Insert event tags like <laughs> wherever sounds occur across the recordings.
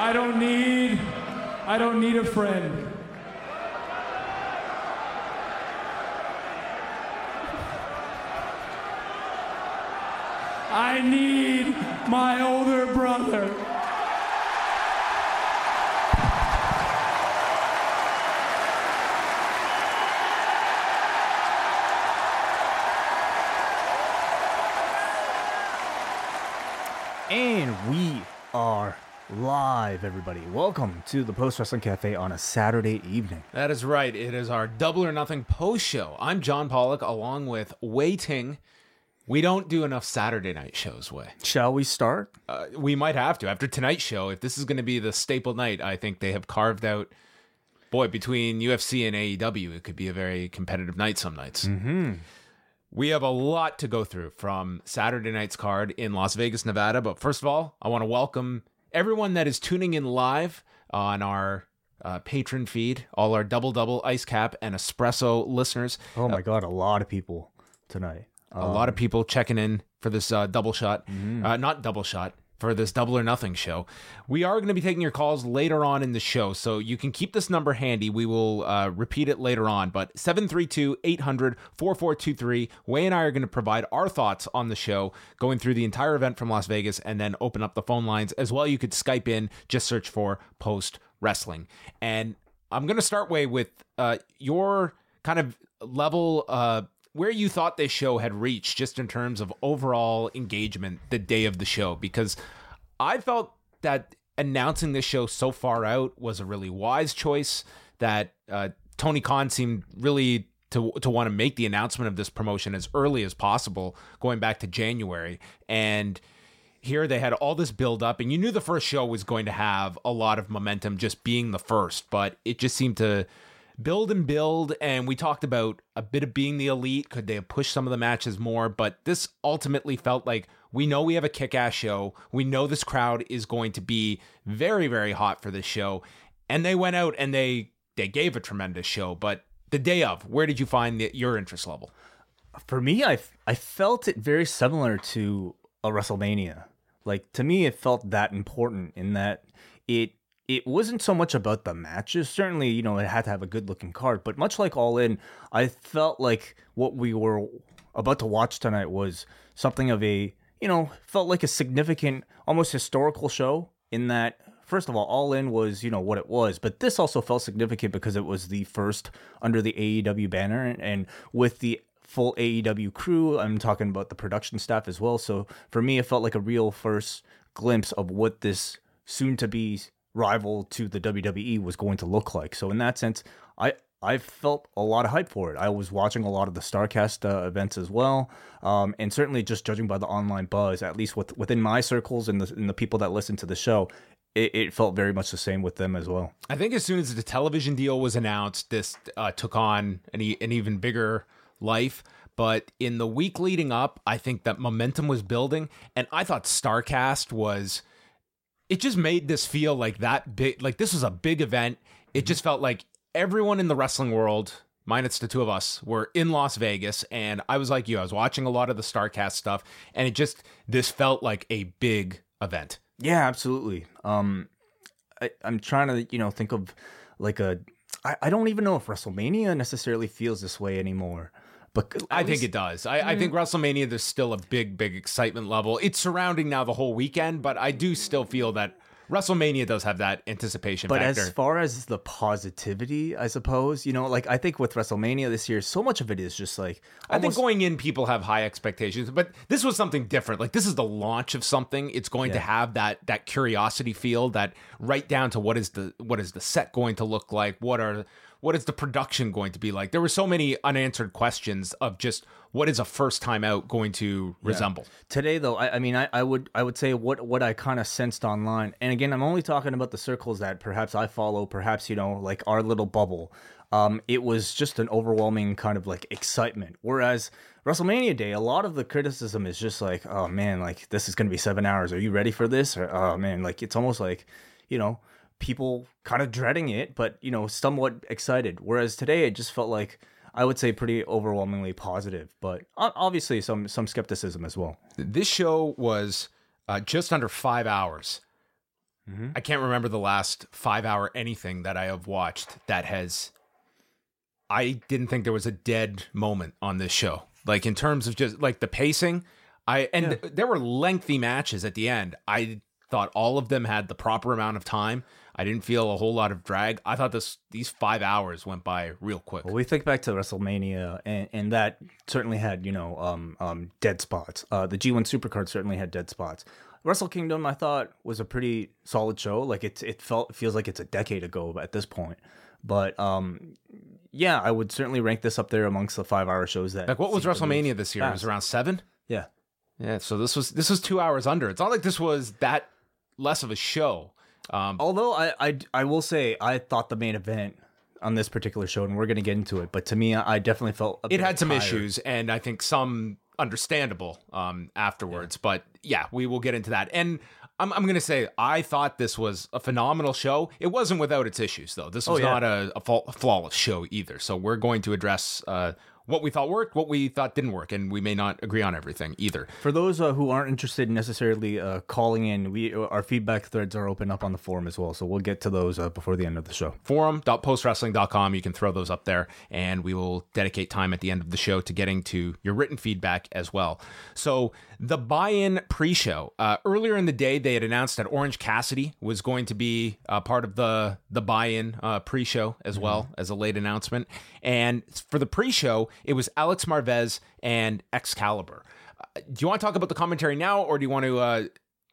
I don't need I don't need a friend. I need my older brother. And we are live, everybody. Welcome to the Post Wrestling Cafe on a Saturday evening. That is right. It is our Double or Nothing post show. I'm John Pollock along with Wai Ting. We don't do enough Saturday night shows, Wai. Shall we start? Uh, we might have to. After tonight's show, if this is going to be the staple night, I think they have carved out, boy, between UFC and AEW, it could be a very competitive night some nights. Mm-hmm. We have a lot to go through from Saturday night's card in Las Vegas, Nevada. But first of all, I want to welcome everyone that is tuning in live on our uh, Patreon feed, all our double double ice cap and espresso listeners. Oh my God, a lot of people tonight. A lot of people checking in for this uh, double shot, Mm-hmm. uh, not double shot, for this double or nothing show. We are going to be taking your calls later on in the show, so you can keep this number handy. We will uh, repeat it later on, but 732 800 4423. Wai and I are going to provide our thoughts on the show, going through the entire event from Las Vegas, and then open up the phone lines as well. You could Skype in, just search for Post Wrestling. And I'm going to start Wai with uh, your kind of level uh, where you thought this show had reached just in terms of overall engagement the day of the show because I felt that announcing this show so far out was a really wise choice that uh, Tony Khan seemed really to to want to make the announcement of this promotion as early as possible going back to January. And here they had all this build up and you knew the first show was going to have a lot of momentum just being the first but it just seemed to build and build and we talked about a bit of being the elite could they have pushed some of the matches more but this ultimately felt like we know we have a kick-ass show we know this crowd is going to be very very hot for this show and they went out and they they gave a tremendous show but the day of where did you find the, your interest level For me, I, I felt it very similar to a WrestleMania. Like to me, it felt that important in that it it wasn't so much about the matches. Certainly, you know, it had to have a good looking card, but much like All In, I felt like what we were about to watch tonight was something of a, you know, felt like a significant, almost historical show in that first of all, All In was, you know, what it was, but this also felt significant because it was the first under the AEW banner and, and with the full AEW crew. I'm talking about the production staff as well. So for me, it felt like a real first glimpse of what this soon to be rival to the WWE was going to look like. So in that sense, I I felt a lot of hype for it. I was watching a lot of the Starcast uh, events as well, um, and certainly just judging by the online buzz, at least with, within my circles and the and the people that listen to the show, it, it felt very much the same with them as well. I think as soon as the television deal was announced, this uh, took on an, e- an even bigger life. But in the week leading up, I think that momentum was building, and I thought Starcast was. It just made this feel like that big, like this was a big event. It just felt like everyone in the wrestling world, minus the two of us, were in Las Vegas, and I was like you, I was watching a lot of the Starcast stuff, and it just this felt like a big event. Yeah, absolutely. Um, I, I'm trying to, you know, think of like a. I, I don't even know if WrestleMania necessarily feels this way anymore. But I think it does. I, I think WrestleMania, there's still a big, big excitement level. It's surrounding now the whole weekend, but I do still feel that WrestleMania does have that anticipation But factor. as far as the positivity, I suppose, you know, like I think with WrestleMania this year, so much of it is just like I think going in, people have high expectations, but this was something different. Like this is the launch of something. It's going to have that that curiosity feel, that right down to what is the what is the set going to look like? What are what is the production going to be like? There were so many unanswered questions of just what is a first time out going to resemble. Today, though, I, I mean, I, I would I would say what what I kind of sensed online, and again, I'm only talking about the circles that perhaps I follow, perhaps you know, like our little bubble. Um, it was just an overwhelming kind of like excitement. Whereas WrestleMania Day, a lot of the criticism is just like, oh man, like this is gonna be seven hours. Are you ready for this? Or oh man, like it's almost like, you know, people kind of dreading it, but you know, somewhat excited. Whereas today, it just felt like. I would say pretty overwhelmingly positive, but obviously some some skepticism as well. This show was uh, just under five hours. I can't remember the last five hour anything that I have watched that has. I didn't think there was a dead moment on this show. Like in terms of just like the pacing, I and there were lengthy matches at the end. I thought all of them had the proper amount of time. I didn't feel a whole lot of drag. I thought this these five hours went by real quick. Well, we think back to WrestleMania, and, and that certainly had you know um, um, dead spots. Uh, the G1 Supercard certainly had dead spots. Wrestle Kingdom, I thought, was a pretty solid show. Like it, it felt it feels like it's a decade ago at this point. But um, yeah, I would certainly rank this up there amongst the five-hour shows that. Like what was seemed to move WrestleMania this year? It was around seven. Yeah, Yeah, so this was this was two hours under. It's not like this was that less of a show. Um, Although I, I, I will say I thought the main event on this particular show, and we're gonna get into it, but to me, I definitely felt a it had some tired. issues, and I think some understandable um, afterwards. But yeah, we will get into that. And I'm, I'm going to say I thought this was a phenomenal show. It wasn't without its issues, though. This was yeah. not a, a, flawless show either. So we're going to address uh, what we thought worked, what we thought didn't work, and we may not agree on everything either. For those uh, who aren't interested in necessarily uh, calling in, we our feedback threads are open up on the forum as well, so we'll get to those uh, before the end of the show. forum.postwrestling.com. You can throw those up there, and we will dedicate time at the end of the show to getting to your written feedback as well. So, the buy in pre show. Uh, earlier in the day, they had announced that Orange Cassidy was going to be uh, part of the, the buy in uh, pre show as well as a late announcement. And for the pre show, it was Alex Marvez and Excalibur. Uh, do you want to talk about the commentary now, or do you want to uh,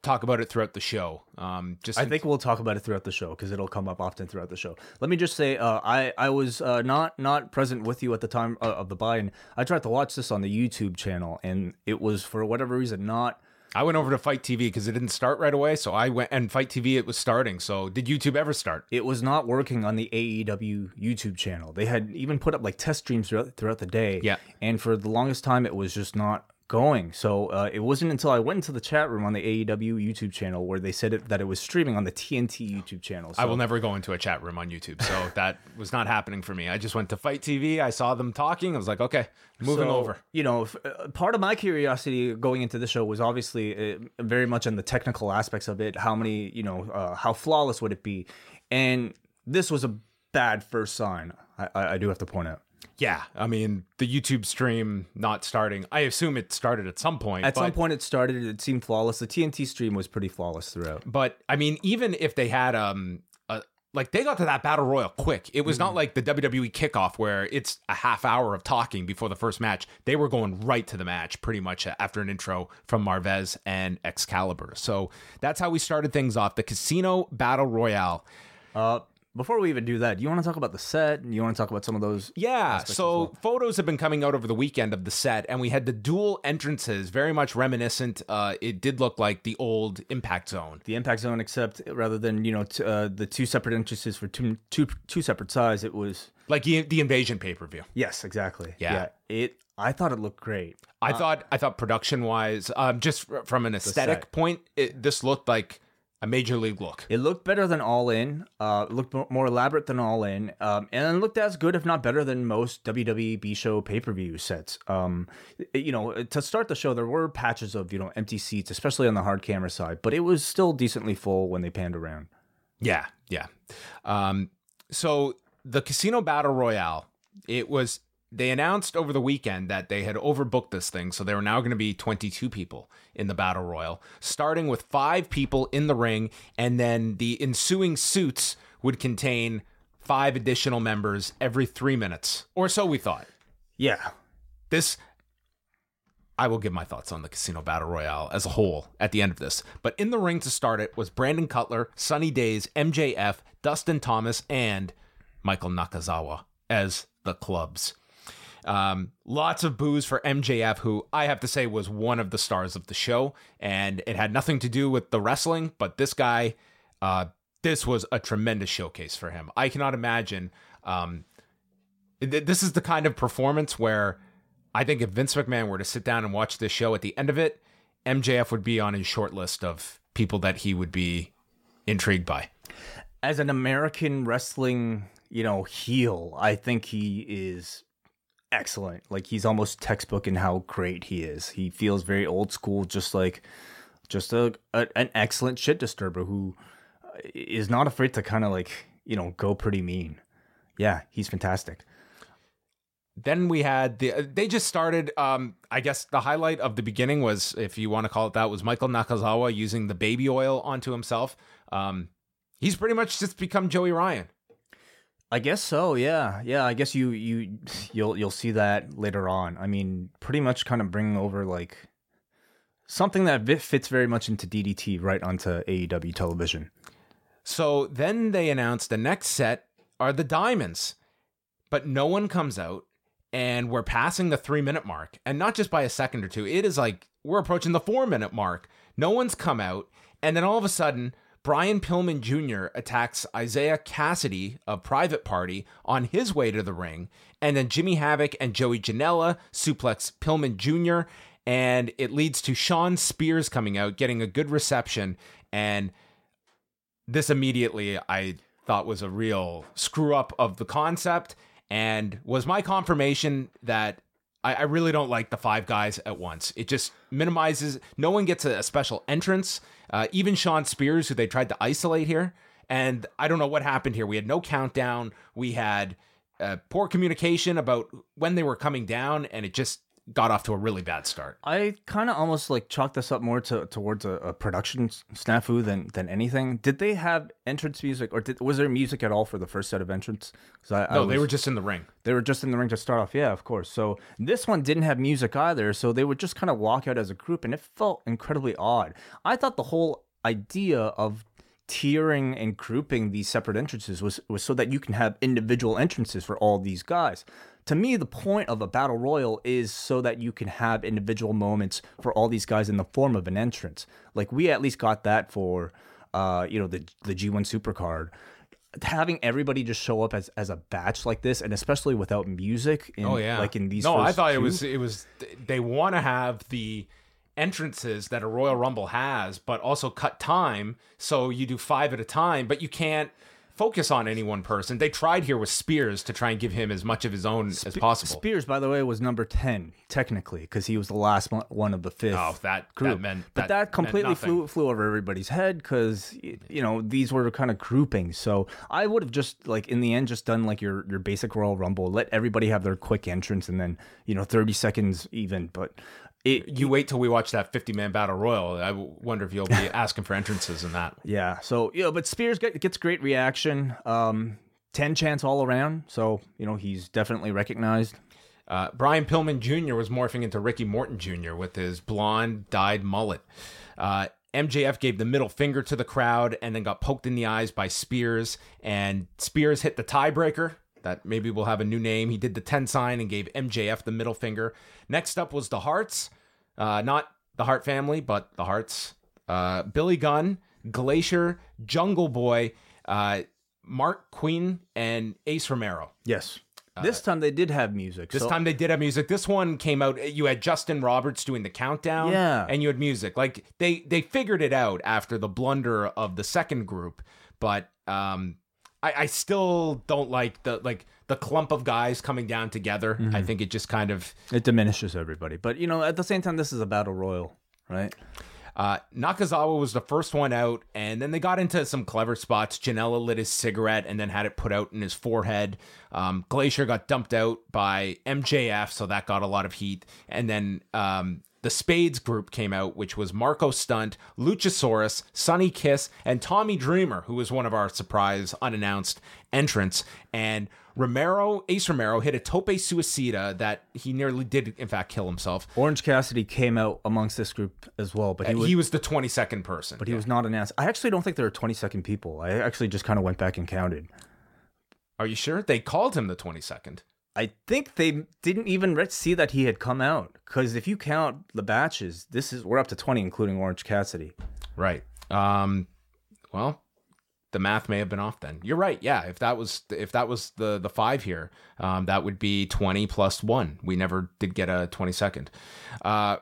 talk about it throughout the show? Um, just I think we'll talk about it throughout the show because it'll come up often throughout the show. Let me just say, uh, I I was uh, not not present with you at the time uh, of the buy, and I tried to watch this on the YouTube channel, and it was for whatever reason not. I went over to FITE TV because it didn't start right away. So I went and FITE TV, it was starting. So did YouTube ever start? It was not working on the AEW YouTube channel. They had even put up like test streams throughout, throughout the day. Yeah. And for the longest time, it was just not going. So uh, it wasn't until I went into the chat room on the AEW YouTube channel where they said it, that it was streaming on the TNT YouTube channel. So I will never go into a chat room on YouTube. So <laughs> that was not happening for me. I just went to FITE TV. I saw them talking. I was like, okay, moving So, over. You know, if, uh, part of my curiosity going into the show was obviously uh, very much on the technical aspects of it. How many, you know, uh, how flawless would it be? And this was a bad first sign. I, I, I do have to point out. Yeah. I mean, the YouTube stream not starting. I assume it started at some point. At but, some point, it started. It seemed flawless. The TNT stream was pretty flawless throughout. But I mean, even if they had um a, like they got to that battle royal quick. It was not like the WWE kickoff where it's a half hour of talking before the first match. They were going right to the match pretty much after an intro from Marvez and Excalibur. So that's how we started things off. The Casino Battle Royale. Uh, before we even do that, do you want to talk about the set? Do you want to talk about some of those? Yeah, so well? photos have been coming out over the weekend of the set, and we had the dual entrances, very much reminiscent. Uh, it did look like the old Impact Zone. the impact zone, except rather than you know t- uh, the two separate entrances for two two two separate sides, it was Like the, the Invasion pay per view. yes, exactly. Yeah. it. I thought it looked great. I thought I thought production wise, um, just from an aesthetic point, it, this looked like a major league look. It looked better than All In. Uh, looked more elaborate than All In, um, and it looked as good, if not better, than most WWE B show pay per view sets. Um, you know, to start the show, there were patches of you know empty seats, especially on the hard camera side, but it was still decently full when they panned around. Yeah, yeah. Um, so the Casino Battle Royale, it was they announced over the weekend that they had overbooked this thing, so there were now going to be 22 people in the battle royal, starting with five people in the ring, and then the ensuing suits would contain five additional members every three minutes, or so we thought. Yeah. This, I will give my thoughts on the Casino Battle Royale as a whole at the end of this. But in the ring to start it was Brandon Cutler, Sunny Daze, MJF, Dustin Thomas, and Michael Nakazawa as the clubs. Um, lots of booze for MJF, who I have to say was one of the stars of the show, and it had nothing to do with the wrestling, but this guy, uh, this was a tremendous showcase for him. I cannot imagine. Um, th- this is the kind of performance where I think if Vince McMahon were to sit down and watch this show at the end of it, MJF would be on his short list of people that he would be intrigued by. As an American wrestling, you know, heel, I think he is excellent. Like he's almost textbook in how great he is. He feels very old school, just like just a, a an excellent shit disturber who uh, not afraid to kind of like you know go pretty mean. Yeah, he's fantastic. Then we had the they just started um I guess the highlight of the beginning was if you want to call it that was Michael Nakazawa using the baby oil onto himself. Um he's pretty much just become Joey Ryan. I guess so. Yeah, yeah. I guess you you <sighs> you'll you'll see that later on. I mean, pretty much kind of bring over like something that fits very much into DDT right onto AEW television. So then they announced the next set are the Diamonds, but no one comes out, and we're passing the three minute mark, and not just by a second or two. It is like we're approaching the four minute mark. No one's come out, and then all of a sudden. Brian Pillman Jr. attacks Isiah Kassidy of Private Party on his way to the ring, and then Jimmy Havoc and Joey Janela suplex Pillman Jr., and it leads to Shawn Spears coming out, getting a good reception, and this immediately I thought was a real screw up of the concept and was my confirmation that I, I, really don't like the five guys at once. It just minimizes, no one gets a, a special entrance. Uh, even Shawn Spears, who they tried to isolate here. And I don't know what happened here. We had no countdown. We had uh, poor communication about when they were coming down, and it just got off to a really bad start. I kind of almost like chalk this up more to towards a, a, production snafu than than anything. Did they have entrance music, or did, was there music at all for the first set of entrance? I, no, I was, they were just in the ring. They were just in the ring to start off. Yeah, of course. So this one didn't have music either. So they would just kind of walk out as a group, and it felt incredibly odd. I thought the whole idea of tiering and grouping these separate entrances was was so that you can have individual entrances for all these guys to me, the point of a battle royal is so that you can have individual moments for all these guys in the form of an entrance. Like we at least got that for, uh, you know, the the G1 Supercard. Having everybody just show up as, as a batch like this, and especially without music. In, oh yeah, like in these. No, I thought two. it was it was they want to have the entrances that a Royal Rumble has, but also cut time so you do five at a time, but you can't focus on any one person. They tried here with Spears to try and give him as much of his own Spe- as possible. Spears, by the way, was number ten technically because he was the last one of the fifth. Oh, that group. That meant, but that, completely flew flew over everybody's head because you know these were kind of groupings. So I would have just like in the end just done like your your basic Royal Rumble, let everybody have their quick entrance, and then you know thirty seconds even. But it, you wait till we watch that 50 man battle royal. I wonder if you'll be <laughs> asking for entrances in that. Yeah. So, you know, but Spears get, gets great reaction. Um, 10 chance all around. So, you know, he's definitely recognized. Uh, Brian Pillman Jr. was morphing into Ricky Morton Jr. with his blonde dyed mullet. Uh, MJF gave the middle finger to the crowd and then got poked in the eyes by Spears. And Spears hit the tiebreaker. That maybe will have a new name. He did the 10 sign and gave MJF the middle finger. Next up was the Hearts. Uh, not the Hart family, but the Harts. Uh, Billy Gunn, Glacier, Jungle Boy, uh, Marq Quen, and Ace Romero. Yes. This time they did have music. This so. time they did have music. This one came out. You had Justin Roberts doing the countdown, yeah, and you had music. Like they they figured it out after the blunder of the second group, but um, I, I still don't like the like the clump of guys coming down together. Mm-hmm. I think it just kind of it diminishes everybody. But you know, at the same time, this is a battle royal, right? Uh, Nakazawa was the first one out, and then they got into some clever spots. Janela lit his cigarette and then had it put out in his forehead. Um, Glacier got dumped out by MJF, so that got a lot of heat. And then um, the Spades group came out, which was Marko Stunt, Luchasaurus, Sonny Kiss, and Tommy Dreamer, who was one of our surprise unannounced entrants. And Romero, Ace Romero, hit a tope suicida that he nearly did, in fact, kill himself. Orange Cassidy came out amongst this group as well, but he uh, was He was the 22nd person. but he was not announced. I actually don't think there are 20 second people. I actually just kind of went back and counted. Are you sure? They called him the 22nd. I think they didn't even see that he had come out because if you count the batches, this is we're up to 20, including Orange Cassidy. Right. Um, well, the math may have been off then. You're right. Yeah, if that was if that was the the five here, um, that would be 20 plus one. We never did get a 22nd. Uh,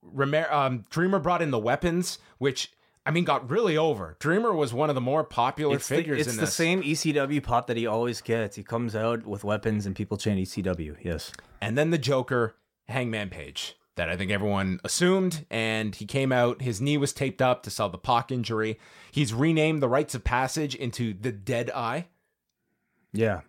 Romer- um, Dreamer brought in the weapons, which I mean got really over. Dreamer was one of the more popular It's the, figures it's in the this. same ECW pop that he always gets. He comes out with weapons and people chant ECW. Yes. and then the Joker, Hangman Page, that I think everyone assumed. And he came out, his knee was taped up to sell the Pac injury. He's renamed the Rites of Passage into the Dead Eye. Yeah.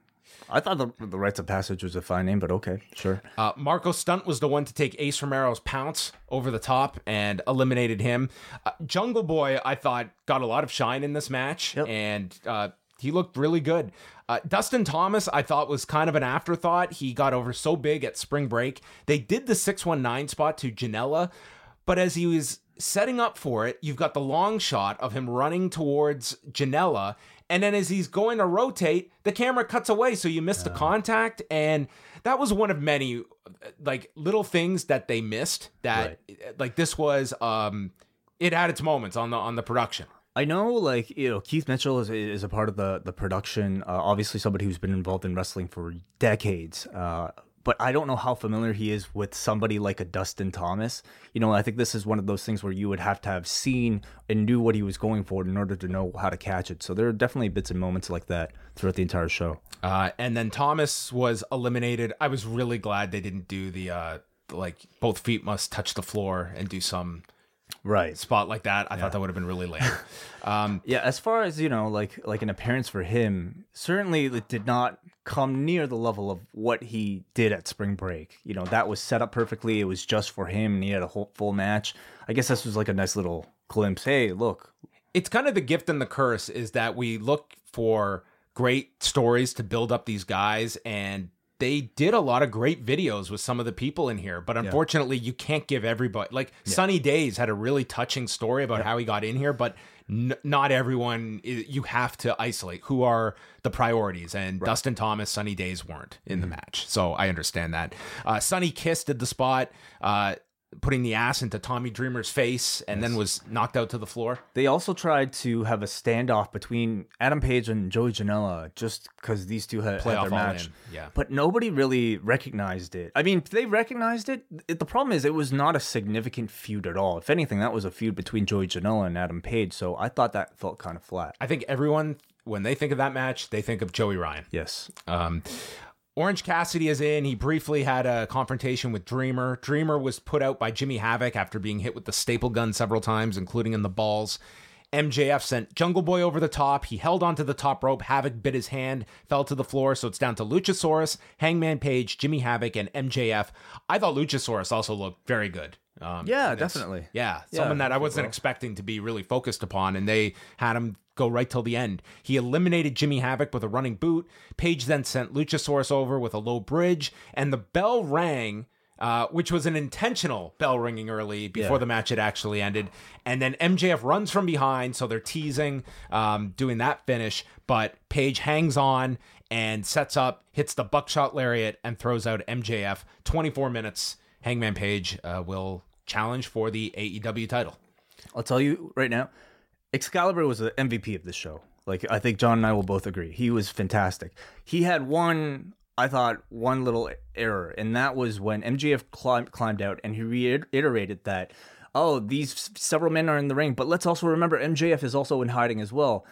I thought the, the Rites of Passage was a fine name, but okay, sure. Uh, Marko Stunt was the one to take Ace Romero's pounce over the top and eliminated him. Uh, Jungle Boy, I thought, got a lot of shine in this match, Yep. and uh, he looked really good. Uh, Dustin Thomas, I thought, was kind of an afterthought. He got over so big at spring break. They did the 619 spot to Janela, but as he was setting up for it, you've got the long shot of him running towards Janela. And then as he's going to rotate, the camera cuts away. So you missed the contact. And that was one of many like little things that they missed that like this was um it had its moments on the on the production. I know, like you know, Keith Mitchell is is a part of the the production. Uh, obviously, somebody who's been involved in wrestling for decades. Uh, but I don't know how familiar he is with somebody like a Dustin Thomas. You know, I think this is one of those things where you would have to have seen and knew what he was going for in order to know how to catch it. So there are definitely bits and moments like that throughout the entire show. Uh, and then Thomas was eliminated. I was really glad they didn't do the uh like both feet must touch the floor and do some Right. spot like that. I thought that would have been really lame. <laughs> um, Yeah, as far as you know, like like an appearance for him, certainly it did not come near the level of what he did at Spring Break. You know, that was set up perfectly. It was just for him, and he had a whole full match. I guess this was like a nice little glimpse. Hey, look, it's kind of the gift and the curse is that we look for great stories to build up these guys and they did a lot of great videos with some of the people in here but unfortunately you can't give everybody like sunny daze had a really touching story about how he got in here but n- not everyone i- you have to isolate who are the priorities and dustin thomas sunny daze weren't in the match. So i understand that. Uh, sonny kiss did the spot. Uh, putting the ass into tommy dreamer's face and then was knocked out to the floor they also tried to have a standoff between Adam Page and Joey Janela just because these two had, had their match. in, yeah. But nobody really recognized it. I mean, they recognized it. it- The problem is, it was not a significant feud at all. If anything, that was a feud between Joey Janela and Adam Page. So I thought that felt kind of flat. I think everyone, when they think of that match, they think of Joey Ryan. Yes. Um, Orange Cassidy is in. He briefly had a confrontation with Dreamer. Dreamer was put out by Jimmy Havoc after being hit with the staple gun several times, including in the balls. MJF sent Jungle Boy over the top. He held onto the top rope. Havoc bit his hand, fell to the floor. So it's down to Luchasaurus, Hangman Page, Jimmy Havoc, and MJF. I thought Luchasaurus also looked very good. Um, Yeah, definitely. Yeah, Yeah, someone that I wasn't expecting to be really focused upon, and they had him go right till the end. He eliminated Jimmy Havoc with a running boot. Page then sent Luchasaurus over with a low bridge, and the bell rang. Uh, which was an intentional bell ringing early before Yeah. the match had actually ended. And then MJF runs from behind, so they're teasing, um, doing that finish. But Page hangs on and sets up, hits the buckshot lariat, and throws out MJF. 24 minutes. Hangman Page uh, will challenge for the AEW title. I'll tell you right now, Excalibur was the MVP of this show. Like I think John and I will both agree. He was fantastic. He had one, I thought, one little error, and that was when MJF climbed, climbed out and he reiterated that, oh, these several men are in the ring, but let's also remember MJF is also in hiding as well.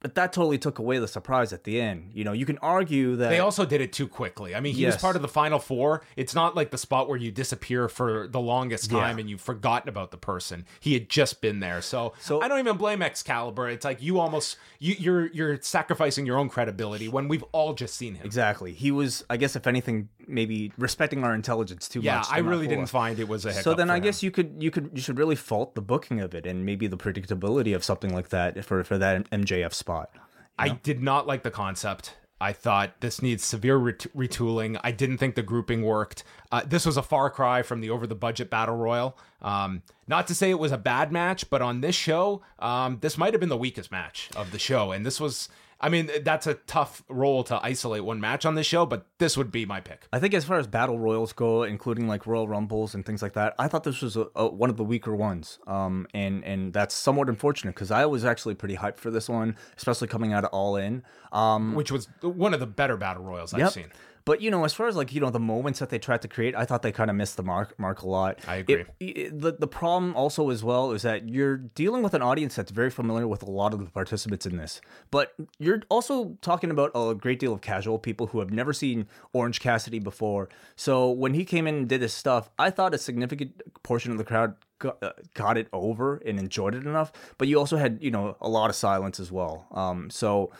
But that totally took away the surprise at the end. You know, you can argue that They also did it too quickly. I mean, he was part of the final four. It's not like the spot where you disappear for the longest time Yeah. and you've forgotten about the person. He had just been there. So, So- I don't even blame Excalibur. It's like you almost you, you're you're sacrificing your own credibility when we've all just seen him. exactly. He was, I guess, if anything, maybe respecting our intelligence too Yeah, much. to I really didn't us. find it was a. So then I him. guess you could you could you should really fault the booking of it and maybe the predictability of something like that for for that MJF spot. I did not like the concept. I thought this needs severe ret- retooling. I didn't think the grouping worked. Uh, this was a far cry from the over the budget battle royal. Um, not to say it was a bad match, but on this show, um, this might have been the weakest match of the show. And this was, I mean, that's a tough role to isolate one match on this show, but this would be my pick. I think as far as battle royals go, including like Royal Rumbles and things like that, I thought this was a, a, one of the weaker ones. Um, and and that's somewhat unfortunate because I was actually pretty hyped for this one, especially coming out of All In. Um, Which was one of the better battle royals I've Yep. seen. But you know, as far as like you know the moments that they tried to create, I thought they kind of missed the mark mark a lot. I agree. It- it- the the problem also as well is that you're dealing with an audience that's very familiar with a lot of the participants in this, but you're also talking about a great deal of casual people who have never seen Orange Cassidy before. So when he came in and did his stuff, I thought a significant portion of the crowd got, uh, got it over and enjoyed it enough. But you also had you know a lot of silence as well. Um, so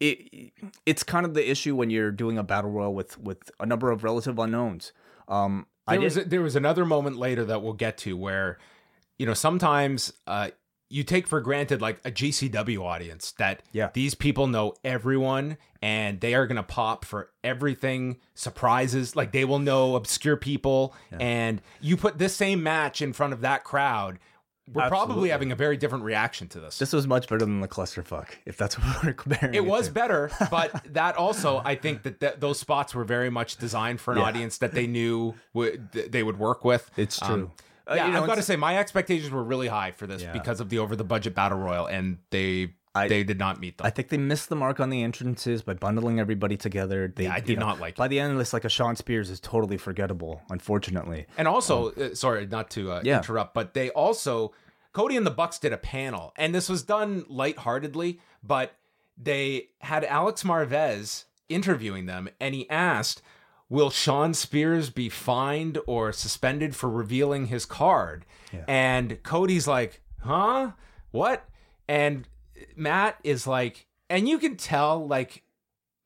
it it's kind of the issue when you're doing a battle royal with with a number of relative unknowns. Um, I there was a, there was another moment later that we'll get to where you know sometimes uh you take for granted like a GCW audience that Yeah. these people know everyone and they are going to pop for everything surprises like they will know obscure people and you put this same match in front of that crowd we're probably having a very different reaction to this. this was much better than the clusterfuck, if that's <laughs> what we're comparing. It was to. better, <laughs> but that also, I think that th- those spots were very much designed for an Yeah. audience that they knew would th- they would work with. It's Um, true. Uh, yeah, you know, I've got to say my expectations were really high for this Yeah. because of the over the budget battle royal, and they I- they did not meet them. I think they missed the mark on the entrances by bundling everybody together. They, I you did know, not like By the end of this, like a Shawn Spears is totally forgettable, unfortunately. and also, uh, sorry, not to uh. Yeah. interrupt, but they also Cody and the Bucks did a panel, and this was done lightheartedly, but they had Alex Marvez interviewing them, and he asked. Will Shawn Spears be fined or suspended for revealing his card? And Cody's like, huh? What? And Matt is like, and you can tell, like,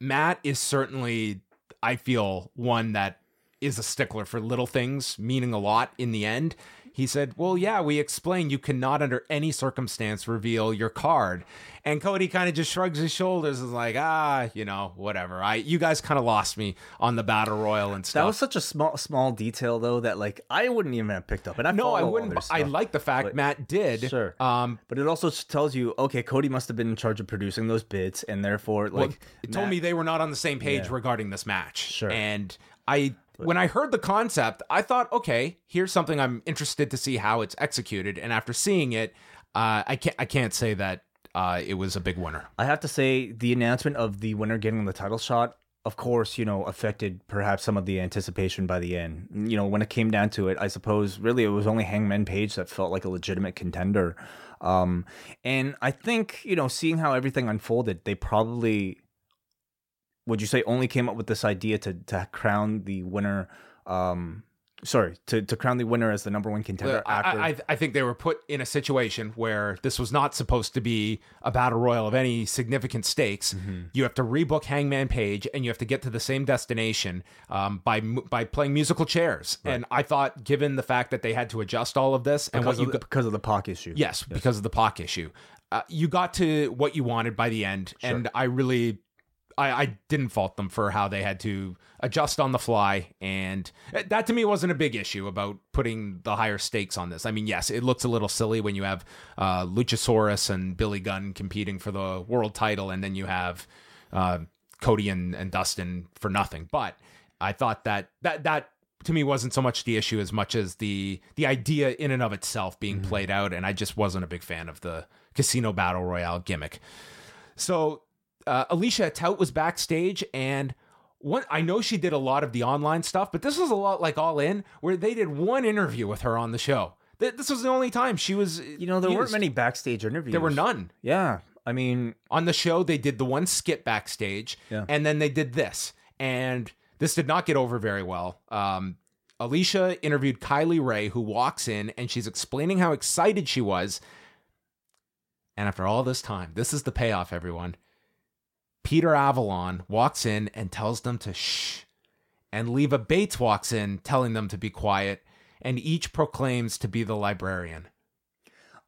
Matt is certainly, I feel, one that is a stickler for little things meaning a lot in the end. He said, Well, yeah, we explained you cannot under any circumstance reveal your card. And Cody kind of just shrugs his shoulders and is like, ah, you know, whatever. I you guys kind of lost me on the battle royal and stuff. That was such a small small detail though that like I wouldn't even have picked up. And I no, I wouldn't. their I like the fact Matt did. Sure. Um, But it also tells you, okay, Cody must have been in charge of producing those bits, and therefore, well, like, it told me they were not on the same page Yeah. regarding this match. Sure. And I when I heard the concept, I thought, okay, here's something I'm interested to see how it's executed. And after seeing it, uh, I can't I can't say that uh, it was a big winner. I have to say the announcement of the winner getting the title shot, of course, you know, affected perhaps some of the anticipation by the end. You know, when it came down to it, I suppose really it was only Hangman Page that felt like a legitimate contender. Um, and I think, you know, seeing how everything unfolded, they probably would you say only came up with this idea to to crown the winner um sorry, to, to crown the winner as the number one contender I, after I, I think they were put in a situation where this was not supposed to be a battle royal of any significant stakes. Mm-hmm. You have to rebook Hangman Page, and you have to get to the same destination um, by by playing musical chairs. And I thought, given the fact that they had to adjust all of this and because, what you of the, because of the Pac issue. Yes, because of the Pac issue. Uh, you got to what you wanted by the end, and I really, I, I didn't fault them for how they had to adjust on the fly, and that to me wasn't a big issue about putting the higher stakes on this. I mean, yes, it looks a little silly when you have uh, Luchasaurus and Billy Gunn competing for the world title, and then you have uh, Cody and, and Dustin for nothing. But I thought that that that to me wasn't so much the issue as much as the the idea in and of itself being played out, and I just wasn't a big fan of the casino battle royale gimmick. So uh, Alicia Atout was backstage, and one I know she did a lot of the online stuff, but this was a lot like All In, where they did one interview with her on the show. Th- This was the only time she was. You know, there weren't many backstage interviews. There were none. Yeah. I mean, On the show, they did the one skit backstage, Yeah. and then they did this, and this did not get over very well. Um, Alicia interviewed Kylie Rae, who walks in and she's explaining how excited she was. And after all this time, this is the payoff, everyone. Peter Avalon walks in and tells them to shh. And Leva Bates walks in telling them to be quiet, and each proclaims to be the librarian.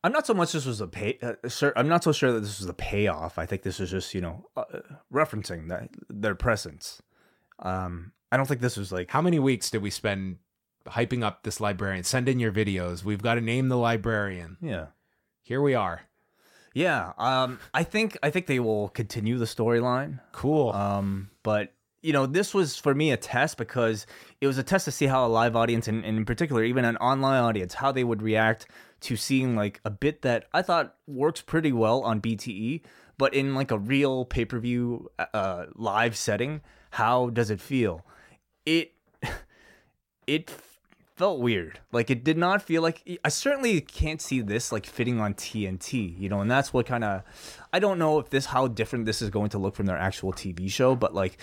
I'm not so much this was a pay. Uh, sure, I'm not so sure that this was a payoff. I think this was just you know uh, referencing that their presence. Um, I don't think this was like How many weeks did we spend hyping up this librarian? Send in your videos. We've got to name the librarian. yeah. Here we are. Yeah, um, I think I think they will continue the storyline. Cool. Um, but you know, this was for me a test because it was a test to see how a live audience, and, and in particular, even an online audience, how they would react to seeing like a bit that I thought works pretty well on BTE, but in like a real pay per view uh, live setting, how does it feel? It <laughs> it felt weird. Like it did not feel like I certainly can't see this like fitting on TNT, you know, and that's what kind of I don't know if this how different this is going to look from their actual TV show, but like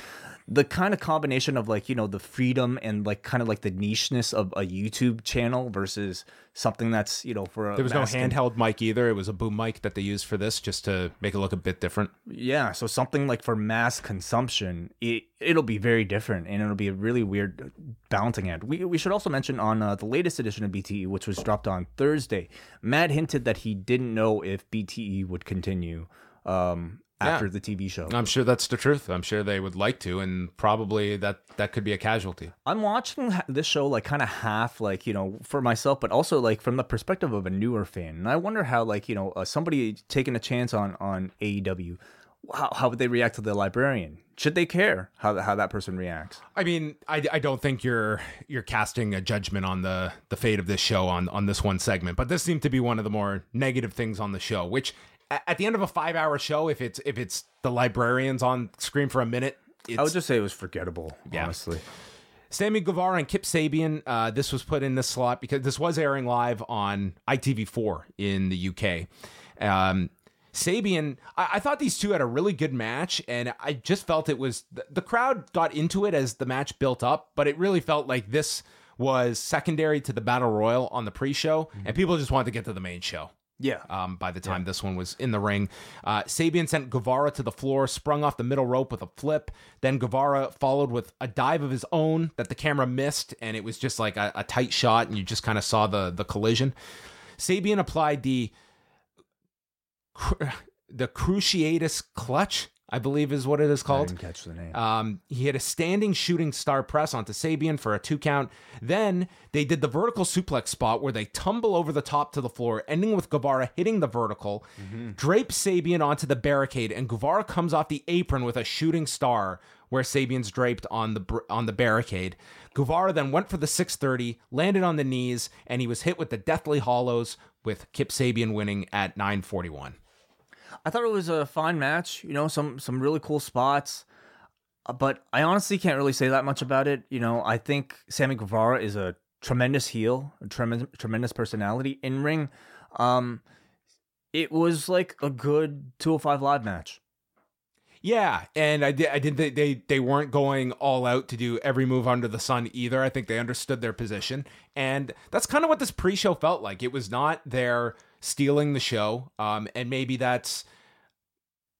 the kind of combination of like, you know, the freedom and like kind of like the nicheness of a YouTube channel versus something that's, you know, for a there was no handheld mic either. It was a boom mic that they used for this just to make it look a bit different. Yeah, so something like for mass consumption, it it'll be very different, and it'll be a really weird balancing act. We we should also mention on uh, the latest edition of BTE, which was dropped on Thursday. Matt hinted that he didn't know if BTE would continue um, after Yeah. the TV show. I'm sure that's the truth. I'm sure they would like to, and probably that that could be a casualty. I'm watching this show like kind of half, like you know, for myself, but also like from the perspective of a newer fan, and I wonder how like you know uh, somebody taking a chance on on AEW, how how would they react to the librarian? Should they care how how that person reacts? I mean, I, I don't think you're you're casting a judgment on the the fate of this show on on this one segment, but this seemed to be one of the more negative things on the show. Which a- at the end of a five hour show, if it's if it's the librarians on screen for a minute, it's I would just say it was forgettable, Yeah. honestly. Sammy Guevara and Kip Sabian. Uh, this was put in this slot because this was airing live on ITV4 in the UK. Um, Sabian, I, I thought these two had a really good match, and I just felt it was the, the crowd got into it as the match built up, but it really felt like this was secondary to the battle royal on the pre-show, and people just wanted to get to the main show Yeah. um, by the time this one was in the ring. Uh, Sabian sent Guevara to the floor, sprung off the middle rope with a flip. Then Guevara followed with a dive of his own that the camera missed, and it was just like a, a tight shot, and you just kind of saw the the collision. Sabian applied the <laughs> the cruciatus clutch, I believe is what it is I called. didn't catch the name. Um, he had a standing shooting star press onto Sabian for a two count. Then they did the vertical suplex spot where they tumble over the top to the floor, ending with Guevara hitting the vertical, drape Sabian onto the barricade, and Guevara comes off the apron with a shooting star where Sabian's draped on the br- on the barricade. Guevara then went for the 630, landed on the knees, and he was hit with the Deathly Hallows, with Kip Sabian winning at 941. I thought it was a fine match. You know, some some really cool spots, Uh, but I honestly can't really say that much about it. You know, I think Sammy Guevara is a tremendous heel, a tremendous tremendous personality in ring. Um, it was like a good 205 live match. Yeah, and I did. I did. They, they they weren't going all out to do every move under the sun either. I think they understood their position, and that's kind of what this pre-show felt like. It was not their stealing the show, um, and maybe that's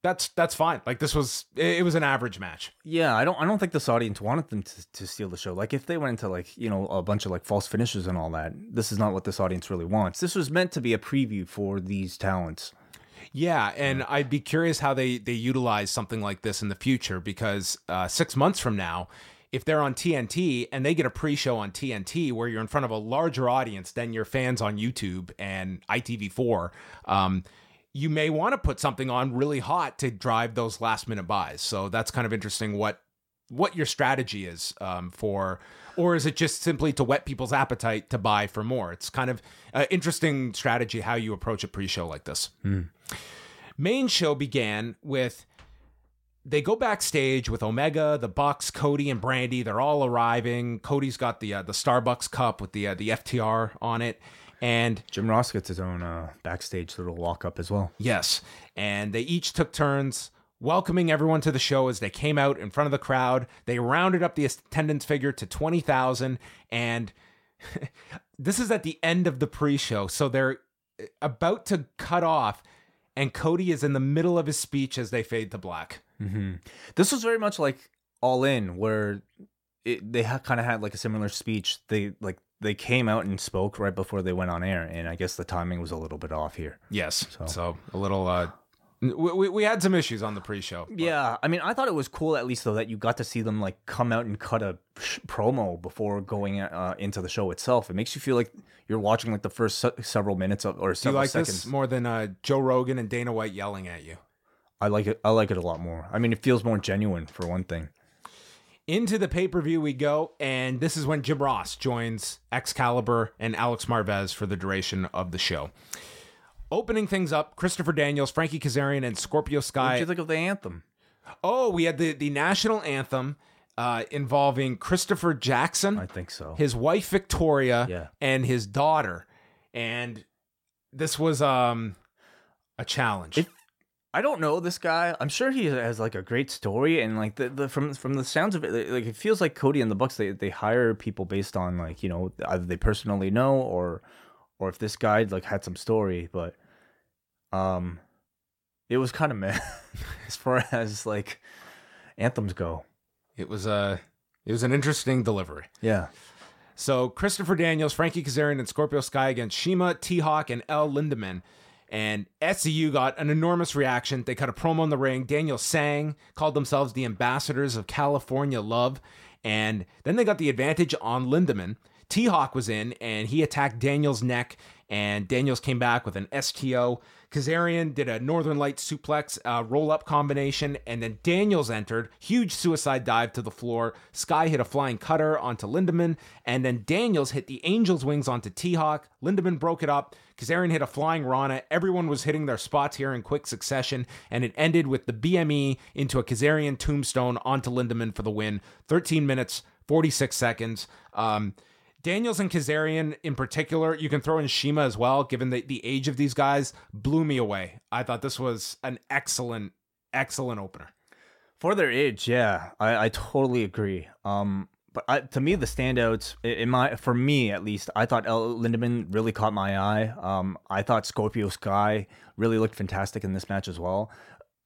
that's that's fine. Like this was it, was an average match. Yeah, I don't I don't think this audience wanted them to, to steal the show. Like if they went into like, you know, a bunch of like false finishes and all that, this is not what this audience really wants. This was meant to be a preview for these talents. Yeah, and I'd be curious how they they utilize something like this in the future because uh, six months from now, if they're on TNT and they get a pre-show on TNT where you're in front of a larger audience than your fans on YouTube and ITV4, um, you may want to put something on really hot to drive those last minute buys. So that's kind of interesting. What what your strategy is um, for, or is it just simply to whet people's appetite to buy for more? It's kind of an interesting strategy how you approach a pre-show like this. Main show began with they go backstage with Omega, the Bucks, Cody, and Brandi. They're all arriving. Cody's got the uh, the Starbucks cup with the uh, the FTR on it, And Jim Ross gets his own uh, backstage little walk up as well. Yes. And they each took turns welcoming everyone to the show as they came out in front of the crowd. They rounded up the attendance figure to 20,000. And <laughs> this is at the end of the pre show. So they're about to cut off. And Cody is in the middle of his speech as they fade to black. This was very much like All In, where it, they ha- kind of had like a similar speech. They like they came out and spoke right before they went on air, and I guess the timing was a little bit off here. Yes. So, a little, uh, we, we, we had some issues on the pre show. Yeah, I mean, I thought it was cool at least though that you got to see them like come out and cut a sh- promo before going uh, into the show itself. It makes you feel like you're watching like the first se- several minutes of or Do you several like seconds. this more than uh, Joe Rogan and Dana White yelling at you? I like it. I like it a lot more. I mean, it feels more genuine for one thing. Into the pay per view we go, and this is when Jim Ross joins Excalibur and Alex Marvez for the duration of the show. Opening things up, Christopher Daniels, Frankie Kazarian, and Scorpio Sky. you think of the anthem? oh, we had the, the national anthem uh, involving Christopher Jackson, I think so. his wife Victoria, Yeah. and his daughter. And this was um a challenge. It- I don't know this guy. I'm sure he has like a great story, and like the, the from from the sounds of it, like it feels like Cody and the Bucks they they hire people based on like you know either they personally know or or if this guy like had some story, but um, it was kind of meh <laughs> as far as like anthems go. it was a it was an interesting delivery. Yeah, So Christopher Daniels, Frankie Kazarian, and Scorpio Sky against CIMA, T Hawk, and El Lindaman. And SCU got an enormous reaction. They cut a promo in the ring. Daniel sang, called themselves the ambassadors of California love. And then they got the advantage on Lindaman. T Hawk was in and he attacked Daniels' neck. And Daniels came back with an STO. Kazarian did a Northern Light suplex uh, roll up combination. And then Daniels entered. Huge suicide dive to the floor. Sky hit a flying cutter onto Lindaman. And then Daniels hit the Angel's wings onto T Hawk. Lindaman broke it up. Kazarian hit a flying Rana. Everyone was hitting their spots here in quick succession. And it ended with the BME into a Kazarian tombstone onto Lindaman for the win. 13 minutes, 46 seconds. Um, Daniels and Kazarian in particular, you can throw in CIMA as well, given the, the age of these guys, blew me away. I thought this was an excellent, excellent opener. for their age, yeah, I, I totally agree. Um, but I, to me, the standouts in my for me at least, I thought El Lindaman really caught my eye. Um, I thought Scorpio Sky really looked fantastic in this match as well.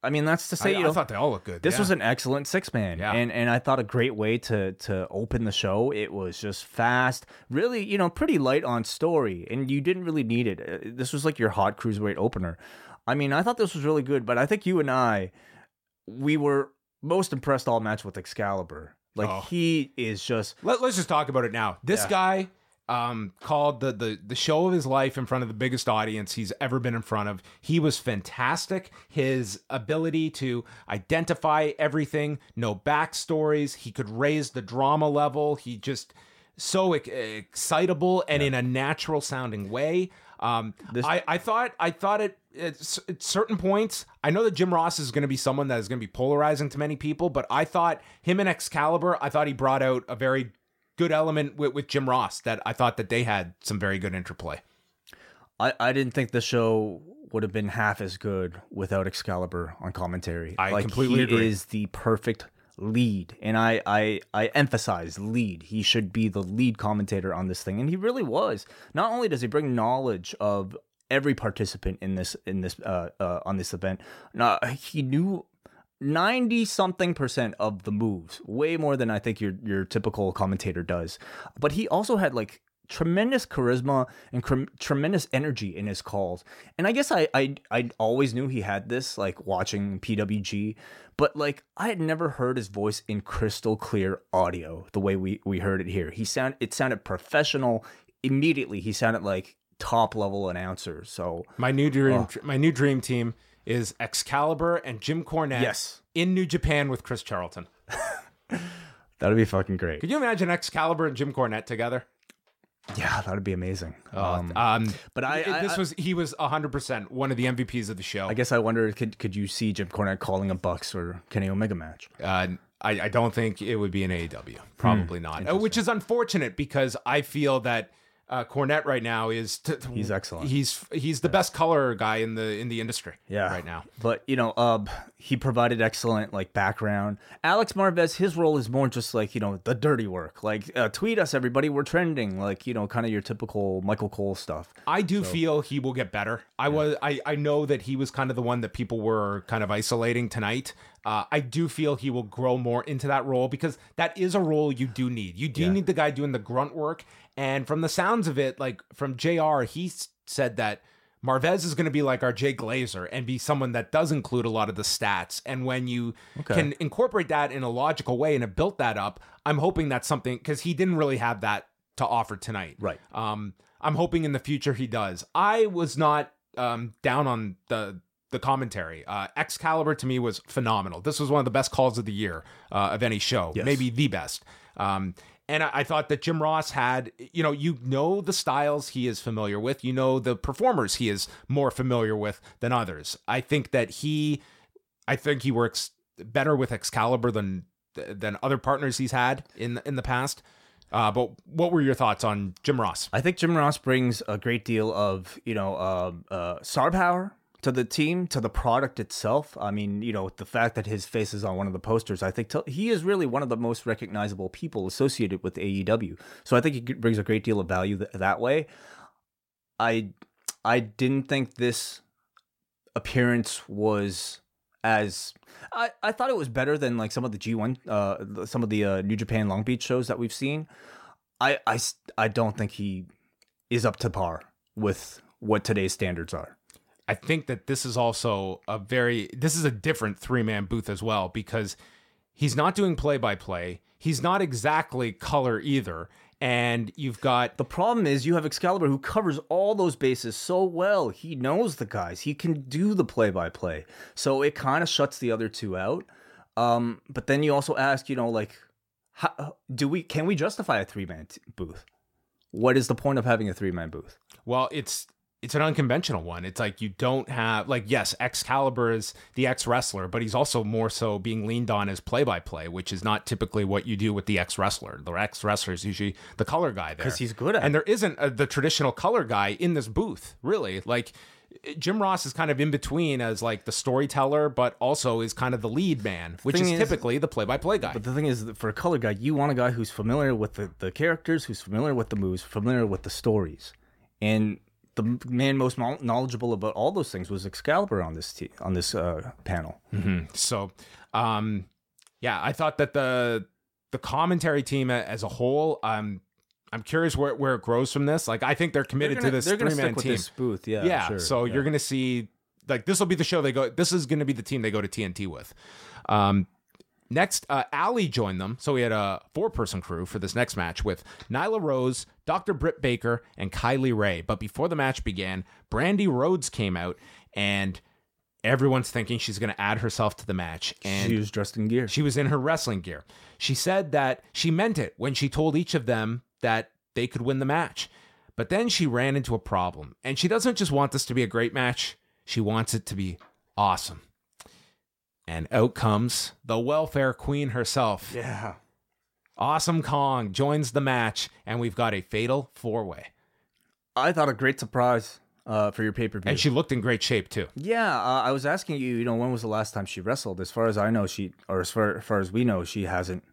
I mean, that's to say, I, you I thought they all looked good. this yeah. was an excellent six man, Yeah. and and I thought a great way to to open the show. It was just fast, really, you know, pretty light on story, and you didn't really need it. Uh, This was like your hot cruiserweight opener. I mean, I thought this was really good, but I think you and I, we were most impressed all match with Excalibur. Like Oh. he is just Let, us just talk about it now. This Yeah. guy um, called the, the the show of his life in front of the biggest audience he's ever been in front of. He was fantastic. His ability to identify everything, no backstories. He could raise the drama level. He just so ex- excitable and in a natural sounding way. Um, This- I, I thought I thought it at, at certain points. I know that Jim Ross is going to be someone that is going to be polarizing to many people, but I thought him and Excalibur. I thought he brought out a very good element with, with Jim Ross that I thought that they had some very good interplay. I, I didn't think the show would have been half as good without Excalibur on commentary. I like, completely he agree. is the perfect lead, and I, I I emphasize lead. He should be the lead commentator on this thing, and he really was. Not only does he bring knowledge of every participant in this in this uh, uh on this event, no, he knew. 90 something percent of the moves way more than i think your your typical commentator does. But he also had like tremendous charisma and cr- tremendous energy in his calls. And i guess I, I i always knew he had this like watching pwg but like i had never heard his voice in crystal clear audio the way we we heard it here. He sound it sounded professional. Immediately he sounded like top level announcer. So My new dream, Oh. my new dream team is Excalibur and Jim Cornette. Yes. in New Japan with Chris Charlton. <laughs> that'd be fucking great Could you imagine Excalibur and Jim Cornette together? yeah that'd be amazing um, Um, but I- I- this I- was he was hundred percent one of the MVPs of the show. I guess I wonder could could you see Jim Cornette calling a Bucks or Kenny Omega match? Uh, I, I don't think it would be an AEW. Probably not. Uh, Which is unfortunate because I feel that uh, Cornette right now is t- t- He's excellent. He's he's the best color guy in the in the industry. yeah right now. but you know uh he provided excellent like background alex marvez his role is more just like you know the dirty work like uh, tweet us everybody we're trending like you know kind of your typical michael cole stuff I do feel he will get better. I was I I know that he was kind of the one that people were kind of isolating tonight. Uh, I do feel he will grow more into that role because that is a role you do need. You do need the guy doing the grunt work. And from the sounds of it, like from JR, he said that Marvez is going to be like our Jay Glazer and be someone that does include a lot of the stats. And when you can incorporate that in a logical way and have built that up, I'm hoping that's something because he didn't really have that to offer tonight. Right. Um, I'm hoping in the future he does. I was not um, down on the the commentary. Uh, Excalibur to me was phenomenal. This was one of the best calls of the year uh, of any show, Yes. maybe the best. Um, and I, I thought that Jim Ross had, you know, you know the styles he is familiar with, you know the performers he is more familiar with than others. I think that he, I think he works better with Excalibur than than other partners he's had in in the past. Uh, but what were your thoughts on Jim Ross? I think Jim Ross brings a great deal of you know uh, uh, star power to the team, to the product itself. I mean, you know, the fact that his face is on one of the posters, I think t- he is really one of the most recognizable people associated with AEW. So I think he brings a great deal of value th- that way. I I didn't think this appearance was as I, I thought it was better than like some of the G1 uh some of the uh, New Japan Long Beach shows that we've seen. I I I don't think he is up to par with what today's standards are. I think that this is also a very this is a different three man booth as well because he's not doing play by play. He's not exactly color either. And you've got The problem is you have Excalibur who covers all those bases so well. He knows the guys. He can do the play by play. So it kind of shuts the other two out. Um, but then you also ask, you know, like, how, do we can we justify a three man t- booth? What is the point of having a three man booth? well, it's it's an unconventional one. It's like you don't have like yes, Excalibur is the ex wrestler, but he's also more so being leaned on as play by play, which is not typically what you do with the ex wrestler. The ex wrestler is usually the color guy there because he's good at and there isn't a, the traditional color guy in this booth really. Like Jim Ross is kind of in between as like the storyteller, but also is kind of the lead man, which is, is- typically the play by play guy. But the thing is, that for a color guy, you want a guy who's familiar with the, the characters, who's familiar with the moves, familiar with the stories. And the man most knowledgeable about all those things was Excalibur on this te- on this uh, panel. So, um, yeah, I thought that the the commentary team as a whole, um, I'm curious where, where it grows from this. Like, I think they're committed They're gonna, to this three man team. booth, yeah. yeah, sure, so yeah. you're gonna see like this will be the show they go. This is gonna be the team they go to TNT with. Um, next, uh, Allie joined them, so we had a four person crew for this next match with Nyla Rose, Dr. Britt Baker, and Kylie Rae. But before the match began, Brandi Rhodes came out and. Everyone's thinking she's going to add herself to the match, and she was dressed in gear. she was in her wrestling gear. She said that she meant it when she told each of them that they could win the match. But then she ran into a problem. And she doesn't just want this to be a great match, she wants it to be awesome. And out comes the welfare queen herself. yeah. Awesome Kong joins the match, and we've got a fatal four way. I thought a great surprise uh, for your pay per view. And she looked in great shape, too. Yeah, uh, I was asking you, you know, when was the last time she wrestled? As far as I know, she, or as far, as far as we know, she hasn't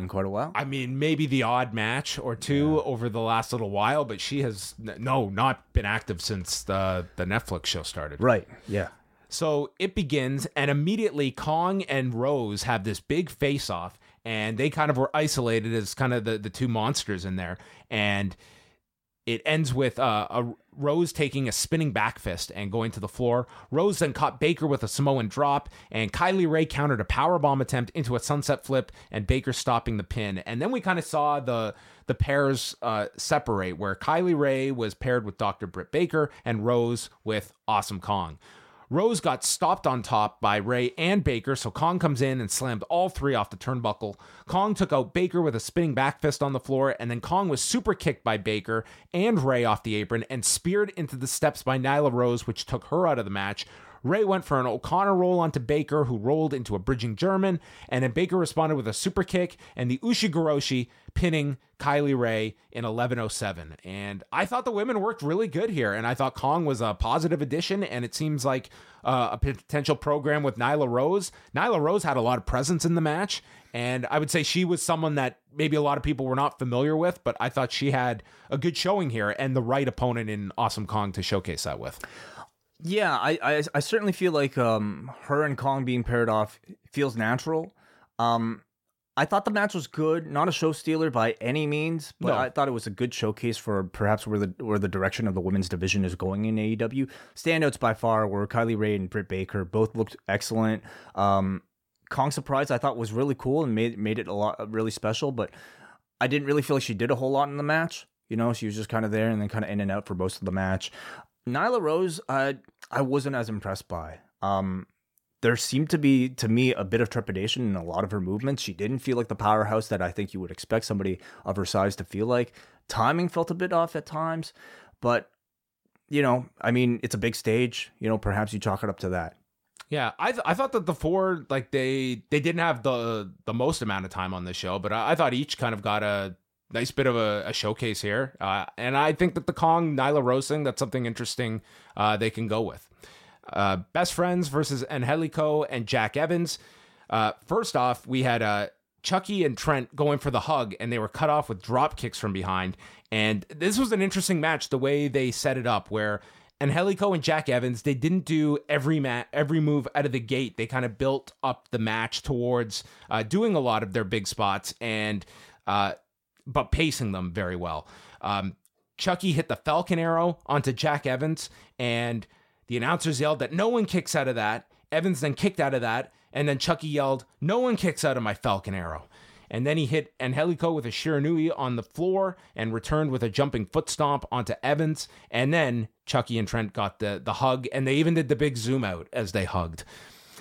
in quite a while. I mean, maybe the odd match or two over the last little while, but she has, no, not been active since the, the Netflix show started. right. Yeah. So it begins, and immediately Kong and Rose have this big face off, and they kind of were isolated as kind of the, the two monsters in there. And it ends with uh, a Rose taking a spinning back fist and going to the floor. Rose then caught Baker with a Samoan drop, and Kylie Rae countered a powerbomb attempt into a sunset flip, and Baker stopping the pin. And then we kind of saw the the pairs uh, separate, where Kylie Rae was paired with Dr. Britt Baker and Rose with Awesome Kong. Rose got stopped on top by Rae and Baker, so Kong comes in and slammed all three off the turnbuckle. Kong took out Baker with a spinning back fist on the floor, and then Kong was super kicked by Baker and Rae off the apron and speared into the steps by Nyla Rose, which took her out of the match. Rae went for an O'Connor roll onto Baker, who rolled into a bridging German, and then Baker responded with a super kick and the Ushigoroshi, pinning Kylie Rae in 11:07. And I thought the women worked really good here, and I thought Kong was a positive addition, and it seems like uh, a potential program with Nyla Rose. Nyla Rose had a lot of presence in the match, and I would say she was someone that maybe a lot of people were not familiar with, but I thought she had a good showing here and the right opponent in Awesome Kong to showcase that with. Yeah, I, I, I certainly feel like um, her and Kong being paired off feels natural. Um, I thought the match was good, not a show stealer by any means, but No. I thought it was a good showcase for perhaps where the where the direction of the women's division is going in AEW. Standouts by far were Kylie Rae and Britt Baker. Both looked excellent. Um, Kong surprise I thought was really cool and made made it a lot really special, but I didn't really feel like she did a whole lot in the match. You know, she was just kind of there and then kind of in and out for most of the match. Nyla Rose, I I wasn't as impressed by. Um, there seemed to be to me a bit of trepidation in a lot of her movements. She didn't feel like the powerhouse that I think you would expect somebody of her size to feel like. Timing felt a bit off at times, but you know, I mean, it's a big stage. You know, perhaps you chalk it up to that. Yeah, I th- I thought that the four like they they didn't have the the most amount of time on the show, but I, I thought each kind of got a nice bit of a, a showcase here, uh, and I think that the Kong Nyla Rose thing that's something interesting uh, they can go with. Uh, best friends versus Angelico and Jack Evans. Uh, first off, we had uh, Chucky and Trent going for the hug, and they were cut off with drop kicks from behind. And this was an interesting match, the way they set it up, where Angelico and Jack Evans, they didn't do every ma- every move out of the gate. They kind of built up the match towards uh, doing a lot of their big spots and but pacing them very well. Um, Chucky hit the Falcon Arrow onto Jack Evans, and the announcers yelled that no one kicks out of that. Evans then kicked out of that, and then Chucky yelled, "No one kicks out of my Falcon Arrow." And then he hit Angelico with a Shiranui on the floor and returned with a jumping foot stomp onto Evans. And then Chucky and Trent got the, the hug, and they even did the big zoom out as they hugged.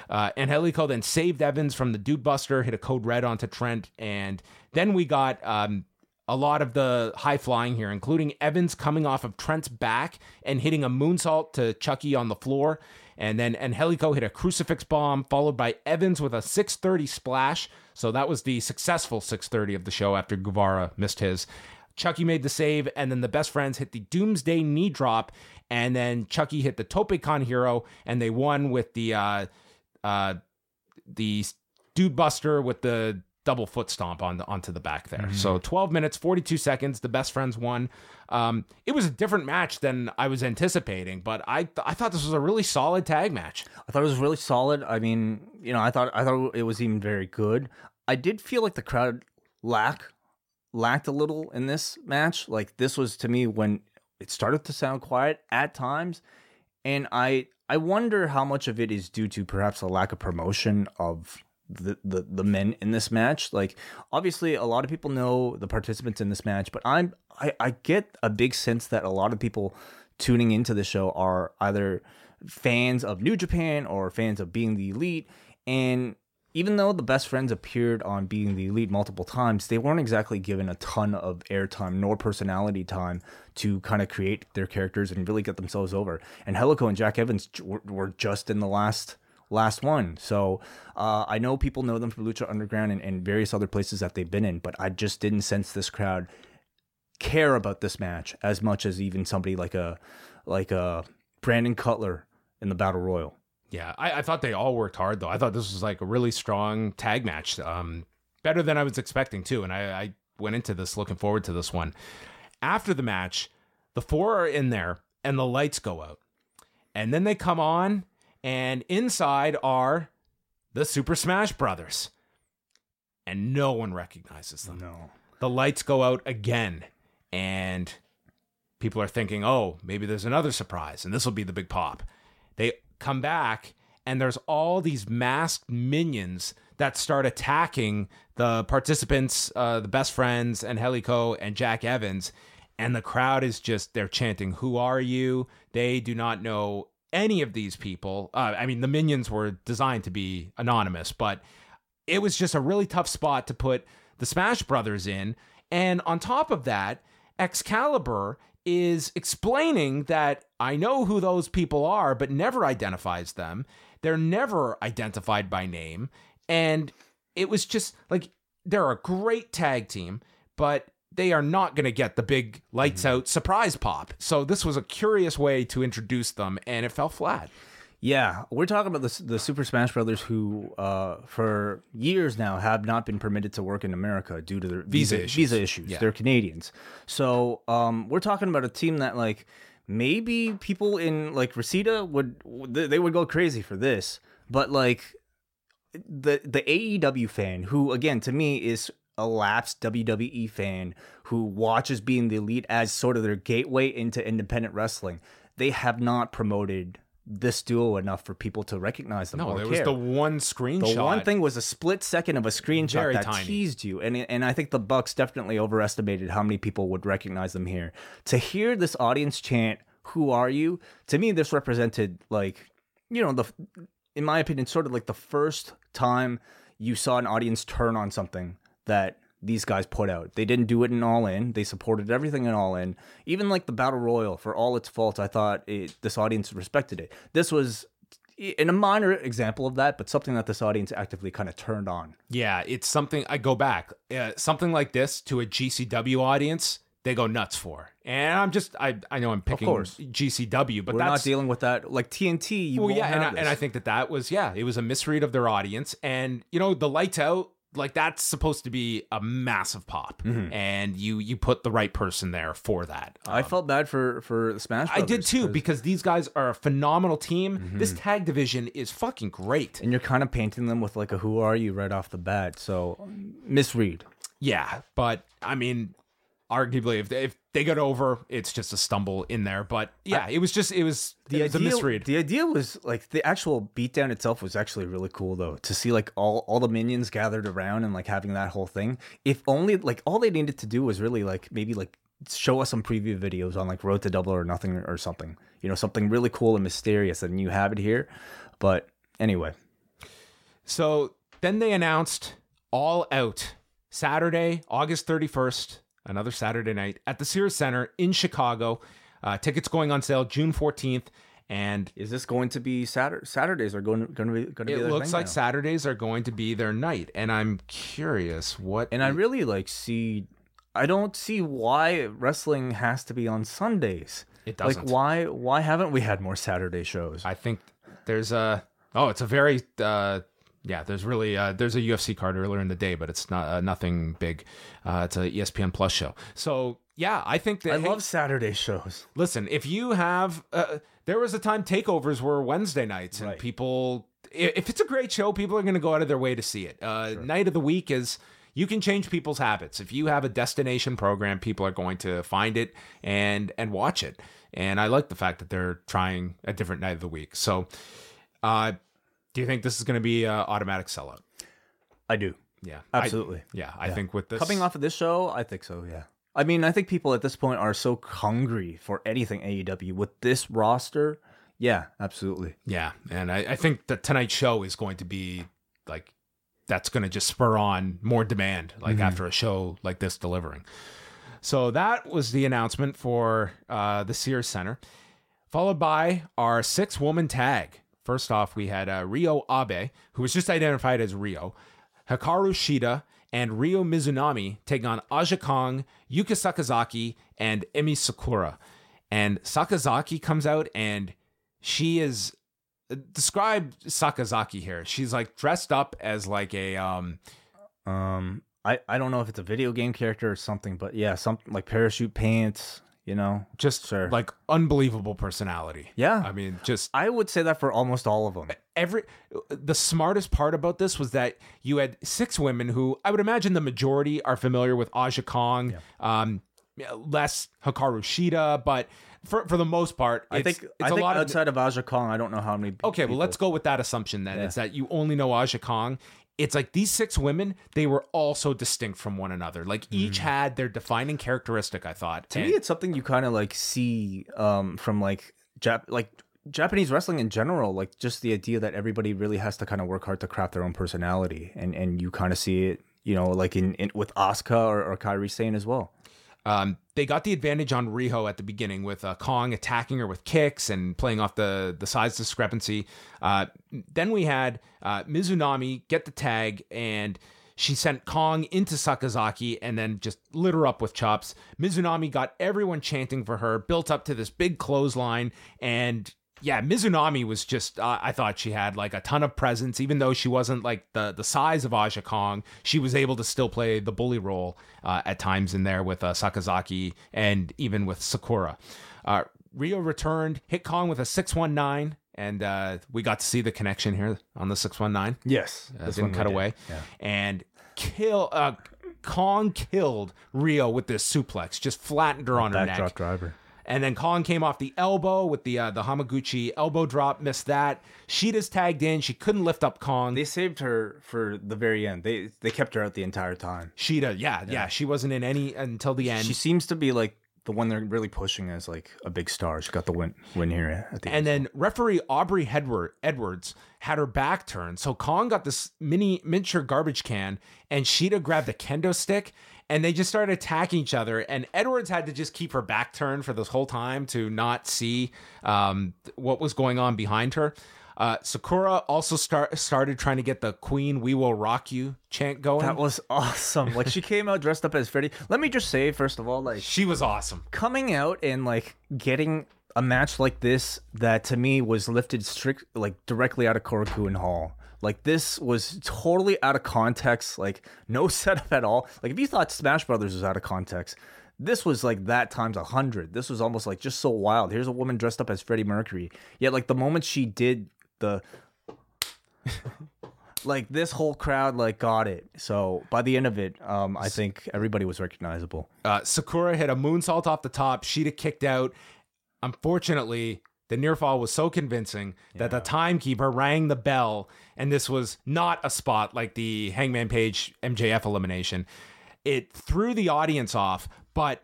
Uh, Angelico then saved Evans from the Dude Buster, hit a code red onto Trent, and then we got um, a lot of the high flying here, including Evans coming off of Trent's back and hitting a moonsault to Chucky on the floor. And then Angelico hit a crucifix bomb, followed by Evans with a 630 splash. So that was the successful 630 of the show after Guevara missed his. Chucky made the save, and then the best friends hit the Doomsday knee drop, and then Chucky hit the Tope con Hilo, and they won with the uh, uh, the Dude Buster with the double foot stomp on the, onto the back there. So 12 minutes, 42 seconds. The best friends won. Um, it was a different match than I was anticipating, but I I thought this was a really solid tag match. I thought it was really solid. I mean, you know, I thought I thought it was even very good. I did feel like the crowd lack lacked a little in this match. Like this was to me when it started to sound quiet at times, and I I wonder how much of it is due to perhaps a lack of promotion of the, the the men in this match. Like obviously a lot of people know the participants in this match, but I'm I, I get a big sense that a lot of people tuning into the show are either fans of New Japan or fans of being the elite. And even though the best friends appeared on being the elite multiple times, they weren't exactly given a ton of airtime nor personality time to kind of create their characters and really get themselves over. And Angelico and Jack Evans were, were just in the last last one. So uh, I know people know them from Lucha Underground and, and various other places that they've been in, but I just didn't sense this crowd care about this match as much as even somebody like a like a Brandon Cutler in the Battle Royal. Yeah, I, I thought they all worked hard though. I thought this was like a really strong tag match, um, better than I was expecting too. And I, I went into this looking forward to this one. After the match, the four are in there, and the lights go out, and then they come on, and inside are the Super Smash Brothers, and no one recognizes them. No. The lights go out again, and people are thinking, oh, maybe there's another surprise, and this will be the big pop. They come back, and there's all these masked minions that start attacking the participants, uh, the best friends, and Angelico and Jack Evans. And the crowd is just, they're chanting, Who are you? They do not know any of these people. Uh, I mean, the minions were designed to be anonymous, but it was just a really tough spot to put the Smash Brothers in. And on top of that, Excalibur is explaining that I know who those people are, but never identifies them. They're never identified by name. And it was just like they're a great tag team, but they are not going to get the big lights out surprise pop. So this was a curious way to introduce them, and it fell flat. Yeah, we're talking about the, the Super Smash Brothers who, uh, for years now, have not been permitted to work in America due to their Visa visa, issues. Visa issues. Yeah. They're Canadians, so um, we're talking about a team that like maybe people in like Reseda would they would go crazy for this, but like the the AEW fan who again to me is a lapsed WWE fan who watches being the elite as sort of their gateway into independent wrestling. They have not promoted this duo enough for people to recognize them. No, there was the one screenshot. The one thing was a split second of a screenshot Very that tiny. teased you, and and I think the Bucks definitely overestimated how many people would recognize them here. To hear this audience chant, "Who are you?" To me, this represented like you know the, in my opinion, sort of like the first time you saw an audience turn on something that these guys put out. They didn't do it in All In. They supported everything in All In. Even like the Battle Royal, for all its faults, I thought it, this audience respected it. This was in a minor example of that, but something that this audience actively kind of turned on. Yeah, it's something I go back. Uh, something like this to a GCW audience, they go nuts for. And I'm just I I know I'm picking. GCW, but We're that's not dealing with that like TNT. You well, won't yeah, and I, and I think that that was yeah, it was a misread of their audience, and you know the lights out like that's supposed to be a massive pop, Mm-hmm. and you you put the right person there for that. I felt bad for for the Smash. I did too 'cause- because these guys are a phenomenal team. This Mm-hmm. tag division is fucking great. and you're kind of painting them with like a "Who are you?" right off the bat. So misread. Yeah, but I mean, arguably, if if they get over, it's just a stumble in there. But yeah, it was just it was The it was idea, a misread. the idea was like the actual beatdown itself was actually really cool though to see like all all the minions gathered around and like having that whole thing. If only like all they needed to do was really like maybe like show us some preview videos on like Road to Double or Nothing or something. You know, something really cool and mysterious, and you have it here. But anyway, So then they announced All Out Saturday, August 31st, another Saturday night at the Sears Center in Chicago. Uh, tickets going on sale June 14th. And is this going to be Saturday? Saturdays are going to, going to be going to be. it looks like now. Saturdays are going to be their night. And I'm curious what. And I really like see. I don't see why wrestling has to be on Sundays. It doesn't. Like why why haven't we had more Saturday shows? I think there's a oh, it's a very uh, yeah. There's really uh, there's a UFC card earlier in the day, but it's not uh, nothing big. Uh, it's a ESPN Plus show. So yeah, I think that I hey, love Saturday shows. Listen, if you have, uh, there was a time takeovers were Wednesday nights, and Right. people, if it's a great show, people are going to go out of their way to see it. Uh, Night of the week is. You can change people's habits. If you have a destination program, people are going to find it and and watch it. And I like the fact that they're trying a different night of the week. So, uh, do you think this is going to be a automatic sellout? I do. Yeah, I- Absolutely. yeah, I think with this Coming off of this show, I think so, yeah. I mean, I think people at this point are so hungry for anything AEW with this roster. Yeah, absolutely. Yeah, and I, I think that tonight's show is going to be like that's going to just spur on more demand, like after a show like this delivering. So that was the announcement for uh, the Sears Center, followed by our six-woman tag. First off, we had uh, Riho Abe, who was just identified as Riho, Hikaru Shida, and Ryo Mizunami taking on Aja Kong, Yuka Sakazaki, and Emi Sakura. And Sakazaki comes out and she is describe Sakazaki here. She's like dressed up as like a um Um I, I don't know if it's a video game character or something, but yeah, something like parachute pants, you know. just Sure. like unbelievable personality. Yeah. I mean, just I would say that for almost all of them. every the smartest part about this was that you had six women who I would imagine the majority are familiar with Aja Kong, um less Hikaru Shida, but for for the most part, I think it's I think lot of outside of Aja Kong, I don't know how many. Okay, well, let's go with that assumption then. It's that you only know Aja Kong. It's like these six women, they were all so distinct from one another. Like each had their defining characteristic, I thought. Mm. To And- me, it's something you kind of like see um, from like Jap- like Japanese wrestling in general. Like just the idea that everybody really has to kind of work hard to craft their own personality, and and you kind of see it, you know, like in, in with Asuka or, or Kairi Sane as well. Um, they got the advantage on Riho at the beginning with uh, Kong attacking her with kicks and playing off the the size discrepancy. Uh, then we had uh, Mizunami get the tag and she sent Kong into Sakazaki and then just lit her up with chops. Mizunami got everyone chanting for her, built up to this big clothesline, and yeah, Mizunami was just uh, I thought she had like a ton of presence even though she wasn't like the the size of Aja Kong, she was able to still play the bully role uh, at times in there with uh, Sakazaki and even with Sakura. Uh, Riho returned, hit Kong with a 619 and uh, we got to see the connection here on the 619. Yes, Uh, this didn't one cut did. away. Yeah. And kill uh Kong killed Riho with this suplex, just flattened her on her neck. Driver. And then Kong came off the elbow with the uh, the Hamaguchi elbow drop, missed that. Shida's tagged in. She couldn't lift up Kong. They saved her for the very end. They they kept her out the entire time. Shida, yeah, yeah, she wasn't in any until the end. She seems to be like the one they're really pushing as like a big star. She got the win win here at the and end. then referee Aubrey Hedward, Edwards had her back turned. So Kong got this mini miniature garbage can, and Shida grabbed a kendo stick, and they just started attacking each other. And Edwards had to just keep her back turned for this whole time to not see um, what was going on behind her. Uh, Sakura also start started trying to get the Queen "We Will Rock You" chant going. that was awesome. Like she came out dressed up as Freddie. Let me just say first of all, like she was awesome. coming out and like getting a match like this that to me was lifted strict like directly out of Korakuen Hall. Like this was totally out of context, like no <laughs> setup at all. Like if you thought Smash Brothers was out of context, this was like that times a hundred. This was almost like just so wild. Here's a woman dressed up as Freddie Mercury. Yet like the moment she did the <laughs> like this whole crowd like got it. So by the end of it, um, I think everybody was recognizable. Uh, Sakura hit a moonsault off the top. Shida kicked out. Unfortunately, the near fall was so convincing that the timekeeper rang the bell, and this was not a spot like the Hangman Page MJF elimination. It threw the audience off, but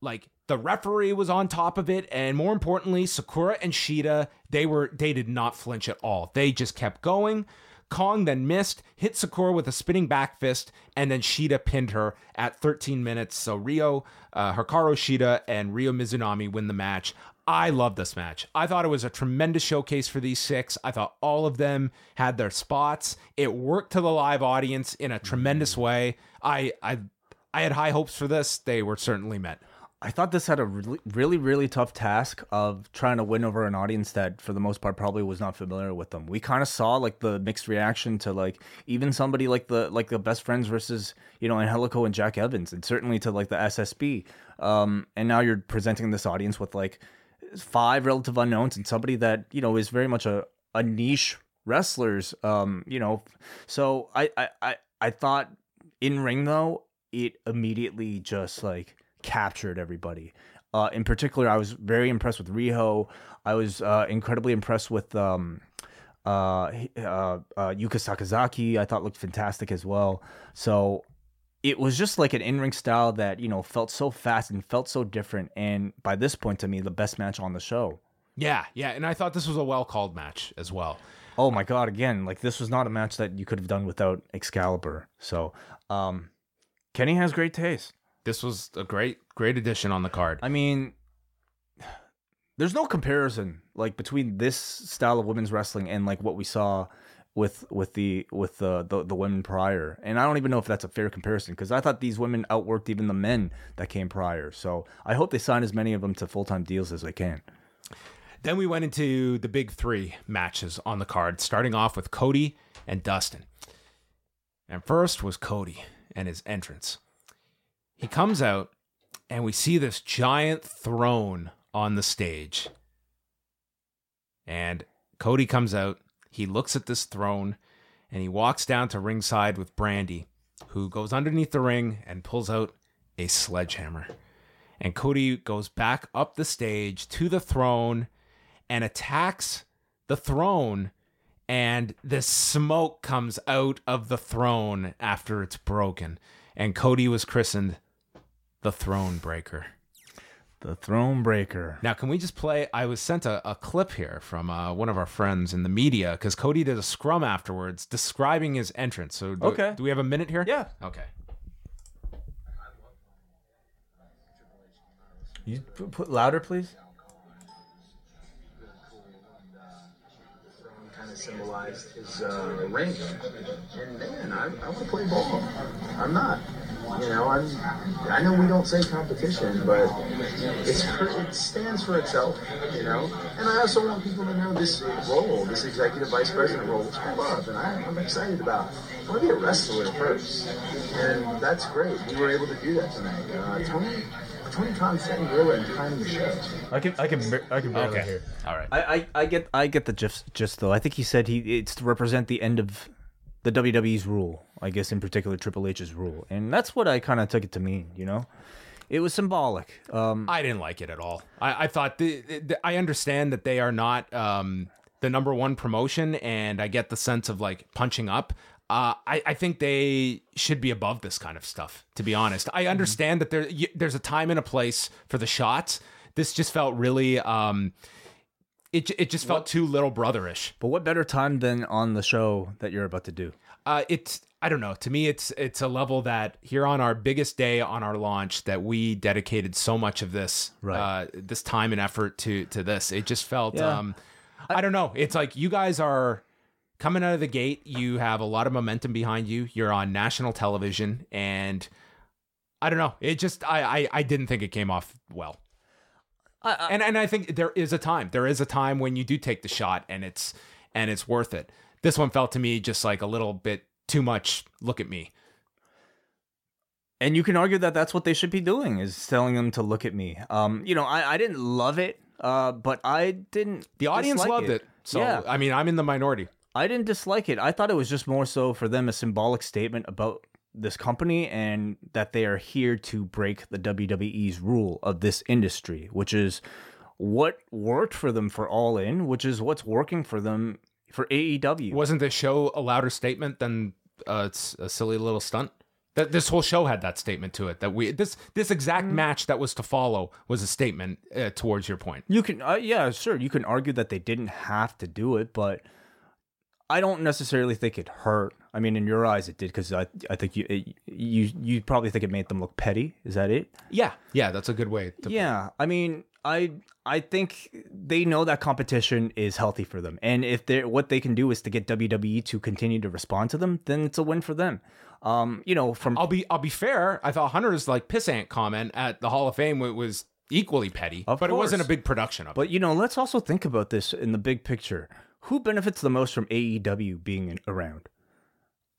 like the referee was on top of it and more importantly sakura and shida they were they did not flinch at all. They just kept going. Kong then missed hit sakura with a spinning back fist and then shida pinned her at 13 minutes. So riho uh, hikaru shida and ryo mizunami win the match I love this match. I thought it was a tremendous showcase for these six. I thought all of them had their spots. It worked to the live audience in a tremendous way. I I I had high hopes for this. They were certainly met. I thought this had a really, really, really tough task of trying to win over an audience that, for the most part, probably was not familiar with them. We kind of saw like the mixed reaction to like even somebody like the like the best friends versus you know Angelico and Jack Evans, and certainly to like the SSB. Um, and now you're presenting this audience with like five relative unknowns and somebody that you know is very much a a niche wrestlers. Um, you know, so I I I, I thought in ring though it immediately just like captured everybody. Uh, in particular, I was very impressed with Riho. I was uh, incredibly impressed with um, uh, uh, uh, Yuka Sakazaki. I thought looked fantastic as well. So it was just like an in-ring style that you know felt so fast and felt so different. And by this point, to me, the best match on the show. Yeah, yeah, and I thought this was a well called match as well. Oh my god! Again, like this was not a match that you could have done without Excalibur. So um, Kenny has great taste. This was a great great addition on the card. I mean, <sighs> there's no comparison like between this style of women's wrestling and like what we saw with with the with the the, the women prior. And I don't even know if that's a fair comparison because I thought these women outworked even the men that came prior. So I hope they sign as many of them to full time deals as they can. Then we went into the big three matches on the card, starting off with Cody and Dustin. And first was Cody and his entrance. He comes out, and we see this giant throne on the stage. And Cody comes out, he looks at this throne, and he walks down to ringside with Brandi, who goes underneath the ring and pulls out a sledgehammer. And Cody goes back up the stage to the throne and attacks the throne. And this smoke comes out of the throne after it's broken. And Cody was christened the Throne Breaker. The Throne Breaker. Now, can we just play? I was sent a, a clip here from uh, one of our friends in the media because Cody did a scrum afterwards describing his entrance. So, do, Okay. do we have a minute here? Yeah. Okay. You put louder, please. Kind of symbolized his uh, ring. And man, I, I want to play ball. I'm not. You know, I'm. I know we don't say competition, but it's it stands for itself. You know, and I also want people to know this role, this executive vice president role, which I love and I, I'm excited about. I want to be a wrestler first, and that's great. We were able to do that tonight. Uh, Tony. Tony Khan said really and timing the show. I can I can I can barely Okay. hear. All right. I, I, I get I get the gist, gist though. I think he said he it's to represent the end of the WWE's rule. I guess in particular Triple H's rule, and that's what I kind of took it to mean. You know, it was symbolic. Um, I didn't like it at all. I, I thought the, the, I understand that they are not um, the number one promotion, and I get the sense of like punching up. Uh, I, I think they should be above this kind of stuff. To be honest, I understand that there y- there's a time and a place for the shots. This just felt really. Um, it, it just felt too little brotherish. but what better time than on the show that you're about to do? Uh, it's I don't know. To me, it's it's a level that here on our biggest day on our launch that we dedicated so much of this Right. uh, this time and effort to to this. It just felt Yeah. um, I don't know. It's like you guys are coming out of the gate. You have a lot of momentum behind you. You're on national television, and I don't know. It just I I, I didn't think it came off well. and and I think there is a time. There is a time when you do take the shot and it's and it's worth it. This one felt to me just like a little bit too much. Look at me. And you can argue that that's what they should be doing is telling them to look at me. Um, you know, I, I didn't love it, uh, but I didn't. The audience dislike loved it. So yeah, I mean, I'm in the minority. I didn't dislike it. I thought it was just more so for them a symbolic statement about this company and that they are here to break the WWE's rule of this industry, which is what worked for them for All In, which is what's working for them for AEW. Wasn't this show a louder statement than uh, it's a silly little stunt? That this whole show had that statement to it. That we this this exact match that was to follow was a statement uh, towards your point. You can, uh, yeah, sure. You can argue that they didn't have to do it, but I don't necessarily think it hurt. I mean, in your eyes, it did because I, I think you, it, you, you probably think it made them look petty. Is that it? Yeah, yeah, that's a good way. to Yeah, I mean, I, I think they know that competition is healthy for them, and if they what they can do is to get WWE to continue to respond to them, then it's a win for them. Um, you know, from I'll be I'll be fair. I thought Hunter's like pissant comment at the Hall of Fame was equally petty, Of but it wasn't a big production of it. But you know, let's also think about this in the big picture. Who benefits the most from AEW being in, around?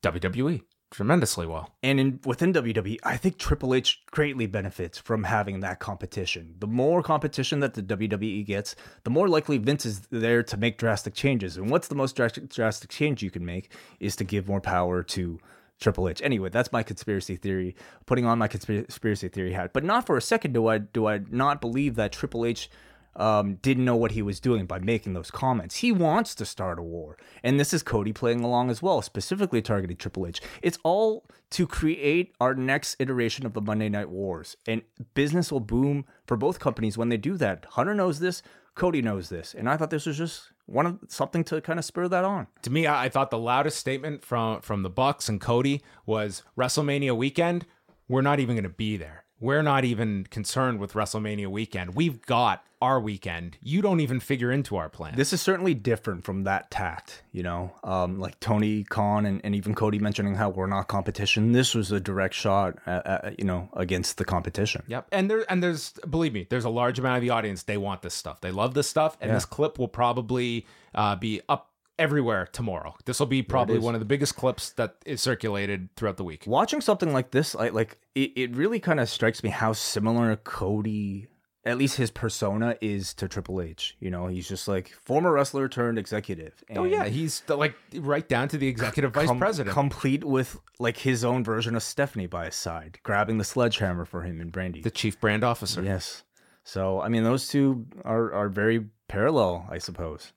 WWE tremendously well. And in within WWE, I think Triple H greatly benefits from having that competition. The more competition that the WWE gets, the more likely Vince is there to make drastic changes. And what's the most drastic, drastic change you can make is to give more power to Triple H. Anyway, that's my conspiracy theory. Putting on my conspiracy theory hat, but not for a second do I do I not believe that Triple H um, didn't know what he was doing by making those comments. He wants to start a war. And this is Cody playing along as well, specifically targeting Triple H. It's all to create our next iteration of the Monday Night Wars. And business will boom for both companies when they do that. Hunter knows this, Cody knows this. And I thought this was just one of something to kind of spur that on. To me, I, I thought the loudest statement from from the Bucks and Cody was WrestleMania weekend. We're not even going to be there. We're not even concerned with WrestleMania weekend. We've got our weekend. You don't even figure into our plan. This is certainly different from that tact, you know, um, like Tony Khan and, and even Cody mentioning how we're not competition. This was a direct shot, at, at, you know, against the competition. Yep. And there and there's believe me, there's a large amount of the audience. They want this stuff. They love this stuff. And this clip will probably uh, be up everywhere tomorrow. This will be probably one of the biggest clips that is circulated throughout the week. Watching something like this, I like it, it really kind of strikes me how similar Cody, at least his persona, is to Triple H. You know, he's just like former wrestler turned executive. Oh and yeah, he's the, like right down to the executive vice president. Complete with like his own version of Stephanie by his side, grabbing the sledgehammer for him and Brandi. the chief brand officer. Yes. So I mean, those two are are very parallel, I suppose.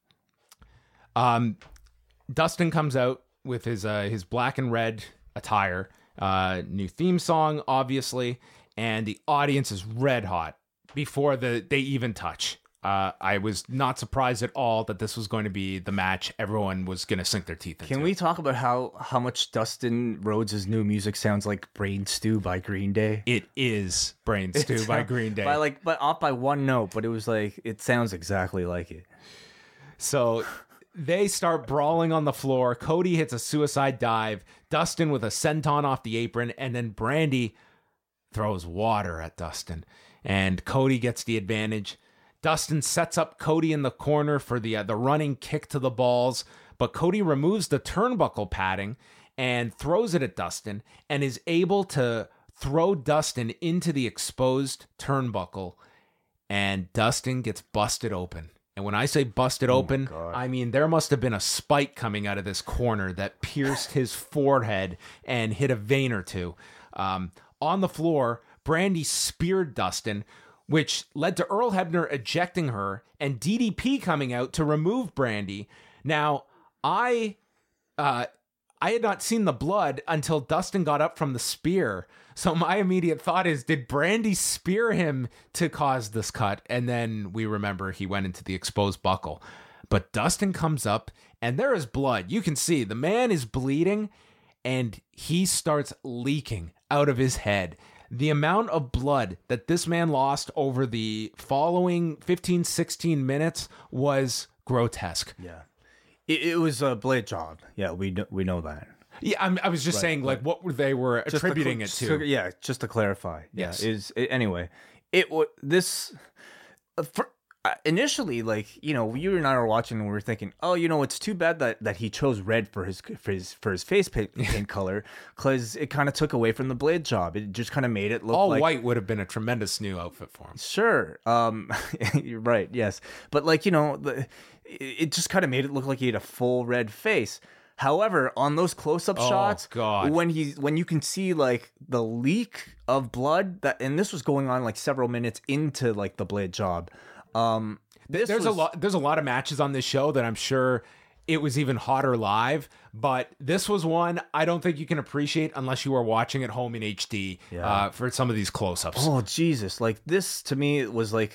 Um, Dustin comes out with his uh, his black and red attire, uh, new theme song, obviously, and the audience is red hot before the they even touch. Uh, I was not surprised at all that this was going to be the match everyone was going to sink their teeth into. Can we talk about how how much Dustin Rhodes' new music sounds like "Brain Stew" by Green Day? It is Brain Stew by Green Day. By like, but off by one note, but it was like it sounds exactly like it. So they start brawling on the floor. Cody hits a suicide dive. Dustin with a senton off the apron, and then Brandi throws water at Dustin, and Cody gets the advantage. Dustin sets up Cody in the corner for the uh, the running kick to the balls, but Cody removes the turnbuckle padding and throws it at Dustin and is able to throw Dustin into the exposed turnbuckle and Dustin gets busted open. And when I say busted open, I mean there must have been a spike coming out of this corner that pierced <laughs> his forehead and hit a vein or two. Um, on the floor, Brandi speared Dustin, which led to Earl Hebner ejecting her and DDP coming out to remove Brandi. Now, I uh, I had not seen the blood until Dustin got up from the spear. So my immediate thought is, did Brandi spear him to cause this cut? And then we remember he went into the exposed buckle. But Dustin comes up and there is blood. You can see the man is bleeding and he starts leaking out of his head. The amount of blood that this man lost over the following 15, 16 minutes was grotesque. Yeah, it, it was a blade job. Yeah, we we know that. Yeah, I'm, I was just saying, like, what were they were Just to attributing cl- it to? yeah, just to clarify. Yes. Yeah, is anyway. It was this uh, for, uh, initially like you know you and I were watching and we were thinking, oh, you know, it's too bad that that he chose red for his for his for his face paint, <laughs> paint color because it kind of took away from the blade job. It just kind of made it look All like white would have been a tremendous new outfit for him. Sure. Um, <laughs> you're right. Yes, but like you know, the, it just kind of made it look like he had a full red face. However, on those close-up shots, Oh, God. when he when you can see like the leak of blood that, and this was going on like several minutes into like the blade job. Um, there's a lot. There's a lot of matches on this show that I'm sure it was even hotter live. But this was one I don't think you can appreciate unless you are watching at home in HD uh, for some of these close-ups. Oh Jesus! Like this to me was like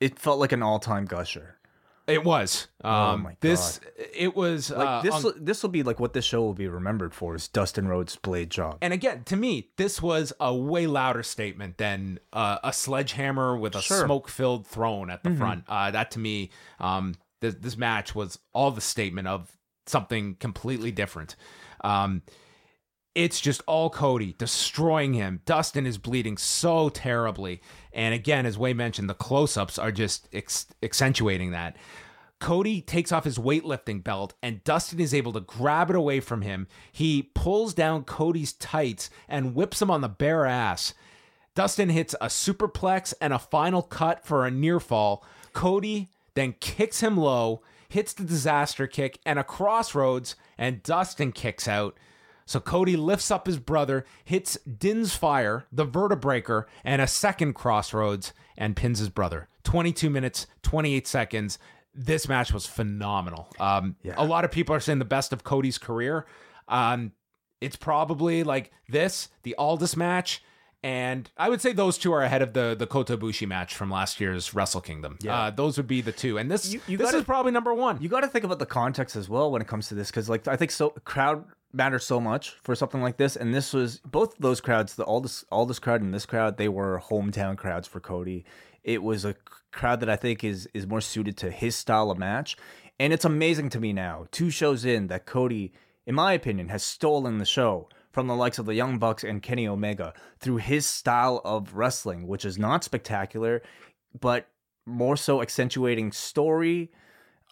it felt like an all-time gusher. It was. Um, Oh my This it was Like uh, this, on- this will be like what this show will be remembered for is Dustin Rhodes' blade job. And again, to me, this was a way louder statement than uh, a sledgehammer with a Sure. Mm-hmm. smoke-filled throne at the front. Uh, that to me, um, this, this match was all the statement of something completely different. Um, it's just all Cody destroying him. Dustin is bleeding so terribly. And again, as Wai mentioned, the close ups are just ex- accentuating that. Cody takes off his weightlifting belt and Dustin is able to grab it away from him. He pulls down Cody's tights and whips him on the bare ass. Dustin hits a superplex and a final cut for a near fall. Cody then kicks him low, hits the disaster kick and a crossroads, and Dustin kicks out. So Cody lifts up his brother, hits Din's fire, the vertebreaker, and a second crossroads, and pins his brother. 22 minutes, 28 seconds. This match was phenomenal. Um, A lot of people are saying the best of Cody's career. Um, it's probably like this, the Aldis match, and I would say those two are ahead of the the Kota Ibushi match from last year's Wrestle Kingdom. Uh, those would be the two, and this You- you this gotta- is probably number one. You got to think about the context as well when it comes to this, because like I think so crowd matters so much for something like this, and this was both those crowds, the Aldis Aldis crowd and this crowd, they were hometown crowds for Cody. It was a crowd that I think is is more suited to his style of match, and it's amazing to me now, two shows in, that Cody, in my opinion, has stolen the show from the likes of the Young Bucks and Kenny Omega through his style of wrestling, which is not spectacular, but more so accentuating story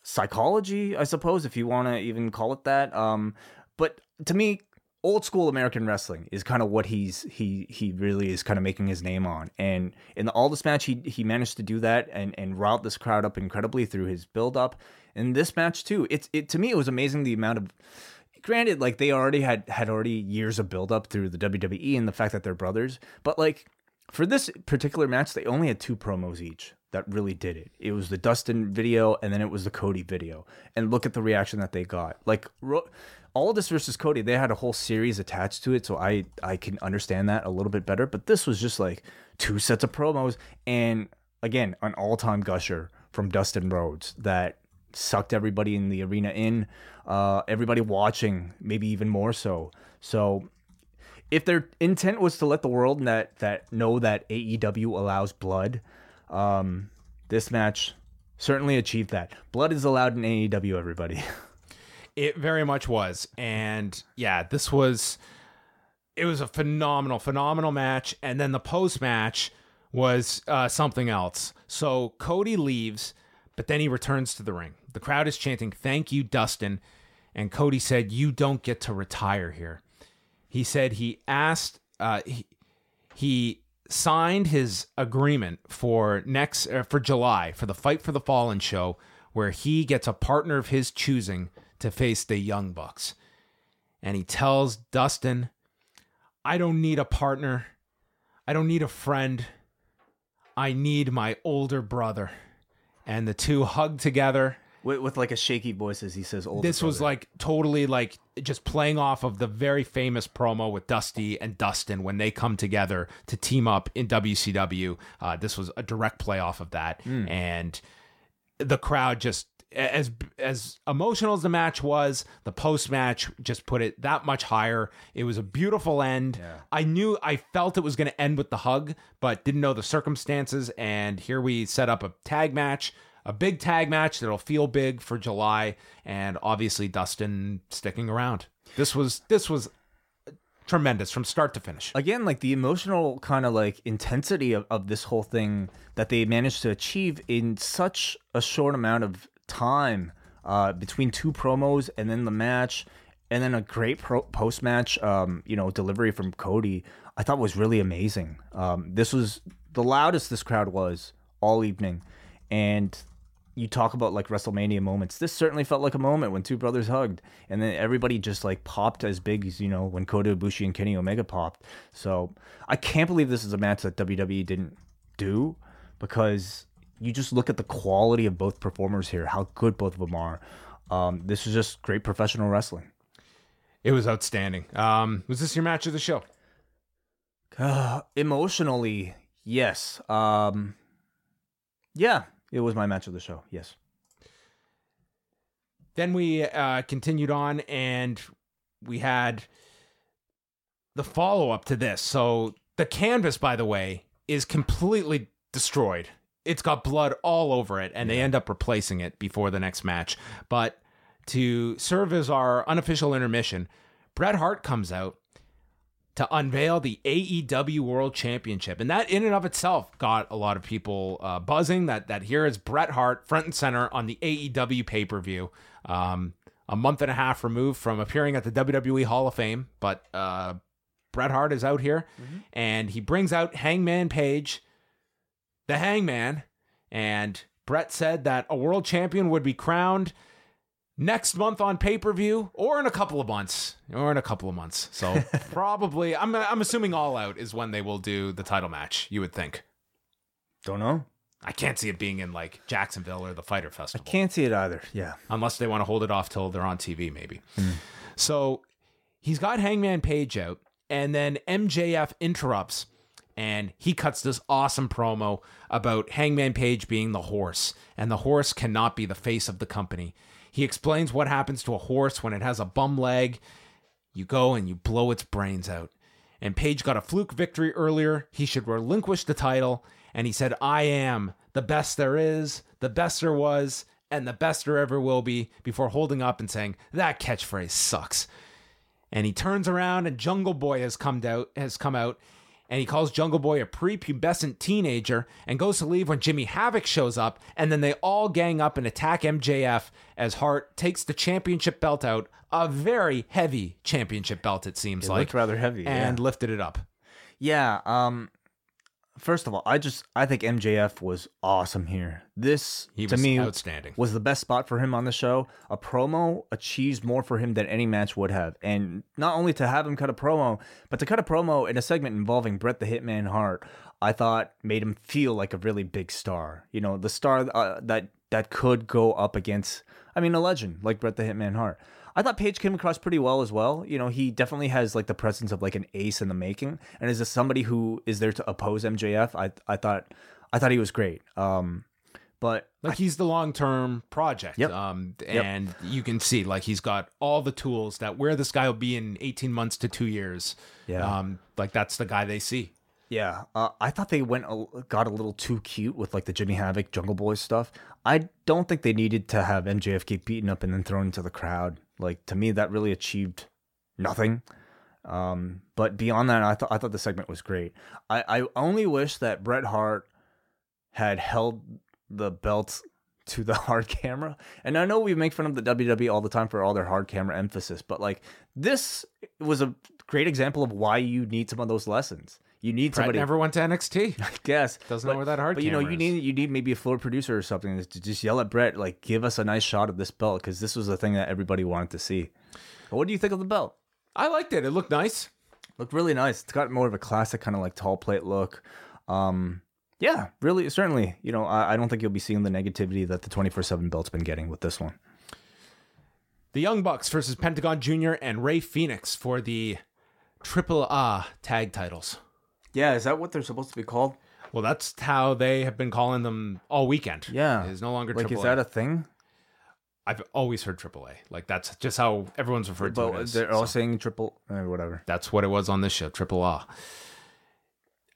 psychology, I suppose, if you want to even call it that. Um, but to me, old school American wrestling is kind of what he's he he really is kind of making his name on. And in the Aldis match, he he managed to do that and and route this crowd up incredibly through his build up. In this match too, it's it to me it was amazing the amount of. Granted, like they already had had already years of build up through the WWE and the fact that they're brothers, but like for this particular match, they only had two promos each that really did it. It was the Dustin video and then it was the Cody video. And look at the reaction that they got. Like Aldis versus Cody, they had a whole series attached to it, so I I can understand that a little bit better. But this was just like two sets of promos and again an all time gusher from Dustin Rhodes that sucked everybody in the arena in, uh, everybody watching, maybe even more so. So if their intent was to let the world that that know that AEW allows blood, um, this match certainly achieved that. Blood is allowed in AEW. Everybody. <laughs> It very much was. And yeah, this was it was a phenomenal, phenomenal match. And then the post match was uh, something else. So Cody leaves, but then he returns to the ring. The crowd is chanting, Thank you, Dustin. And Cody said, You don't get to retire here. He said he asked, uh, he, he signed his agreement for next uh, for July for the Fight for the Fallen show, where he gets a partner of his choosing to face the Young Bucks. And he tells Dustin, I don't need a partner. I don't need a friend. I need my older brother. And the two hug together. with, with like a shaky voice as he says, "Older This was like totally like just playing off of the very famous promo with Dusty and Dustin when they come together to team up in WCW. Uh, this was a direct play off of that, and the crowd just as as emotional as the match was, the post match just put it that much higher. It was a beautiful end. I knew I felt it was going to end with the hug, but didn't know the circumstances. And here we set up a tag match, a big tag match that'll feel big for July, and obviously Dustin sticking around. This was this was tremendous from start to finish. again like the emotional kind of like intensity of, of this whole thing that they managed to achieve in such a short amount of time uh, between two promos and then the match and then a great pro- post match um, you know delivery from Cody I thought was really amazing um, this was the loudest this crowd was all evening and you talk about like WrestleMania moments. This certainly felt like a moment when two brothers hugged, and then everybody just like popped as big as you know when Kota Ibushi and Kenny Omega popped. So I can't believe this is a match that WWE didn't do because you just look at the quality of both performers here, how good both of them are. Um, this is just great professional wrestling. It was outstanding. Um, was this your match of the show? Uh, <sighs> emotionally, yes. Um, yeah, it was my match of the show. Yes. then we uh, continued on and we had the follow up to this. So the canvas, by the way, is completely destroyed. It's got blood all over it, and they end up replacing it before the next match. But to serve as our unofficial intermission, Bret Hart comes out to unveil the AEW World Championship, and that in and of itself got a lot of people uh, buzzing. That that here is Bret Hart front and center on the AEW pay per view, um, a month and a half removed from appearing at the WWE Hall of Fame, but uh, Bret Hart is out here, and he brings out Hangman Page, the Hangman, and Bret said that a world champion would be crowned next month on pay per view, or in a couple of months, or in a couple of months. So <laughs> probably, I'm I'm assuming All Out is when they will do the title match. You would think. Don't know. I can't see it being in like Jacksonville or the Fighter Festival, I Can't see it either. Yeah. unless they want to hold it off till they're on TV, maybe. Hmm. So he's got Hangman Page out, and then MJF interrupts. And he cuts this awesome promo about Hangman Page being the horse, and the horse cannot be the face of the company. He explains what happens to a horse when it has a bum leg. You go and you blow its brains out. And Page got a fluke victory earlier. He should relinquish the title. And he said, I am the best there is, the best there was, and the best there ever will be, before holding up and saying, That catchphrase sucks. And he turns around and Jungle Boy has come out has come out and he calls Jungle Boy a prepubescent teenager and goes to leave when Jimmy Havoc shows up and then they all gang up and attack MJF as Hart takes the championship belt out, a very heavy championship belt it seems It like. looked rather heavy, And yeah. lifted it up. Yeah. Um. First of all, I just I think MJF was awesome here. This He to was me outstanding. was the best spot for him on the show. A promo achieves more for him than any match would have, and not only to have him cut a promo, but to cut a promo in a segment involving Bret the Hitman Hart, I thought made him feel like a really big star. You know, the star uh, that that could go up against. I mean, a legend like Bret the Hitman Hart. I thought Page came across pretty well as well. You know, he definitely has like the presence of like an ace in the making, and is somebody who is there to oppose MJF? I I thought I thought he was great. Um, But Like he's the long term project. Yep. Um, Yep. and you can see like he's got all the tools that where this guy will be in 18 months to two years. Yeah. Um, like that's the guy they see. Yeah, uh, I thought they went a, got a little too cute with like the Jimmy Havoc Jungle Boy stuff. I don't think they needed to have MJF get beaten up and then thrown into the crowd. Like to me, that really achieved nothing. Um, but beyond that, I thought I thought the segment was great. I, I only wish that Bret Hart had held the belt to the <laughs> hard camera. And I know we make fun of the WWE all the time for all their hard camera emphasis, but like this was a great example of why you need some of those lessons. You need Bret somebody never went to NXT. <laughs> I guess Doesn't know where that hard But you know, you is. need you need maybe a floor producer or something to just yell at Bret, like, give us a nice shot of this belt because this was the thing that everybody wanted to see. But what do you think of the belt? I liked it. It looked nice. Looked really nice. It's got more of a classic kind of like tall plate look. Um, yeah, really, certainly. You know, I, I don't think you'll be seeing the negativity that the twenty four seven belt's been getting with this one. The Young Bucks versus Pentagon Jr. and Rey Fenix for the Triple A tag titles. Yeah, is that what they're supposed to be called? Well, that's how they have been calling them all weekend. Yeah, It's no longer like Triple is that a thing? I've always heard Triple A. Like that's just how everyone's referred to it But as. they're all So saying triple, eh, whatever. that's what it was on this show, Triple A.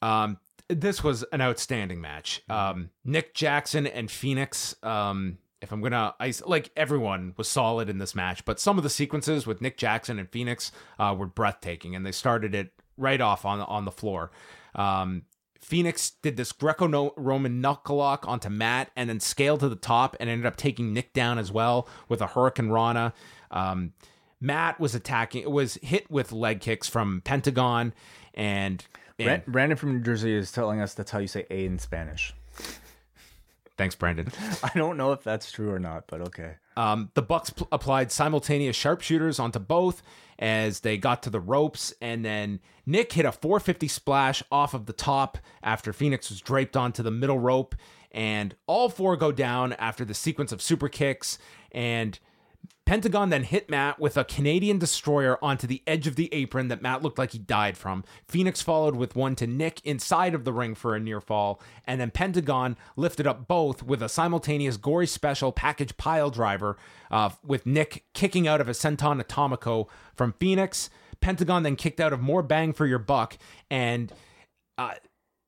Um, this was an outstanding match. Um, Nick Jackson and Fenix. Um, if I'm gonna, I like everyone was solid in this match, but some of the sequences with Nick Jackson and Fenix uh, were breathtaking, and they started it right off on on the floor. Um, Fenix did this Greco-Roman knuckle lock onto Matt, and then scaled to the top, and ended up taking Nick down as well with a hurricanrana. Um, Matt was attacking, it was hit with leg kicks from Pentagon, and, and Brandon from New Jersey is telling us that's how you say A in Spanish. thanks, Brandon. <laughs> I don't know if that's true or not, but okay. Um, the Bucks pl- applied simultaneous sharpshooters onto both as they got to the ropes, and then Nick hit a 450 splash off of the top after Fenix was draped onto the middle rope, and all four go down after the sequence of super kicks and. Pentagon then hit Matt with a Canadian destroyer onto the edge of the apron that Matt looked like he died from. Fenix followed with one to Nick inside of the ring for a near fall, and then Pentagon lifted up both with a simultaneous gory special package pile driver uh, with Nick kicking out of a Senton Atomico from Fenix. Pentagon then kicked out of more bang for your buck, and uh,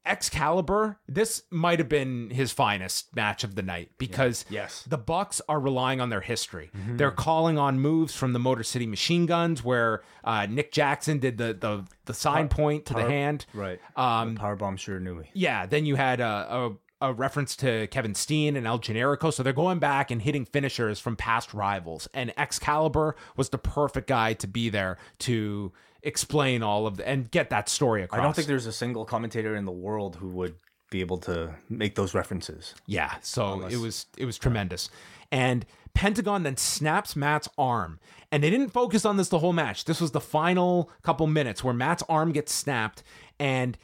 Excalibur, this might have been his finest match of the night because Yes. the Bucks are relying on their history. Mm-hmm. They're calling on moves from the Motor City Machine Guns, where uh, Nick Jackson did the the the sign point to the hand. Right. Um, Powerbomb sure knew we. yeah. Then you had a, a a reference to Kevin Steen and El Generico, so they're going back and hitting finishers from past rivals. And Excalibur was the perfect guy to be there to explain all of the and get that story across. I don't think there's a single commentator in the world who would be able to make those references. Yeah, so it was it was tremendous. And Pentagon then snaps Matt's arm. And they didn't focus on this the whole match. This was the final couple minutes where Matt's arm gets snapped and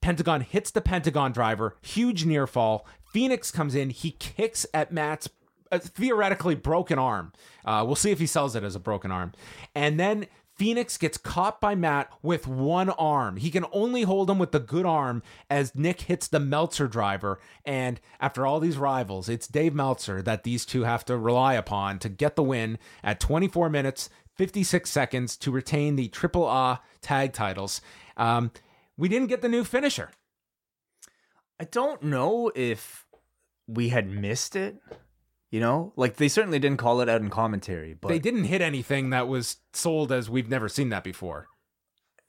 Pentagon hits the Pentagon driver, huge near fall. Fenix comes in, he kicks at Matt's theoretically broken arm. Uh, we'll see if he sells it as a broken arm. And then Fenix gets caught by Matt with one arm. He can only hold him with the good arm as Nick hits the Meltzer driver. And after all these rivals, it's Dave Meltzer that these two have to rely upon to get the win at 24 minutes, 56 seconds to retain the Triple A tag titles. Um, we didn't get the new finisher. I don't know if we had missed it. You know, like they certainly didn't call it out in commentary, but They didn't hit anything that was sold as we've never seen that before.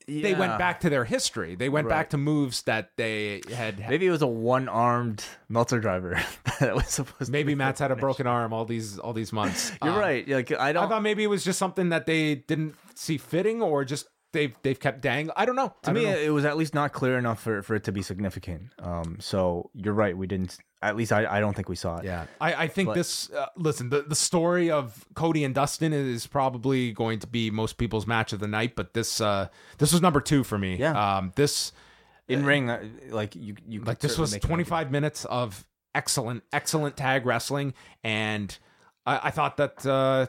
They Yeah. went back to their history. They went back Right. to moves that they had. Maybe it was a one-armed Meltzer driver <laughs> that was supposed. to Maybe be Matt's had a broken arm all these all these months. You're Um, right. Like I I don't. thought maybe it was just something that they didn't see fitting, or just they've they've kept dang. I don't know. to I me, know. it was at least not clear enough for, for it to be significant. Um. So you're right. We didn't. At least I, I don't think we saw it. Yeah, I, I think But- this. Uh, listen, the the story of Cody and Dustin is probably going to be most people's match of the night, but this uh this was number two for me. Yeah. Um, this In ring, uh, like you, you like this was certainly make an 25 minutes of excellent excellent tag wrestling and i, I thought that uh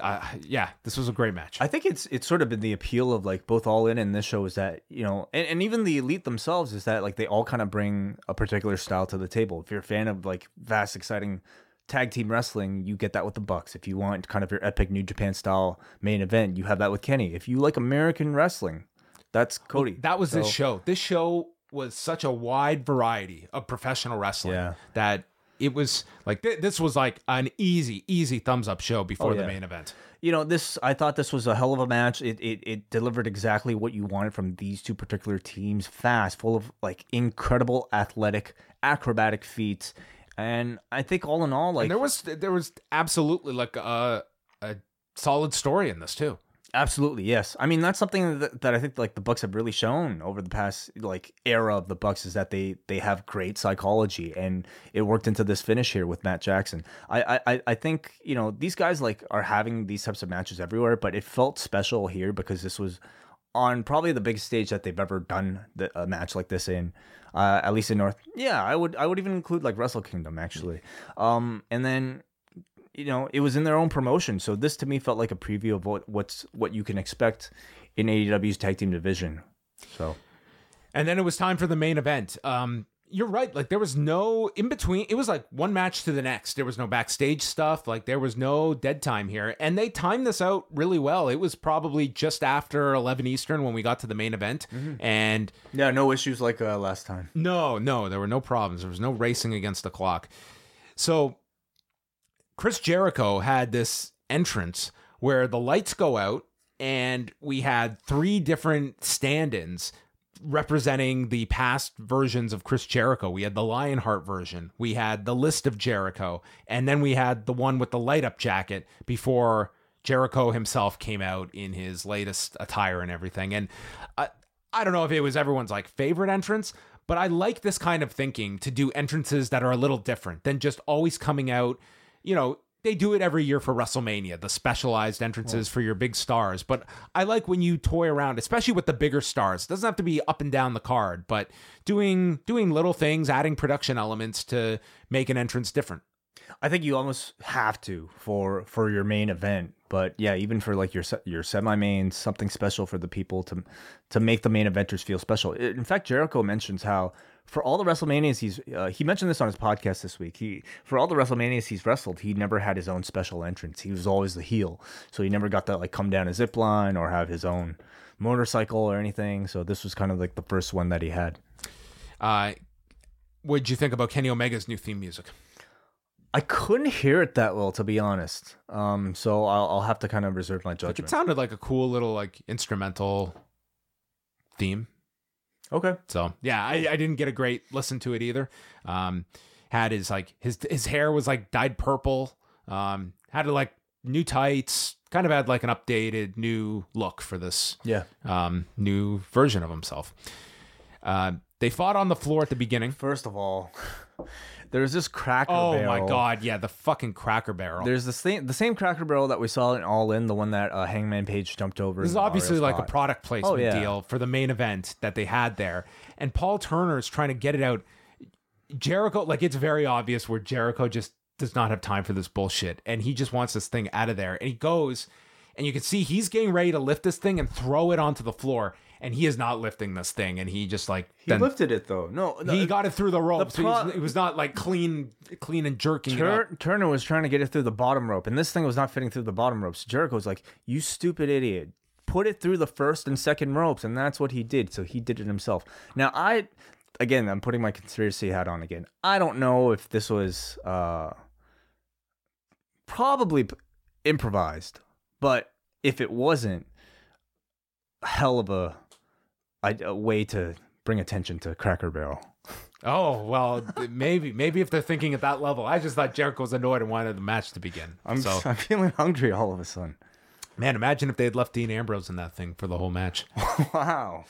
uh, yeah, this was a great match. I think it's it's sort of been the appeal of like both All In and this show is that you know, and, and even the elite themselves is that like they all kind of bring a particular style to the table. If you're a fan of like vast, exciting tag team wrestling, you get that with the Bucks. If you want kind of your epic New Japan style main event, you have that with Kenny. If you like American wrestling, that's Cody. that was this show. This show was such a wide variety of professional wrestling Yeah. that it was like th- this was like an easy, easy thumbs up show before Oh, the main event. you know this i thought this was a hell of a match it, it it delivered exactly what you wanted from these two particular teams fast full of like incredible athletic acrobatic feats and i think all in all like And there was there was absolutely like a a solid story in this too. Absolutely yes. I mean that's something that, that i think like the bucks have really shown over the past like era of the bucks is that they they have great psychology and it worked into this finish here with matt jackson. I i I- think you know these guys like are having these types of matches everywhere but it felt special here because this was on probably the biggest stage that they've ever done the, a match like this in uh, at least in north yeah i would i would even include like wrestle kingdom actually. Um and then you know it was in their own promotion so this to me felt like a preview of what what's what you can expect in AEW's tag team division so And then it was time for the main event. Um, you're right. Like there was no in between. It was like one match to the next. There was no backstage stuff. Like there was no dead time here. And they timed this out really well. It was probably just after 11 Eastern when we got to the main event. And yeah no issues like uh, last time no, no, there were no problems. There was no racing against the clock. So Chris Jericho had this entrance where the lights go out and we had three different stand-ins representing the past versions of Chris Jericho. We had the Lionheart version, we had the list of Jericho, and then we had the one with the light up jacket before Jericho himself came out in his latest attire and everything. And I, I don't know if it was everyone's like favorite entrance, but I like this kind of thinking to do entrances that are a little different than just always coming out, you know, they do it every year for WrestleMania, the specialized entrances for your big stars. But I like when you toy around, especially with the bigger stars. It doesn't have to be up and down the card, but doing doing little things, adding production elements to make an entrance different. I think you almost have to for for your main event but yeah even for like your your semi main something special for the people to to make the main eventers feel special in fact Jericho mentions how for all the WrestleManias he's uh, he mentioned this on his podcast this week he for all the WrestleManias he's wrestled he never had his own special entrance he was always the heel so he never got to like come down a zip line or have his own motorcycle or anything so this was kind of like the first one that he had Uh, what'd you think about Kenny Omega's new theme music? I couldn't hear it that well, to be honest. Um, so I'll, I'll have to kind of reserve my Like, judgment. it sounded like a cool little like instrumental theme. Okay. So yeah, I, I didn't get a great listen to it either. Um, had his like his his hair was like dyed purple. Um, had like new tights. Kind of had like an updated new look for this Yeah. um, new version of himself. Uh, they fought on the floor at the beginning. First of all, there's this cracker barrel. Oh barrel. my god, yeah, the fucking Cracker Barrel. There's the same the same cracker barrel that we saw in All In, the one that uh, Hangman Page jumped over. This is in the obviously Mario like a spot. product placement Oh, yeah. deal for the main event that they had there. And Paul Turner is trying to get it out. Jericho, like it's very obvious where Jericho just does not have time for this bullshit. And he just wants this thing out of there. And he goes, and you can see he's getting ready to lift this thing and throw it onto the floor. And he is not lifting this thing. And he just like He then lifted it though. No, no he got it through the rope. so pro- he's- it was not like clean, clean and jerking it up. Tur- Turner was trying to get it through the bottom rope, and this thing was not fitting through the bottom ropes. Jericho was like, "You stupid idiot! Put it through the first and second ropes," and that's what he did. So he did it himself. Now I, again, I'm putting my conspiracy hat on again. I don't know if this was uh, probably p- improvised, but if it wasn't, hell of a, a, a way to bring attention to Cracker Barrel. Oh well, <laughs> maybe maybe if they're thinking at that level, I just thought Jericho was annoyed and wanted the match to begin. I'm so <laughs> I'm feeling hungry all of a sudden. man, imagine if they had left Dean Ambrose in that thing for the whole match. <laughs> wow.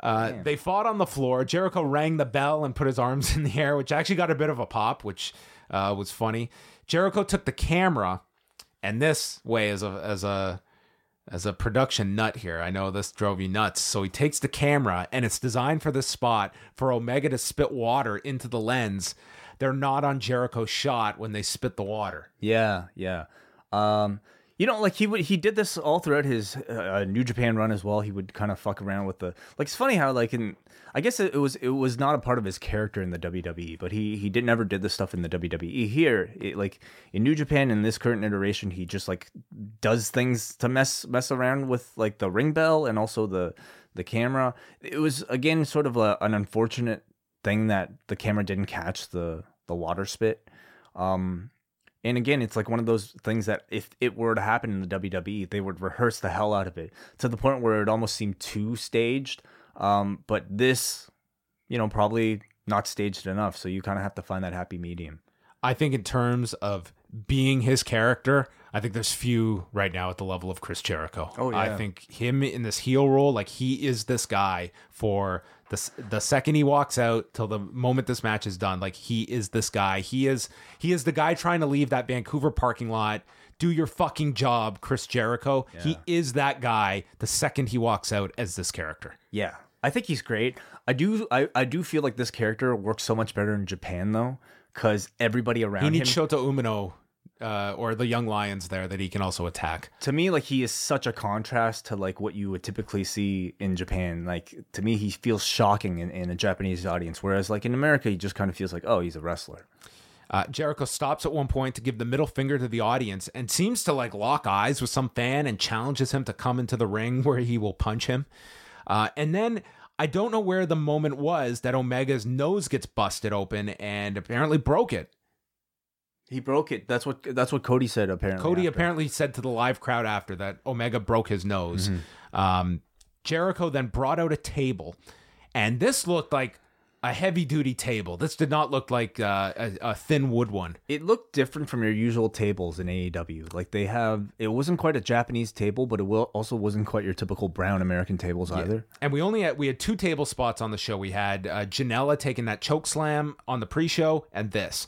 Uh, they fought on the floor. Jericho rang the bell and put his arms in the air, which actually got a bit of a pop, which uh, was funny. Jericho took the camera, and this way as a as a as a production nut here. I know this drove you nuts. So he takes the camera, and it's designed for this spot for Omega to spit water into the lens. They're not on Jericho's shot when they spit the water. Yeah, yeah. Um, You know, like he would he did this all throughout his uh, New Japan run as well. He would kind of fuck around with the like. It's funny how like in I guess it, it was it was not a part of his character in the WWE, but he he did never did this stuff in the WWE. Here, it, like in New Japan in this current iteration, he just like does things to mess mess around with like the ring bell and also the the camera. It was again sort of a, an unfortunate thing that the camera didn't catch the the water spit. Um, and again, it's like one of those things that if it were to happen in the WWE, they would rehearse the hell out of it to the point where it almost seemed too staged. Um, but this, you know, probably not staged enough. So you kind of have to find that happy medium. I think in terms of being his character, I think there's few right now at the level of Chris Jericho. Oh, yeah. I think him in this heel role, like he is this guy for the the second he walks out till the moment this match is done. Like he is this guy. He is he is the guy trying to leave that Vancouver parking lot. Do your fucking job, Chris Jericho. He is that guy the second he walks out as this character. Yeah, I think he's great. I do. I, I do feel like this character works so much better in Japan though, because everybody around He him. needs Shota Umino uh, or the young lions there that he can also attack. to me, like he is such a contrast to like what you would typically see in Japan. Like to me, he feels shocking in, in a Japanese audience, whereas like in America, he just kind of feels like, oh, he's a wrestler. Uh, Jericho stops at one point to give the middle finger to the audience and seems to like lock eyes with some fan and challenges him to come into the ring <laughs> where he will punch him. Uh, and then I don't know where the moment was that Omega's nose gets busted open and apparently broke it. He broke it. That's what that's what Cody said. Apparently, Cody after. apparently said to the live crowd after that Omega broke his nose. Um, Jericho then brought out a table, and this looked like a heavy duty table. This did not look like uh, a, a thin wood one. It looked different from your usual tables in AEW. Like they have, it wasn't quite a Japanese table, but it will, also wasn't quite your typical brown American tables either. And we only had we had two table spots on the show. We had uh, Janela taking that choke slam on the pre-show, and this.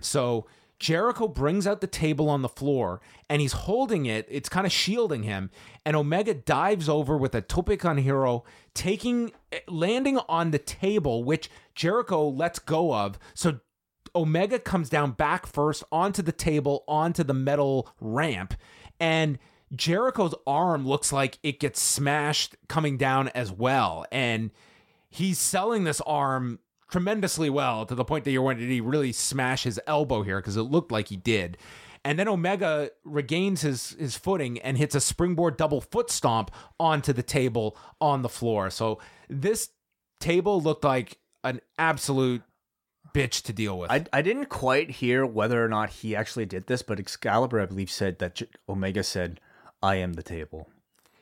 So Jericho brings out the table on the floor, and he's holding it. It's kind of shielding him. And Omega dives over with a tope hero, taking eh, landing on the table, which Jericho lets go of. So Omega comes down back first onto the table, onto the metal ramp, and Jericho's arm looks like it gets smashed coming down as well. And he's selling this arm tremendously well to the point that you're wondering, did he really smash his elbow here? Because it looked like he did. And then Omega regains his his footing and hits a springboard double foot stomp onto the table on the floor. So this table looked like an absolute bitch to deal with. I, I didn't quite hear whether or not he actually did this, but Excalibur, I believe, said that J- Omega said, "I am the table."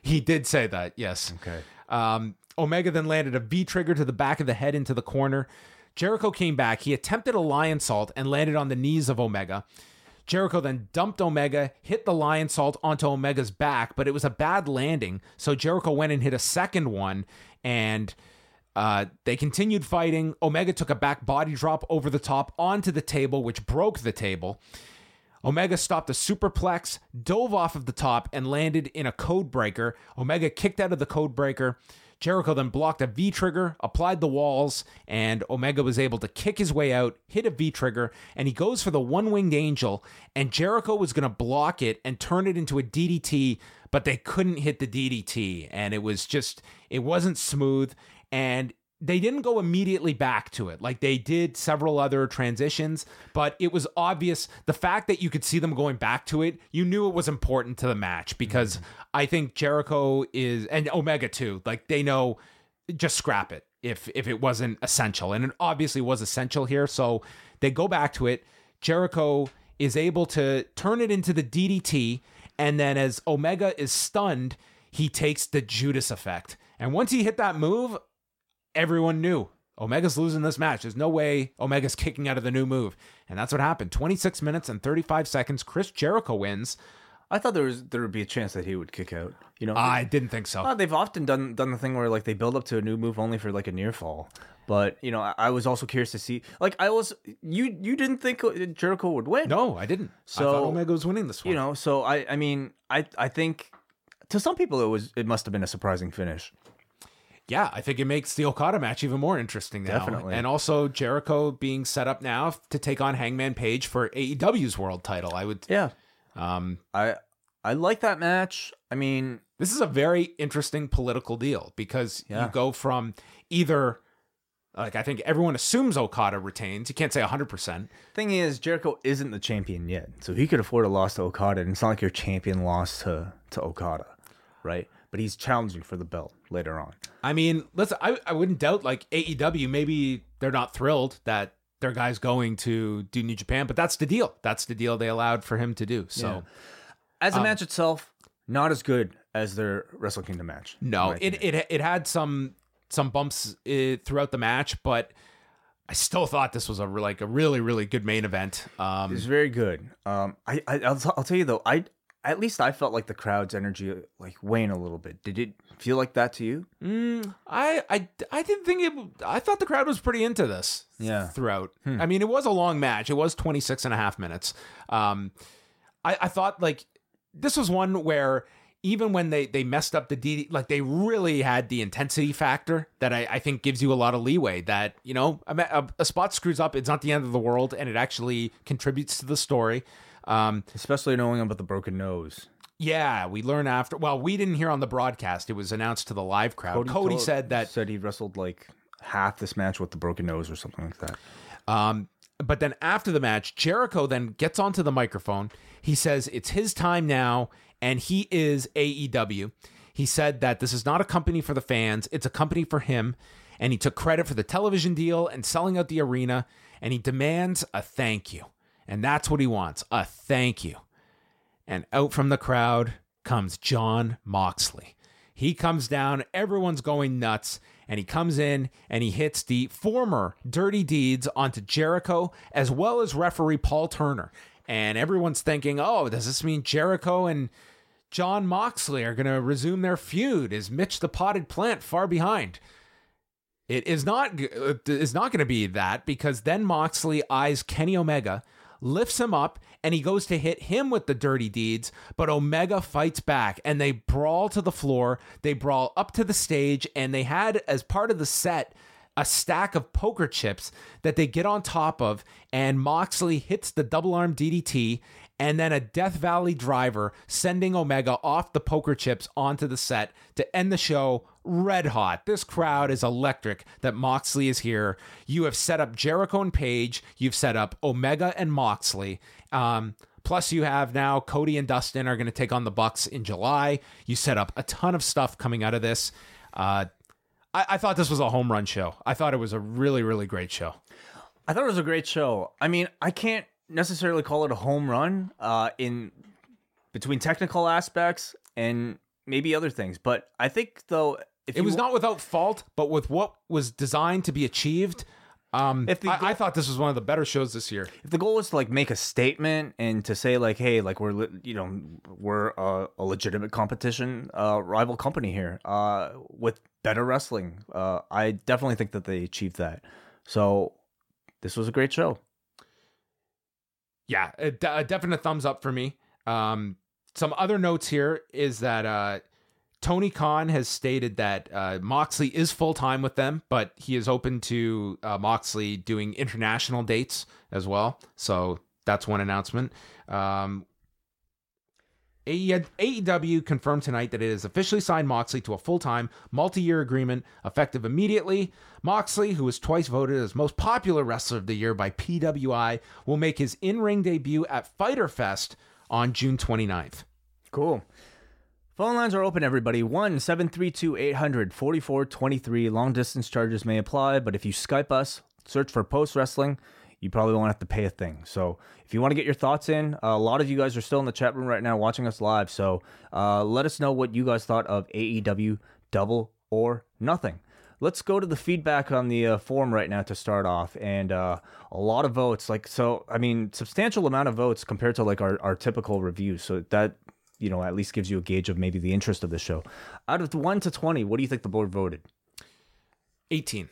He did say that, yes. Okay. Um, Omega then landed a V trigger to the back of the head into the corner. Jericho came back. He attempted a Lionsault and landed on the knees of Omega. Jericho then dumped Omega, hit the Lionsault onto Omega's back, but it was a bad landing. So Jericho went and hit a second one, and uh, they continued fighting. Omega took a back body drop over the top onto the table, which broke the table. Omega stopped a superplex, dove off of the top, and landed in a code breaker. Omega kicked out of the code breaker. Jericho then blocked a V trigger, applied the walls, and Omega was able to kick his way out, hit a V trigger, and he goes for the one winged angel. And Jericho was going to block it and turn it into a DDT, but they couldn't hit the DDT. And it was just, it wasn't smooth. And they didn't go immediately back to it. Like they did several other transitions but it was obvious the fact that you could see them going back to it you knew it was important to the match because i think jericho is and omega too like they know just scrap it if if it wasn't essential. And it obviously was essential here so they go back to it. Jericho is able to turn it into the ddt and then as omega is stunned he takes the judas effect. And once he hit that move everyone knew Omega's losing this match. There's no way Omega's kicking out of the new move. And that's what happened. 26 minutes and 35 seconds. Chris Jericho wins. I thought there was there would be a chance that he would kick out. You know, I didn't think so. Uh, they've often done done the thing where like they build up to a new move only for like a near fall. But you know, I, I was also curious to see. Like I was, you you didn't think Jericho would win? no, I didn't. I So, thought Omega was winning this one. You know, so I I mean, I I think to some people it was it must have been a surprising finish. Yeah, I think it makes the Okada match even more interesting now. Definitely. And also Jericho being set up now to take on Hangman Page for AEW's world title. I would Yeah. um I I like that match. I mean, This is a very interesting political deal because Yeah. you go from either like I think everyone assumes Okada retains. You can't say 100%. thing is, Jericho isn't the champion yet, so he could afford a loss to Okada, and it's not like your champion lost to to Okada, right? But he's challenging for the belt later on. I mean, listen, I, I wouldn't doubt like AEW, maybe they're not thrilled that their guy's going to do New Japan, but that's the deal. That's the deal they allowed for him to do. So, Yeah. As a Um, match itself, not as good as their Wrestle Kingdom match. no, it, opinion. it it had some some bumps uh, throughout the match, but I still thought this was a like a really really good main event. Um, it was very good. Um, I, I I'll, t- I'll tell you though, I at least I felt like the crowd's energy like wane a little bit. Did it feel like that to you? Mm, I, I I didn't think it. I thought the crowd was pretty into this. Yeah. Throughout, I mean, it was a long match. It was 26 and a half minutes. Um, I, I thought like this was one where even when they they messed up the D, like they really had the intensity factor that I, I think gives you a lot of leeway. That you know a, a spot screws up, it's not the end of the world, and it actually contributes to the story. Um, Especially knowing about the broken nose. yeah, we learn after. Well, we didn't hear on the broadcast. It was announced to the live crowd. Cody, told- said that said he wrestled like half this match with the broken nose or something like that. Um, but then after the match, Jericho then gets onto the microphone. He says it's his time now, and he is AEW. He said that this is not a company for the fans, it's a company for him. And he took credit for the television deal and selling out the arena. And he demands a thank you. And that's what he wants a thank you. And out from the crowd comes Jon Moxley. He comes down, everyone's going nuts, and he comes in and he hits the former Dirty Deeds onto Jericho as well as referee Paul Turner. And everyone's thinking, oh, does this mean Jericho and Jon Moxley are going to resume their feud? Is Mitch the potted plant far behind? It is not it uh, is not going to be that because then Moxley eyes Kenny Omega, lifts him up, and he goes to hit him with the dirty deeds, but Omega fights back and they brawl to the floor. They brawl up to the stage, and they had as part of the set a stack of poker chips that they get on top of, and Moxley hits the double arm DDT and then a Death Valley driver sending Omega off the poker chips onto the set to end the show red hot. This crowd is electric that Moxley is here. You have set up Jericho and Page, you've set up Omega and Moxley. Um, plus, you have now Cody and Dustin are going to take on the Bucks in July. You set up a ton of stuff coming out of this. Uh, I, I thought this was a home run show. I thought it was a really, really great show. I thought it was a great show. I mean, I can't necessarily call it a home run uh, in between technical aspects and maybe other things, but I think though if It was wa- not without fault, but with what was designed to be achieved. Um, If the I, I thought this was one of the better shows this year. if the goal was to like make a statement and to say like hey like we're you know we're a, a legitimate competition uh rival company here uh with better wrestling uh i definitely think that they achieved that so this was a great show Yeah, a, a definite thumbs up for me. Um, some other notes here is that uh, Tony Khan has stated that uh, Moxley is full time with them, but he is open to uh, Moxley doing international dates as well. So that's one announcement. Um, AEW confirmed tonight that it has officially signed Moxley to a full time, multi year agreement effective immediately. Moxley, who was twice voted as most popular wrestler of the year by PWI, will make his in ring debut at Fyter Fest on June 29th. Cool. Phone lines are open, everybody. 1 732 800 4423. Long distance charges may apply, but if you Skype us, search for Post Wrestling, you probably won't have to pay a thing. So if you want to get your thoughts in, a lot of you guys are still in the chat room right now watching us live. So uh, let us know what you guys thought of AEW Double or Nothing. Let's go to the feedback on the uh, forum right now to start off, and uh, a lot of votes. Like so, I mean, substantial amount of votes compared to like our, our typical reviews. So that you know at least gives you a gauge of maybe the interest of the show. Out of the one to twenty, what do you think the board voted? 18.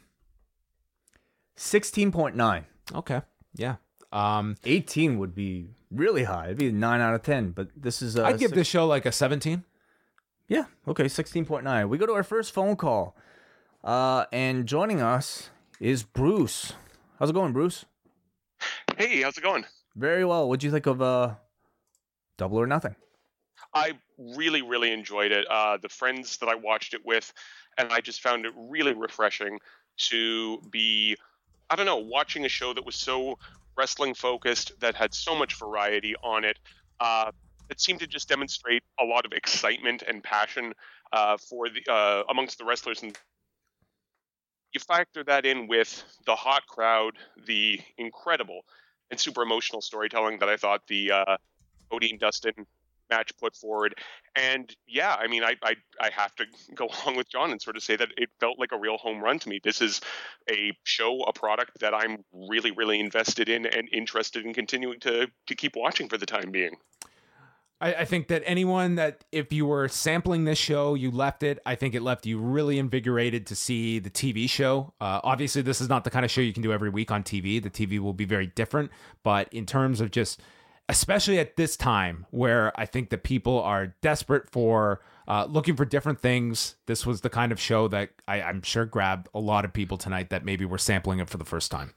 Sixteen point nine. Okay. Yeah. Um, 18 would be really high. It'd be a 9 out of 10, but this is I'd give six- this show like a 17. Yeah, okay, 16.9. We go to our first phone call. Uh and joining us is Bruce. How's it going, Bruce? Hey, how's it going? Very well. What'd you think of uh Double or Nothing? I really, really enjoyed it. Uh, the friends that I watched it with, and I just found it really refreshing to be, I don't know, watching a show that was so wrestling focused, that had so much variety on it. Uh, it seemed to just demonstrate a lot of excitement and passion uh, for the uh, amongst the wrestlers and you factor that in with the hot crowd, the incredible and super emotional storytelling that I thought the uh, Dustin match put forward. And yeah, I mean, I, I I have to <laughs> go along with John and sort of say that it felt like a real home run to me. This is a show, a product that I'm really, really invested in and interested in continuing to to keep watching for the time being. I, I think that anyone that if you were sampling this show, you left it. I think it left you really invigorated to see the TV show. Uh, obviously, this is not the kind of show you can do every week on TV. The TV will be very different, but in terms of just especially at this time where I think that people are desperate for uh, looking for different things. This was the kind of show that I, I'm sure grabbed a lot of people tonight that maybe were sampling it for the first time.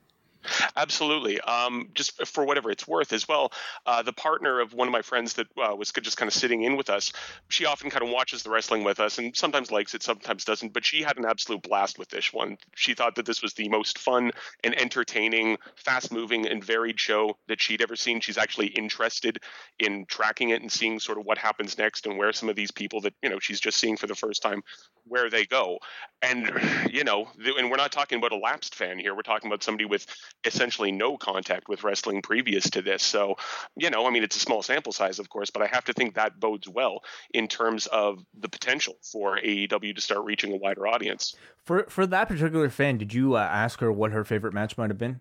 Absolutely. Um, just for whatever it's worth as well. Uh, the partner of one of my friends that uh, was just kind of sitting in with us, she often kind of watches the wrestling with us and sometimes likes it, sometimes doesn't. But she had an absolute blast with this one. She thought that this was the most fun and entertaining, fast moving, and varied show that she'd ever seen. She's actually interested in tracking it and seeing sort of what happens next and where some of these people that, you know, she's just seeing for the first time, where they go. And, you know, and we're not talking about a lapsed fan here. We're talking about somebody with essentially no contact with wrestling previous to this. So, you know, I mean, it's a small sample size, of course, but I have to think that bodes well in terms of the potential for AEW to start reaching a wider audience. For for that particular fan, did you uh, ask her what her favorite match might have been?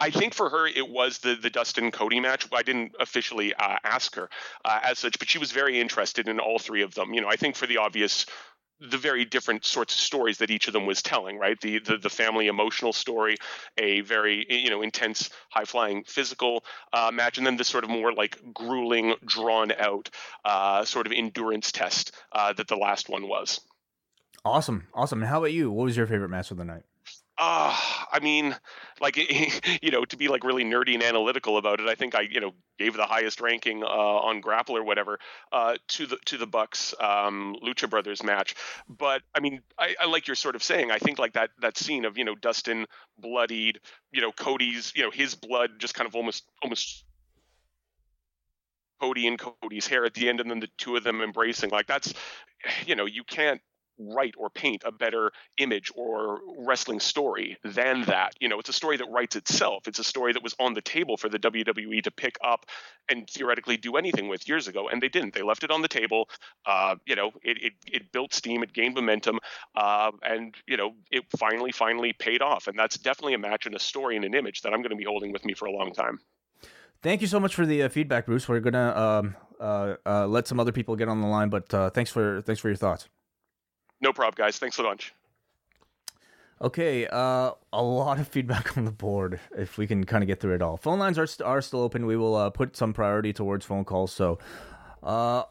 I think for her it was the the Dustin Cody match. I didn't officially uh, ask her uh, as such, but she was very interested in all three of them. You know, I think for the obvious the very different sorts of stories that each of them was telling, right? The the, the family emotional story, a very you know intense, high flying physical uh, match, and then this sort of more like grueling, drawn out uh, sort of endurance test uh, that the last one was. Awesome, awesome. And how about you? What was your favorite match of the night? Uh, I mean, like <laughs> you know, to be like really nerdy and analytical about it, I think I you know gave the highest ranking uh, on Grapple or whatever uh, to the to the Bucks um, Lucha Brothers match. But I mean, I, I like you're sort of saying. I think like that that scene of you know Dustin bloodied, you know Cody's you know his blood just kind of almost almost Cody and Cody's hair at the end, and then the two of them embracing. Like that's, <sighs> you know, you can't write or paint a better image or wrestling story than that. You know, it's a story that writes itself. It's a story that was on the table for the WWE to pick up and theoretically do anything with years ago, and they didn't. They left it on the table. Uh, you know, it, it, it built steam, it gained momentum, uh, and you know, it finally finally paid off. And that's definitely a match and a story and an image that I'm going to be holding with me for a long time. Thank you so much for the uh, feedback, Bruce. We're gonna um, uh, uh, let some other people get on the line, but uh, thanks for thanks for your thoughts. No problem, guys. Thanks a bunch. Okay, uh, a lot of feedback on the board. If we can kind of get through it all, phone lines are st- are still open. We will uh, put some priority towards phone calls. So, uh,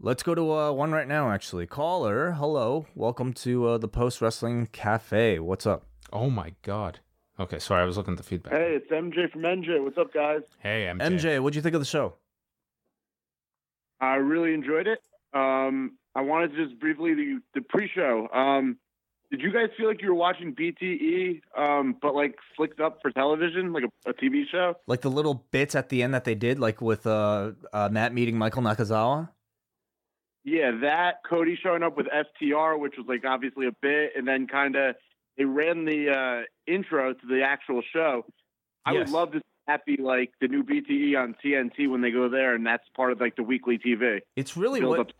let's go to uh, one right now. Actually, caller, hello, welcome to uh, the Post Wrestling Cafe. What's up? Oh my god. Okay, sorry, I was looking at the feedback. Hey, it's MJ from NJ. What's up, guys? Hey, MJ. MJ, what'd you think of the show? I really enjoyed it. Um, I wanted to just briefly the, the pre-show. Um, did you guys feel like you were watching BTE, um, but like flicked up for television, like a, a, TV show? Like the little bits at the end that they did, like with uh, uh, Matt meeting Michael Nakazawa. Yeah, that Cody showing up with FTR, which was like obviously a bit, and then kind of they ran the uh, intro to the actual show. I yes. would love to happy like the new BTE on TNT when they go there, and that's part of like the weekly TV. It's really what. Up-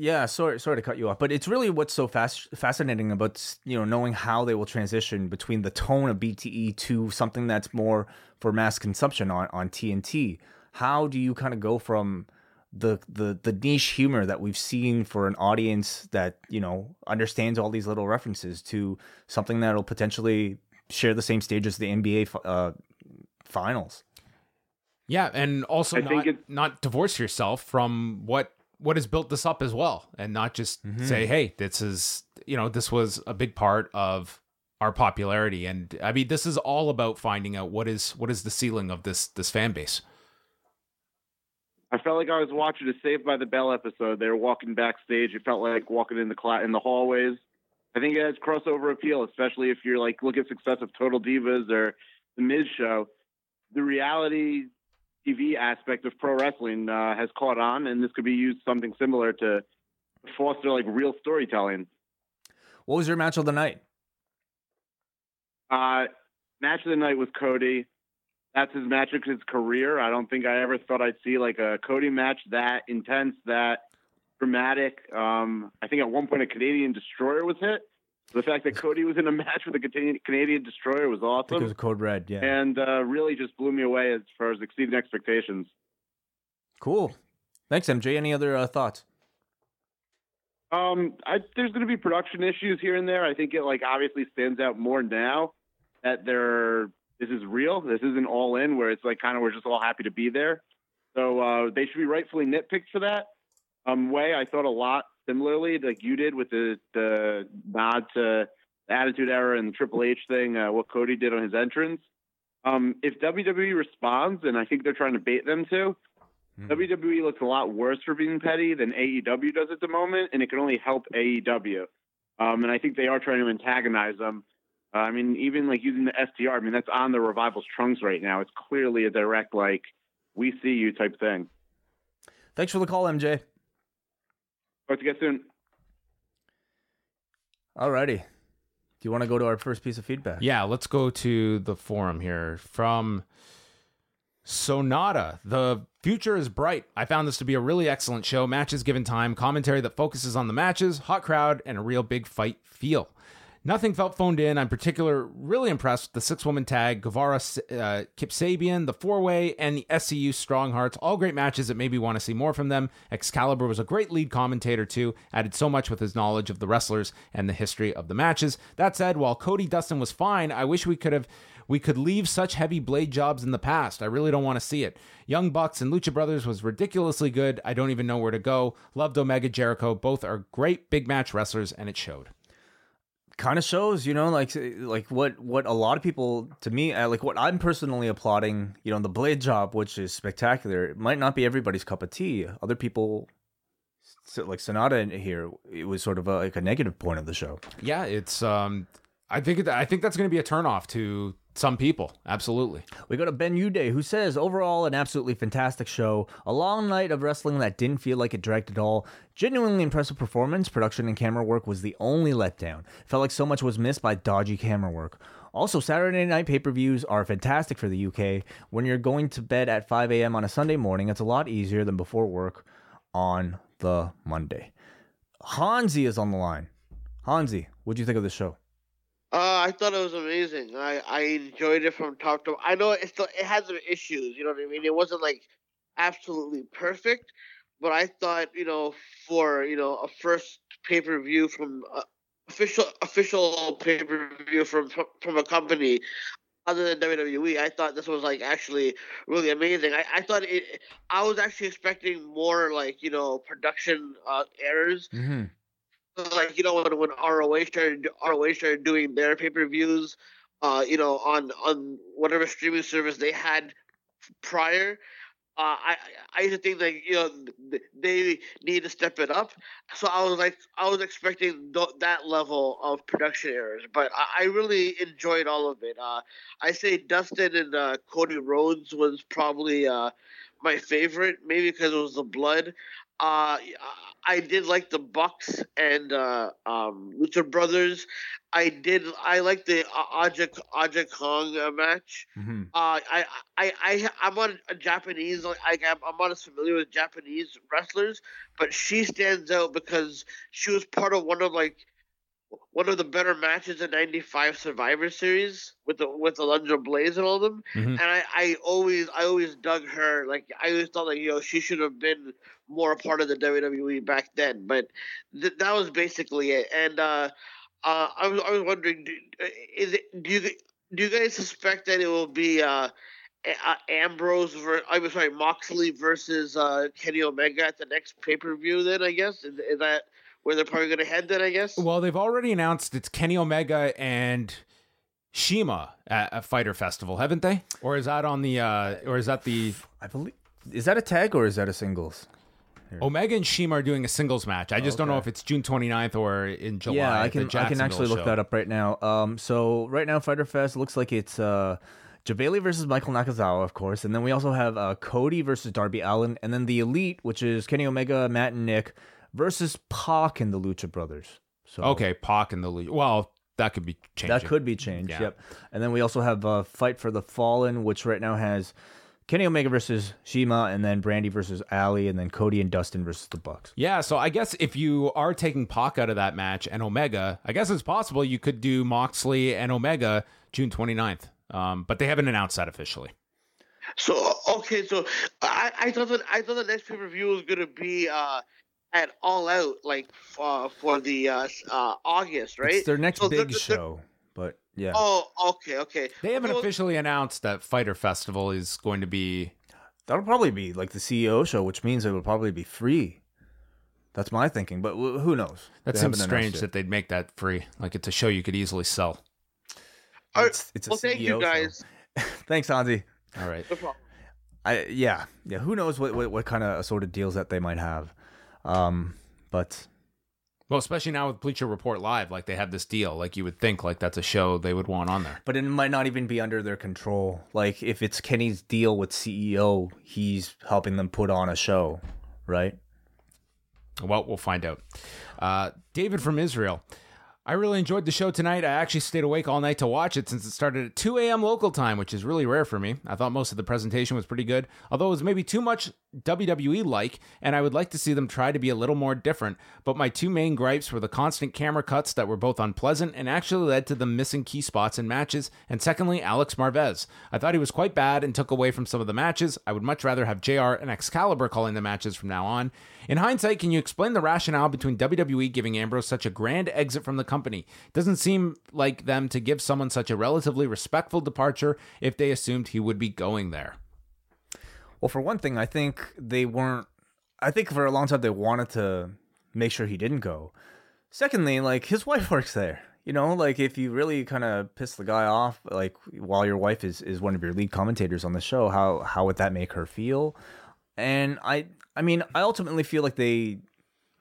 yeah, sorry, sorry to cut you off, but it's really what's so fast, fascinating about you know knowing how they will transition between the tone of BTE to something that's more for mass consumption on on TNT. How do you kind of go from the the the niche humor that we've seen for an audience that you know understands all these little references to something that'll potentially share the same stage as the NBA uh, finals? Yeah, and also I not, not divorce yourself from what what has built this up as well and not just mm-hmm. say hey this is you know this was a big part of our popularity and i mean this is all about finding out what is what is the ceiling of this this fan base I felt like I was watching a Saved by the Bell episode. They were walking backstage. It felt like walking in the cl- in the hallways. I think it has crossover appeal, especially if you're like look at success of Total Divas or the Miz show. The reality TV aspect of pro wrestling uh, has caught on, and this could be used something similar to foster like real storytelling. What was your match of the night? Uh, match of the night was Cody. That's his match of his career. I don't think I ever thought I'd see like a Cody match that intense, that dramatic. Um, I think at one point a Canadian destroyer was hit. The fact that Cody was in a match with a Canadian destroyer was awesome. it was a Code Red, yeah, and uh, really just blew me away as far as exceeding expectations. Cool. Thanks, MJ. Any other uh, thoughts? Um, I, there's going to be production issues here and there. I think it like obviously stands out more now that they're this is real. This isn't all in where it's like kind of we're just all happy to be there. So uh, they should be rightfully nitpicked for that. Um, way I thought a lot similarly, like you did with the the nod to Attitude Era and the Triple H thing, uh, what Cody did on his entrance. Um, if WWE responds, and I think they're trying to bait them to, mm. WWE looks a lot worse for being petty than AEW does at the moment, and it can only help AEW. Um, and I think they are trying to antagonize them. Uh, I mean, even like using the FTR, I mean, that's on the Revival's trunks right now. It's clearly a direct, like, we see you type thing. Thanks for the call, MJ. Talk to you guys soon. Alrighty. Do you want to go to our first piece of feedback? Yeah, let's go to the forum here from Sonata. The future is bright. I found this to be a really excellent show. Matches given time, commentary that focuses on the matches, hot crowd, and a real big fight feel. Nothing felt phoned in. I'm particular really impressed with the six woman tag, Guevara, uh, Kip Sabian, the four way, and the SCU Strong Hearts. All great matches that made me want to see more from them. Excalibur was a great lead commentator too, added so much with his knowledge of the wrestlers and the history of the matches. That said, while Cody Dustin was fine, I wish we could have we could leave such heavy blade jobs in the past. I really don't want to see it. Young Bucks and Lucha Brothers was ridiculously good. I don't even know where to go. Loved Omega Jericho. Both are great big match wrestlers, and it showed kind of shows, you know, like like what what a lot of people to me uh, like what I'm personally applauding, you know, the blade job, which is spectacular. It might not be everybody's cup of tea. Other people like Sonata here, it was sort of a, like a negative point of the show. Yeah, it's um I think I think that's going to be a turnoff to some people, absolutely. We go to Ben Uday, who says, overall, an absolutely fantastic show. A long night of wrestling that didn't feel like it dragged at all. Genuinely impressive performance. Production and camera work was the only letdown. Felt like so much was missed by dodgy camera work. Also, Saturday night pay per views are fantastic for the UK. When you're going to bed at 5 a.m. on a Sunday morning, it's a lot easier than before work on the Monday. Hansi is on the line. Hansi, what do you think of the show? Uh, I thought it was amazing. I, I enjoyed it from top to. I know it still it has some issues. You know what I mean? It wasn't like absolutely perfect, but I thought you know for you know a first pay per view from uh, official official pay per view from, from from a company other than WWE, I thought this was like actually really amazing. I, I thought it. I was actually expecting more like you know production uh, errors. Mm-hmm like you know when when ROH started ROH started doing their pay per views, uh, you know on on whatever streaming service they had prior. Uh, I I used to think that you know they need to step it up, so I was like I was expecting th- that level of production errors, but I, I really enjoyed all of it. Uh, I say Dustin and uh, Cody Rhodes was probably uh, my favorite, maybe because it was the blood. Uh, I did like the Bucks and uh, um, Lucha Brothers. I did. I like the uh, Aja Aja Kong uh, match. Mm-hmm. Uh, I I I I'm not a Japanese. Like I'm, I'm not as familiar with Japanese wrestlers, but she stands out because she was part of one of like one of the better matches in '95 Survivor Series with the with Alundra Blaze and all of them. Mm-hmm. And I, I always I always dug her. Like I always thought like you know she should have been more a part of the WWE back then. But th- that was basically it. And uh, uh, I was I was wondering, do, uh, is it do you do you guys suspect that it will be uh, uh, Ambrose ver- I'm sorry Moxley versus uh, Kenny Omega at the next pay per view? Then I guess is, is that where they're probably going to head then, I guess. Well, they've already announced it's Kenny Omega and CIMA at a Fighter Festival, haven't they? Or is that on the? uh Or is that the? I believe. is that a tag or is that a singles? Omega and CIMA are doing a singles match. I just don't know if it's June 29th or in July. Yeah, I can I can actually Jacksonville look that up right now. Um, so right now, Fyter Fest looks like it's uh, Jebailey versus Michael Nakazawa, of course, and then we also have uh, Cody versus Darby Allin, and then the Elite, which is Kenny Omega, Matt and Nick versus Pac and the Lucha Brothers. So Okay, Pac and the Lucha. Well, that could be changed. that could be changed. Yeah. Yep. And then we also have uh, Fight for the Fallen, which right now has Kenny Omega versus CIMA, and then Brandi versus Allie, and then Cody and Dustin versus the Bucks. Yeah, so I guess if you are taking Pac out of that match and Omega, I guess it's possible you could do Moxley and Omega June 29th. Um, but they haven't announced that officially. So okay, so I, I thought that I thought the next pay per view was gonna be uh at All Out, like uh, for the uh, uh August, right? It's their next So they're- big they're- show, but yeah. Oh, okay, okay. They haven't Okay, well, officially announced that Fighter Festival is going to be. That'll probably be like the CEO show, which means it will probably be free. That's my thinking, but who knows? That They seems strange that they'd make that free. Like it's a show you could easily sell. all right, It's, it's a well, thank CEO show. guys. <laughs> Thanks, Hansi. All right. No problem. I yeah yeah. Who knows what what, what kind of assorted deals that they might have, um, but Well, especially now with Bleacher Report Live, like they have this deal. Like you would think, like that's a show they would want on there. but it might not even be under their control. Like if it's Kenny's deal with CEO, he's helping them put on a show, right? Well, we'll find out. Uh, David from Israel. I really enjoyed the show tonight. I actually stayed awake all night to watch it since it started at 2 a.m. local time, which is really rare for me. I thought most of the presentation was pretty good, although it was maybe too much WWE like, and I would like to see them try to be a little more different. But my two main gripes were the constant camera cuts that were both unpleasant and actually led to them missing key spots in matches, and secondly, Alex Marvez. I thought he was quite bad and took away from some of the matches. I would much rather have JR and Excalibur calling the matches from now on. In hindsight, can you explain the rationale between WWE giving Ambrose such a grand exit from the company? It doesn't seem like them to give someone such a relatively respectful departure if they assumed he would be going there. Well, for one thing, I think they weren't. I think for a long time they wanted to make sure he didn't go. Secondly, like his <laughs> wife works there. You know, like if you really kind of piss the guy off, like while your wife is is one of your lead commentators on the show, how how would that make her feel? And I, I mean, I ultimately feel like they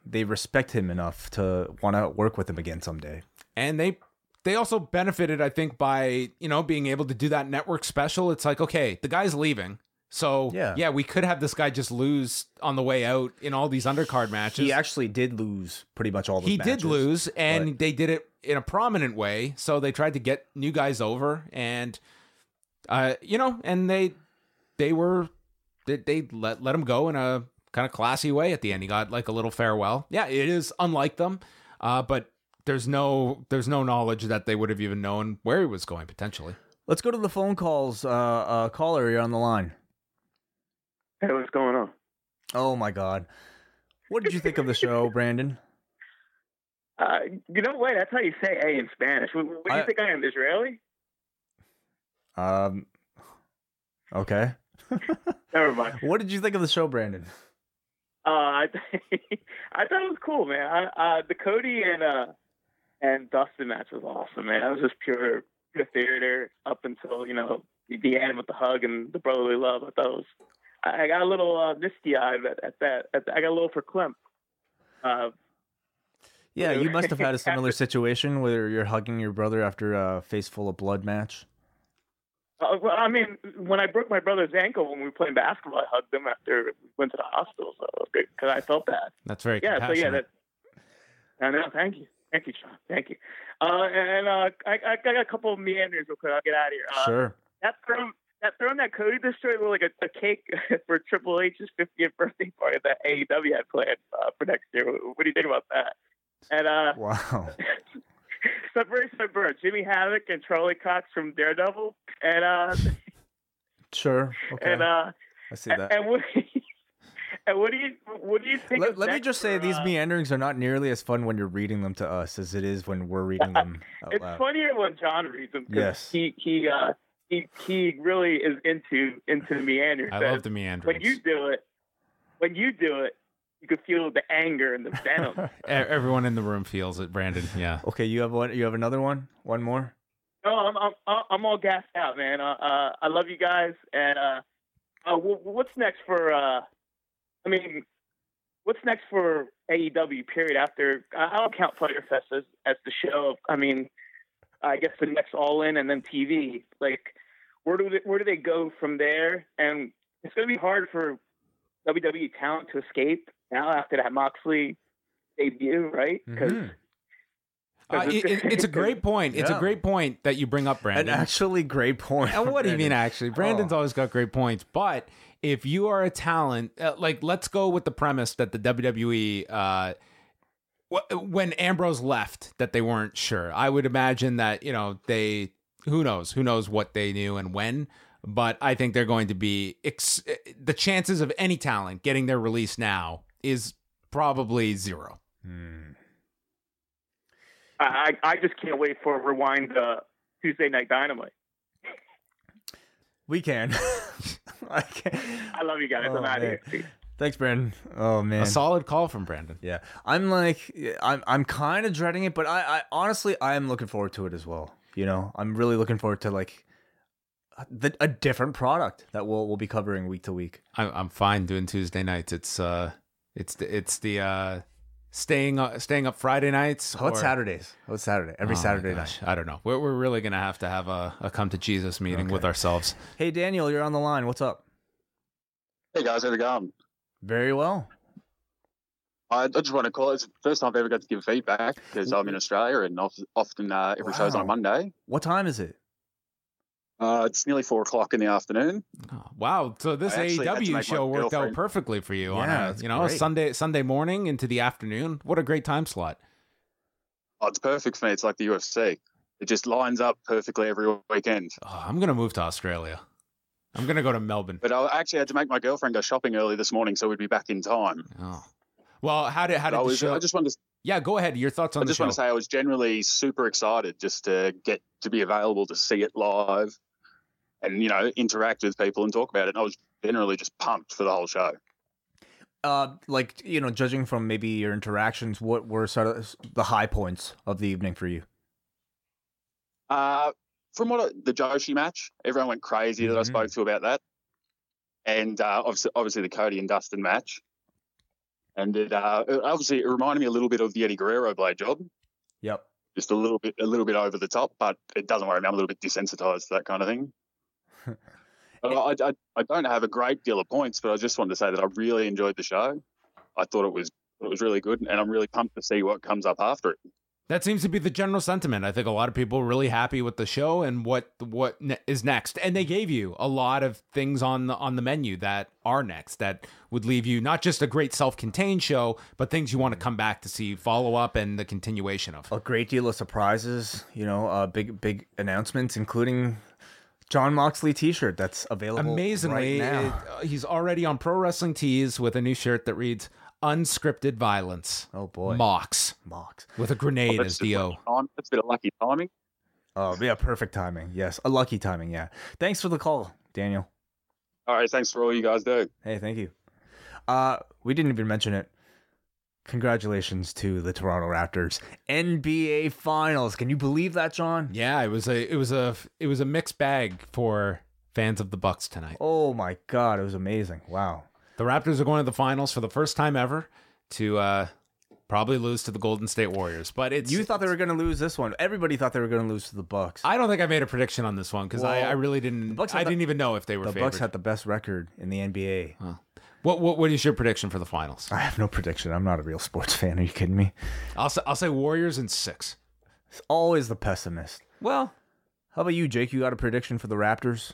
they respect him enough to want to work with him again someday. and they they also benefited i think by you know being able to do that network special it's like okay the guy's leaving so Yeah. yeah we could have this guy just lose on the way out in all these undercard matches He actually did lose pretty much all. Those he did lose and but- they did it in a prominent way so they tried to get new guys over and uh you know and they they were they, they let let him go in a kind of classy way at the end he got like a little farewell yeah it is unlike them uh but there's no there's no knowledge that they would have even known where he was going potentially Let's go to the phone calls. Uh, uh, caller, you're on the line. Hey, what's going on? Oh my God, what did you think of the show, <laughs> Brandon? Uh, you know what? That's how you say "a" in Spanish. What, what do you I- think I am, Israeli? Um, okay. <laughs> Never mind. What did you think of the show, Brandon? Uh, I <laughs> I thought it was cool, man. I, uh, the Cody and uh and Dustin match was awesome, man. That was just pure pure theater up until you know the end with the hug and the brotherly love. I thought it was. I I got a little uh, misty eyed at, at that. At I got a little for Clem. Uh, Yeah, you must have had a similar <laughs> situation where you're hugging your brother after a face full of blood match. Uh, well, I mean, when I broke my brother's ankle when we were playing basketball, I hugged him after we went to the hospital, so because I felt bad. that's very Yeah, so yeah, that. I know. Thank you, thank you, Sean. Thank you. Uh, and uh, I, I got a couple of meanders real quick. I'll get out of here. Uh, Sure. That throne, that that Cody destroyed looked like a, a cake <laughs> for Triple H's 50th birthday party that AEW had planned uh, for next year. What, do you think about that? And <laughs> Wow. Subverse Subvert, Jimmy Havoc and Charlie Cox from Daredevil, and uh, Sure. Okay. and uh, I see that. and what, <laughs> and what do you what do you think? Let, of let me just say for, these uh, meanderings are not nearly as fun when you're reading them to us as it is when we're reading them <laughs> out It's loud. funnier when John reads them. 'cause Yes. he he uh he he really is into into the meanders. i love the meanderings when you do it. When you do it, you can feel the anger and the venom. <laughs> E- everyone in the room feels it brandon yeah Okay, you have one. You have another one. One more. no, I'm I'm I'm all gassed out, man. Uh, uh, I love you guys, and uh, uh, what's next for? Uh, I mean, what's next for AEW? Period. After I don't count Fyter Fest as, as the show. I mean, I guess the next All In and then TV. Like, where do they, where do they go from there? And it's going to be hard for WWE talent to escape now after that Moxley debut, right? Because mm-hmm. Uh, it, it's a great <laughs> point. It's yeah. a great point that you bring up, Brandon. An actually great point. And what do you mean, actually? Brandon's oh. always got great points. But if you are a talent, uh, like let's go with the premise that the WWE, uh, when Ambrose left, that they weren't sure. I would imagine that you know they, who knows, who knows what they knew and when. But I think they're going to be ex- the chances of any talent getting their release now is probably zero. Hmm. I I just can't wait for rewind uh, Tuesday Night Dynamite. We can. <laughs> I, can. I love you guys. Oh, I'm out here. Thanks, Brandon. Oh man, a solid call from Brandon. Yeah, I'm like, I'm I'm kind of dreading it, but I, I honestly I am looking forward to it as well. You know, I'm really looking forward to like the, a different product that we'll we'll be covering week to week. I'm I'm fine doing Tuesday nights. It's uh, it's the it's the uh staying uh, staying up Friday nights. How about or... Saturdays? What's Saturday? Every oh Saturday night. I don't know. We're, we're really gonna have to have a, a come to Jesus meeting okay. with ourselves. Hey Daniel, you're on the line. What's up? Hey guys, how's it going? Very well. I, I just want to call. It's the first time I've ever got to give feedback because I'm in Australia and often uh, every wow. show's on a Monday. What time is it? Uh, it's nearly four o'clock in the afternoon. Oh, wow! So this AEW show worked out perfectly for you yeah, on a you know great. Sunday Sunday morning into the afternoon. What a great time slot! Oh, it's perfect for me. It's like the UFC. It just lines up perfectly every weekend. Oh, I'm gonna move to Australia. I'm gonna go to Melbourne. But I actually had to make my girlfriend go shopping early this morning, so we'd be back in time. Oh, well, how did how did I was, show? I just wanted to. Yeah, go ahead. Your thoughts on I just want to say I was generally super excited just to get to be available to see it live and you know interact with people and talk about it. And I was generally just pumped for the whole show. Uh, like you know, judging from maybe your interactions, what were sort of the high points of the evening for you? Uh, from what I, the Joshi match, everyone went crazy mm-hmm. that I mm-hmm. spoke to about that, and uh, obviously, obviously the Cody and Dustin match, and it uh, obviously it reminded me a little bit of the Eddie Guerrero blade job. Yep. Just a little bit, a little bit over the top, but it doesn't worry me. I'm a little bit desensitized to that kind of thing. <laughs> I, I, I, don't have a great deal of points, but I just wanted to say that I really enjoyed the show. I thought it was it was really good, and I'm really pumped to see what comes up after it. That seems to be the general sentiment. I think a lot of people are really happy with the show and what what ne- is next. And they gave you a lot of things on the on the menu that are next that would leave you not just a great self-contained show, but things you want to come back to see follow up and the continuation of. A great deal of surprises, you know, uh, big big announcements, including Jon Moxley T-shirt that's available. Amazingly, right it, uh, he's already on Pro Wrestling Tees with a new shirt that reads "Unscripted Violence." Oh boy, Mox, Mox with a grenade as Do. That's a bit of lucky timing. Oh yeah, perfect timing. Yes, a lucky timing. Yeah. Thanks for the call, Daniel. All right, thanks for all you guys do. Hey, thank you. Uh, we didn't even mention it congratulations to the Toronto Raptors NBA Finals. Can you believe that, John? Yeah, it was a it was a it was a mixed bag for fans of the Bucks tonight. Oh my god, it was amazing. Wow. The Raptors are going to the finals for the first time ever to uh probably lose to the Golden State Warriors. But it's You thought they were going to lose this one. Everybody thought they were going to lose to the Bucks. I don't think I made a prediction on this one because well, I, I, really didn't I the, didn't even know if they were The favored. Bucks had the best record in the NBA. Huh. What, what what is your prediction for the finals? I have no prediction. I'm not a real sports fan. Are you kidding me? I'll say I'll say Warriors in six. It's always the pessimist. Well, how about you, Jake? You got a prediction for the Raptors?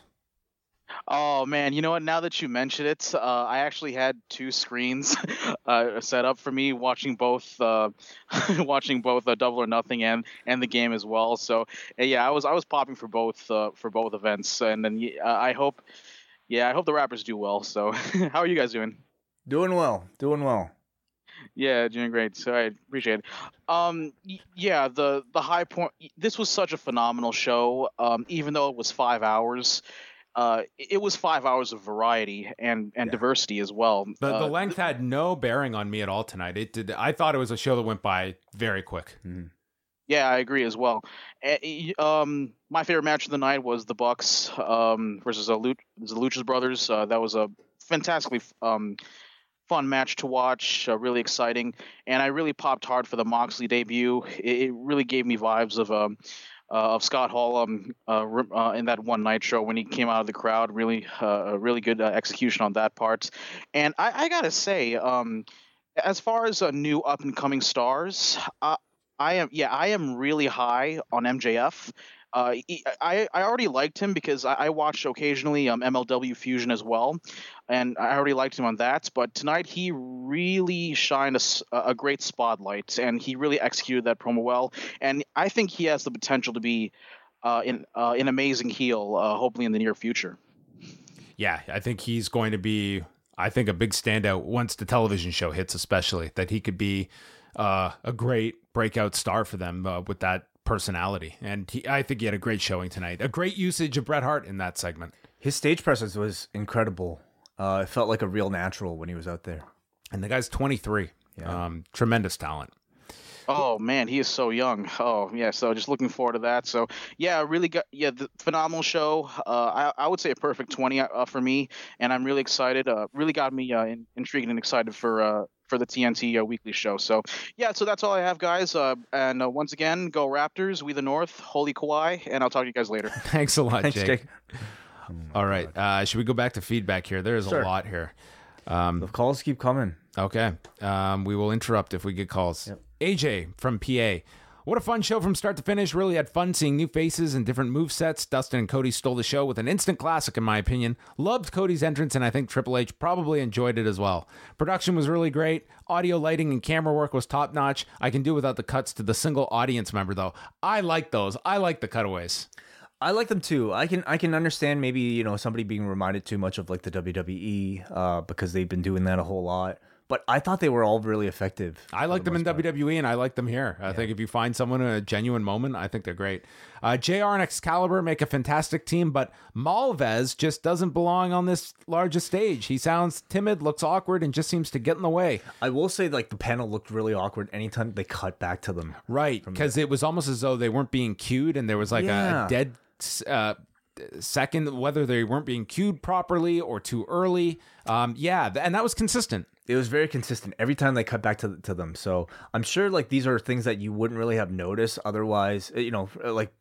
Oh man, you know what? Now that you mention it, uh, I actually had two screens <laughs> uh, set up for me, watching both, uh, <laughs> watching both uh, Double or Nothing and and the game as well. So yeah, I was I was popping for both uh, for both events, and then uh, I hope yeah, I hope the Raptors do well. So, <laughs> how are you guys doing? Doing well, doing well. Yeah, doing great. So I appreciate it. Um, yeah, the the high point. This was such a phenomenal show. Um, even though it was five hours, uh, it was five hours of variety and and yeah. diversity as well. The uh, the length had no bearing on me at all tonight. It did. I thought it was a show that went by very quick. Mm-hmm. Yeah, I agree as well. Um, my favorite match of the night was the Bucks um, versus the, Luchas Brothers. Uh, that was a fantastically um, fun match to watch, uh, really exciting, and I really popped hard for the Moxley debut. It, it really gave me vibes of um, uh, of Scott Hall um, uh, uh, in that one Nitro when he came out of the crowd. Really, uh, really good uh, execution on that part. And I, I gotta say, um, as far as new up and coming stars, I am yeah, I am really high on MJF. Uh, I, I already liked him because I, I watched occasionally um, MLW Fusion as well, and I already liked him on that. But tonight he really shined a, a great spotlight, and he really executed that promo well. And I think he has the potential to be uh, in uh, an amazing heel, uh, hopefully in the near future. Yeah, I think he's going to be. I think a big standout once the television show hits, especially that he could be uh, a great breakout star for them uh, with that personality. And he, I think he had a great showing tonight. A great usage of Bret Hart in that segment. His stage presence was incredible. Uh, it felt like a real natural when he was out there. And the guy's 23. Yeah. Um, tremendous talent. Oh man, he is so young. Oh yeah, so just looking forward to that. So yeah, really got yeah, the phenomenal show. Uh, I I would say a perfect twenty uh, for me, and I'm really excited. Uh, really got me uh, in, intrigued and excited for uh, for the TNT uh, weekly show. So yeah, so that's all I have, guys. Uh, and uh, once again, go Raptors, we the North, holy Kawhi, and I'll talk to you guys later. <laughs> Thanks a lot, Thanks, Jake. Jake. all right, uh, should we go back to feedback here? There is sure. a lot here. Um, the calls keep coming. Okay, um, we will interrupt if we get calls. Yep. AJ from PA. What a fun show from start to finish. Really had fun seeing new faces and different move sets. Dustin and Cody stole the show with an instant classic, in my opinion. Loved Cody's entrance, and I think Triple H probably enjoyed it as well. Production was really great. Audio, lighting, and camera work was top notch. I can do without the cuts to the single audience member, though. I like those. I like the cutaways. I like them too. I can I can understand maybe you know somebody being reminded too much of like the WWE uh, because they've been doing that a whole lot but I thought they were all really effective. I like the them in part. WWE and I like them here. I yeah. think if you find someone in a genuine moment, I think they're great. Uh, JR and Excalibur make a fantastic team, but Marvez just doesn't belong on this largest stage. He sounds timid, looks awkward, and just seems to get in the way. I will say, like, the panel looked really awkward anytime they cut back to them. Right, because it was almost as though they weren't being cued and there was like yeah. a dead. Uh, second whether they weren't being cued properly or too early um yeah and that was consistent it was very consistent every time they cut back to, to them. So I'm sure like these are things that you wouldn't really have noticed otherwise, you know, like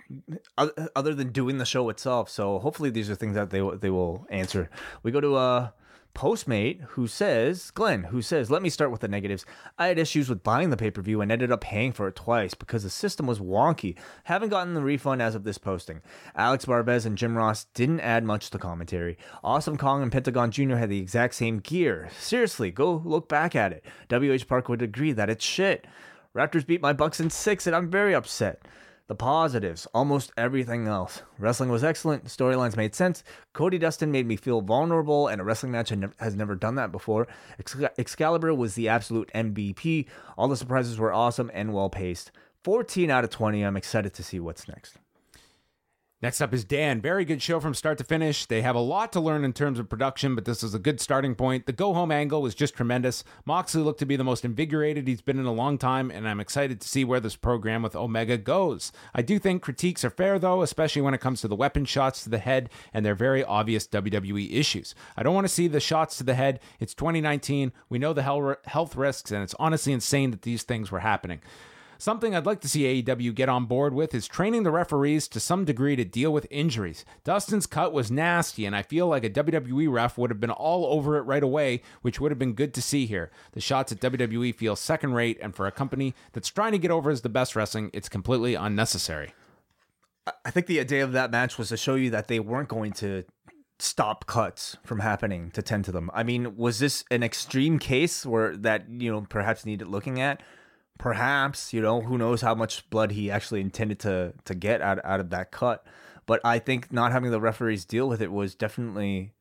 other than doing the show itself. So hopefully these are things that they they will answer. We go to uh Postmate, who says, Glenn, who says, let me start with the negatives. I had issues with buying the pay per view and ended up paying for it twice because the system was wonky. Haven't gotten the refund as of this posting. Alex Marvez and Jim Ross didn't add much to commentary. Awesome Kong and Pentagon Jr. had the exact same gear. Seriously, go look back at it. WH Park would agree that it's shit. Raptors beat my Bucks in six, and I'm very upset. The positives, almost everything else. Wrestling was excellent, storylines made sense. Cody Dustin made me feel vulnerable, and a wrestling match has never done that before. Excalibur was the absolute MVP. All the surprises were awesome and well paced. 14 out of 20. I'm excited to see what's next. Next up is Dan. Very good show from start to finish. They have a lot to learn in terms of production, but this is a good starting point. The go home angle was just tremendous. Moxley looked to be the most invigorated he's been in a long time, and I'm excited to see where this program with Omega goes. I do think critiques are fair, though, especially when it comes to the weapon shots to the head and their very obvious WWE issues. I don't want to see the shots to the head. It's 2019. We know the health risks, and it's honestly insane that these things were happening. Something I'd like to see AEW get on board with is training the referees to some degree to deal with injuries. Dustin's cut was nasty, and I feel like a WWE ref would have been all over it right away, which would have been good to see here. The shots at WWE feel second rate, and for a company that's trying to get over as the best wrestling, it's completely unnecessary. I think the idea of that match was to show you that they weren't going to stop cuts from happening to tend to them. I mean, was this an extreme case where that, you know, perhaps needed looking at? Perhaps you know who knows how much blood he actually intended to to get out out of that cut but i think not having the referees deal with it was definitely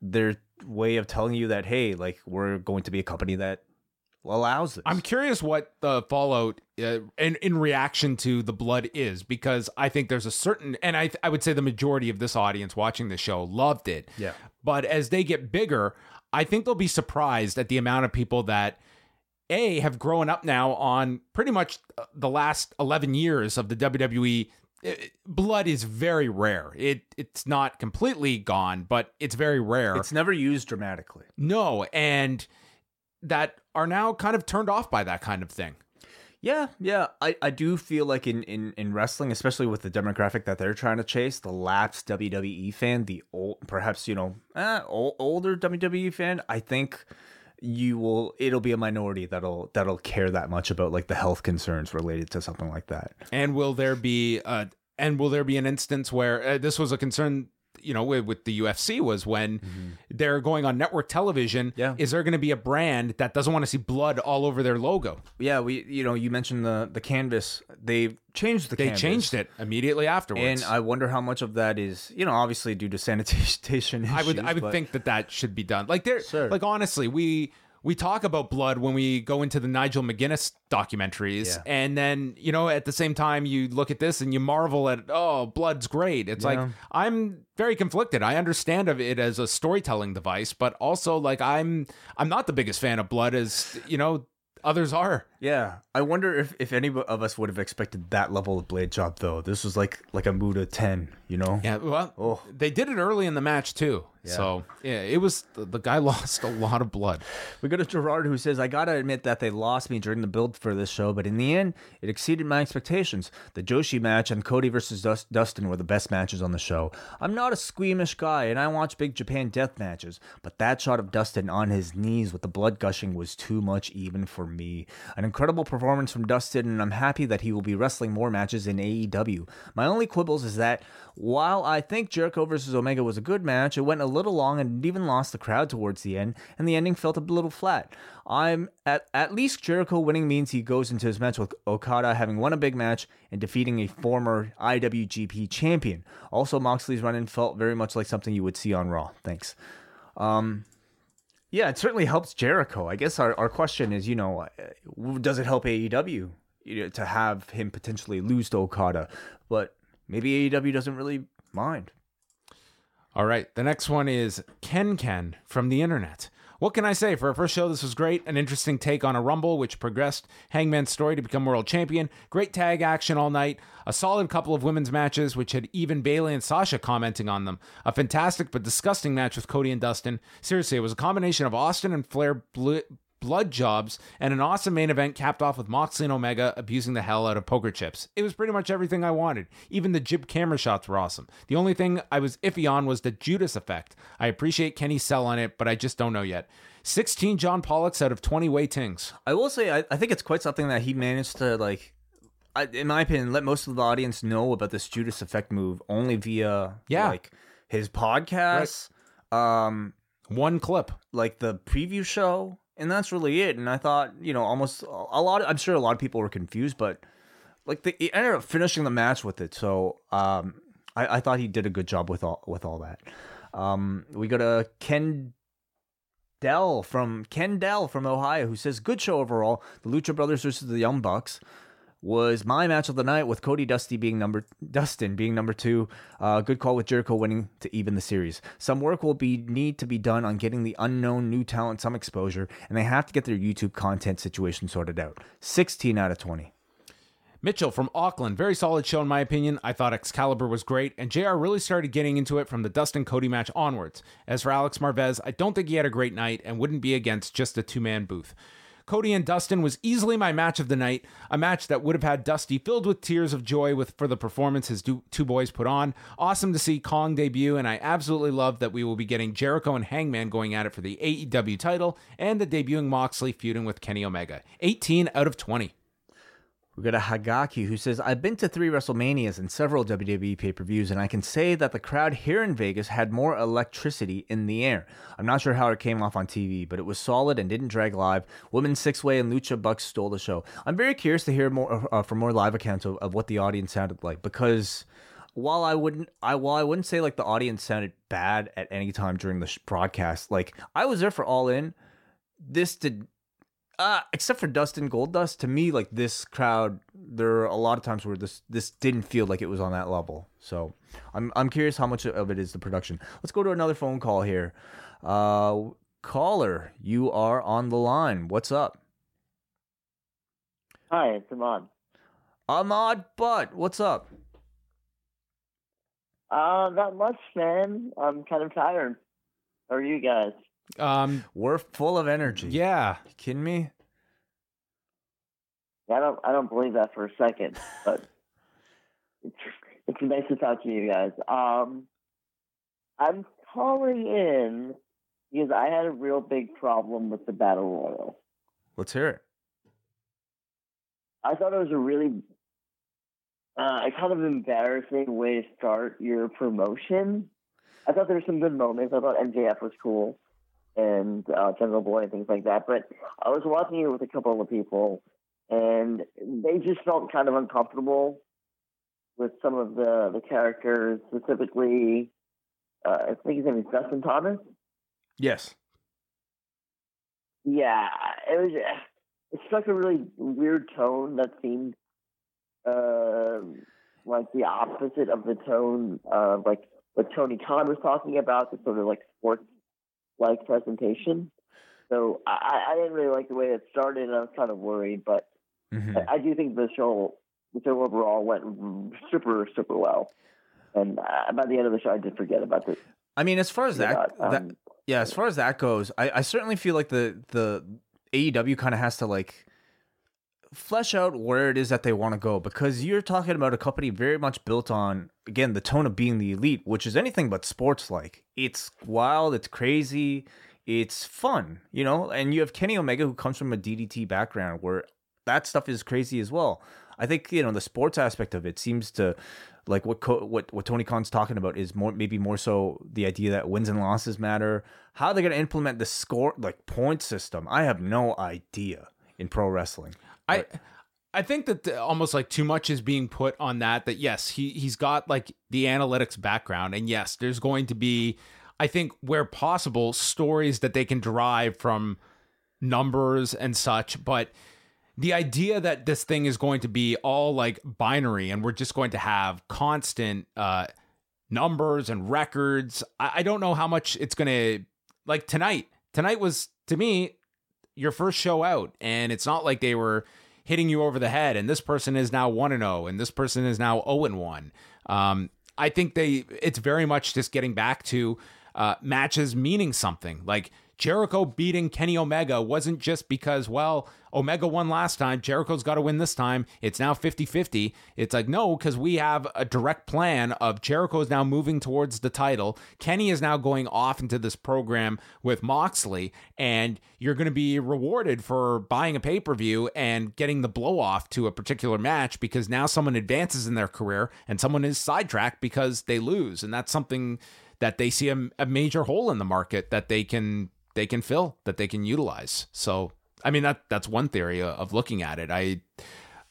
their way of telling you that hey like we're going to be a company that allows this. I'm curious what the fallout uh, in in reaction to the blood is because I think there's a certain and I I would say the majority of this audience watching the show loved it. Yeah. But as they get bigger, I think they'll be surprised at the amount of people that a have grown up now on pretty much uh, the last 11 years of the WWE blood is very rare. It it's not completely gone, but it's very rare. It's never used dramatically. No, and that are now kind of turned off by that kind of thing. Yeah, yeah. I, I do feel like in, in, in wrestling, especially with the demographic that they're trying to chase, the lapsed WWE fan, the old, perhaps, you know, eh, old, older WWE fan, I think you will it'll be a minority that'll that'll care that much about like the health concerns related to something like that. And will there be uh and will there be an instance where uh, this was a concern you know with, with the UFC was when mm-hmm. they're going on network television yeah. is there going to be a brand that doesn't want to see blood all over their logo yeah we you know you mentioned the the canvas they changed the they canvas. changed it immediately afterwards and i wonder how much of that is you know obviously due to <laughs> sanitation issues, i would i would but... think that that should be done like there sure. like honestly we we talk about blood when we go into the Nigel McGuinness documentaries. Yeah. And then, you know, at the same time, you look at this and you marvel at, oh, blood's great. It's Yeah. like, I'm very conflicted. I understand of it as a storytelling device, but also like I'm I'm not the biggest fan of blood as, you know, others are. Yeah, I wonder if, if any of us would have expected that level of blade job though. This was like like a Muta ten, you know. Yeah, well, Oh. they did it early in the match too. Yeah. So yeah, it was the, the guy <laughs> lost a lot of blood. We go to Gerard who says, I gotta admit that they lost me during the build for this show, but in the end, it exceeded my expectations. The Joshi match and Cody versus Dust- Dustin were the best matches on the show. I'm not a squeamish guy, and I watch Big Japan death matches, but that shot of Dustin on his knees with the blood gushing was too much even for me. An incredible performance from Dustin, and I'm happy that he will be wrestling more matches in AEW. My only quibbles is that while I think Jericho versus Omega was a good match, it went a little long and even lost the crowd towards the end, and the ending felt a little flat. I'm at at least Jericho winning means he goes into his match with Okada having won a big match and defeating a former IWGP champion. Also, Moxley's run-in felt very much like something you would see on Raw. Thanks. Um, yeah, it certainly helps Jericho. I guess our, our question is, you know, uh, does it help AEW you know, to have him potentially lose to Okada? But maybe AEW doesn't really mind. All right, the next one is Ken Ken from the internet. What can I say? For our first show, this was great. An interesting take on a Rumble, which progressed Hangman's story to become world champion. Great tag action all night. A solid couple of women's matches, which had even Bayley and Sasha commenting on them. A fantastic but disgusting match with Cody and Dustin. Seriously, it was a combination of Austin and Flair bl- blood jobs, and an awesome main event capped off with Moxley and Omega abusing the hell out of poker chips. It was pretty much everything I wanted. Even the jib camera shots were awesome. The only thing I was iffy on was the Judas effect. I appreciate Kenny's sell on it, but I just don't know yet. 16 John Pollocks out of 20 Wai Tings. I will say, I, I think it's quite something that he managed to like. I, in my opinion, let most of the audience know about this Judas Effect move only via Yeah. like his podcasts, um, One clip. like the preview show, and that's really it. And I thought, you know, almost a lot. Of, I'm sure a lot of people were confused, but like they he ended up finishing the match with it. So um, I, I thought he did a good job with all with all that. Um, we go to Ken Dell from Ken Dell from Ohio, who says, "Good show overall. The Lucha Brothers versus the Young Bucks was my match of the night, with Cody Dusty being number Dustin being number two. Uh, good call with Jericho winning to even the series. Some work will be need to be done on getting the unknown new talent some exposure, and they have to get their YouTube content situation sorted out. Sixteen out of twenty. Mitchell from Auckland, very solid show in my opinion. I thought Excalibur was great, and JR really started getting into it from the Dustin Cody match onwards. As for Alex Marvez, I don't think he had a great night and wouldn't be against just a two man booth. Cody and Dustin was easily my match of the night, a match that would have had Dusty filled with tears of joy with for the performance his two boys put on. Awesome to see Kong debut, and I absolutely love that we will be getting Jericho and Hangman going at it for the AEW title and the debuting Moxley feuding with Kenny Omega. 18 out of 20. We got a Hagaki who says, I've been to three WrestleManias and several WWE pay per views, and I can say that the crowd here in Vegas had more electricity in the air. I'm not sure how it came off on TV, but it was solid and didn't drag live. Women's Six Way and Lucha Bucks stole the show. I'm very curious to hear more uh, from more live accounts of, of what the audience sounded like because while I wouldn't, I while I wouldn't say like the audience sounded bad at any time during the sh- broadcast, like I was there for All In. This did uh, except for Dustin Goldust, to me, like this crowd, there are a lot of times where this this didn't feel like it was on that level. So I'm I'm curious how much of it is the production. Let's go to another phone call here. Uh, caller, you are on the line. What's up? Hi, it's Ahmad. Ahmad Butt, what's up? Uh, not much, man. I'm kind of tired. How are you guys? Um, we're full of energy. Yeah. You kidding me? I don't. I don't believe that for a second, but it's it's nice to talk to you guys. Um, I'm calling in because I had a real big problem with the battle royal. Let's hear it. I thought it was a really uh, a kind of embarrassing way to start your promotion. I thought there were some good moments. I thought MJF was cool and uh, Jungle Boy and things like that. But I was watching it with a couple of people, and they just felt kind of uncomfortable with some of the the characters, specifically. Uh, I think his name is Dustin Thomas. Yes. Yeah, it was. It struck a really weird tone that seemed uh, like the opposite of the tone of like what Tony Khan was talking about, the sort of like sports like presentation. So I, I didn't really like the way it started, and I was kind of worried. But mm-hmm. I, I, do think the show, the show overall, went super, super well. And uh, by the end of the show, I did forget about this. I mean, as far as that, um, that yeah, as far as that goes, I, I certainly feel like the the AEW kind of has to like flesh out where it is that they want to go because you're talking about a company very much built on again the tone of being the elite which is anything but sports like it's wild it's crazy it's fun you know? And you have kenny omega who comes from a ddt background where that stuff is crazy as well. I think you know the sports aspect of it seems to like what what what tony khan's talking about is more maybe more so the idea that wins and losses matter. How they're going to implement the score like point system i have no idea in pro wrestling I I think that the, almost like too much is being put on that. That yes, he he's got like the analytics background, and yes, there's going to be, I think, where possible, stories that they can derive from numbers and such. But the idea that this thing is going to be all like binary, and we're just going to have constant uh, numbers and records, I, I don't know how much it's going to like tonight. Tonight was to me your first show out, and it's not like they were hitting you over the head. And this person is now one and zero, and this person is now zero oh and one. Um, I think they it's very much just getting back to uh, matches meaning something. Like Jericho beating Kenny Omega wasn't just because, well, Omega won last time, Jericho's got to win this time. It's now 50 50. It's like, no, because we have a direct plan of Jericho is now moving towards the title. Kenny is now going off into this program with Moxley, and you're going to be rewarded for buying a pay per view and getting the blow off to a particular match because now someone advances in their career and someone is sidetracked because they lose. And that's something that they see a, a major hole in the market that they can they can fill that they can utilize. So I mean that that's one theory of looking at it. I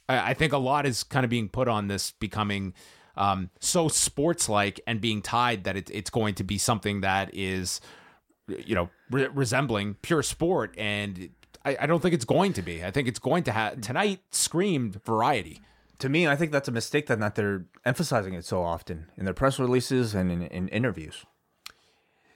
I think a lot is kind of being put on this becoming um, so sports like and being tied that it, it's going to be something that is you know re- resembling pure sport and I, I, don't think it's going to be. I think it's going to have tonight screamed variety. To me, I think that's a mistake that not they're emphasizing it so often in their press releases and in, in interviews.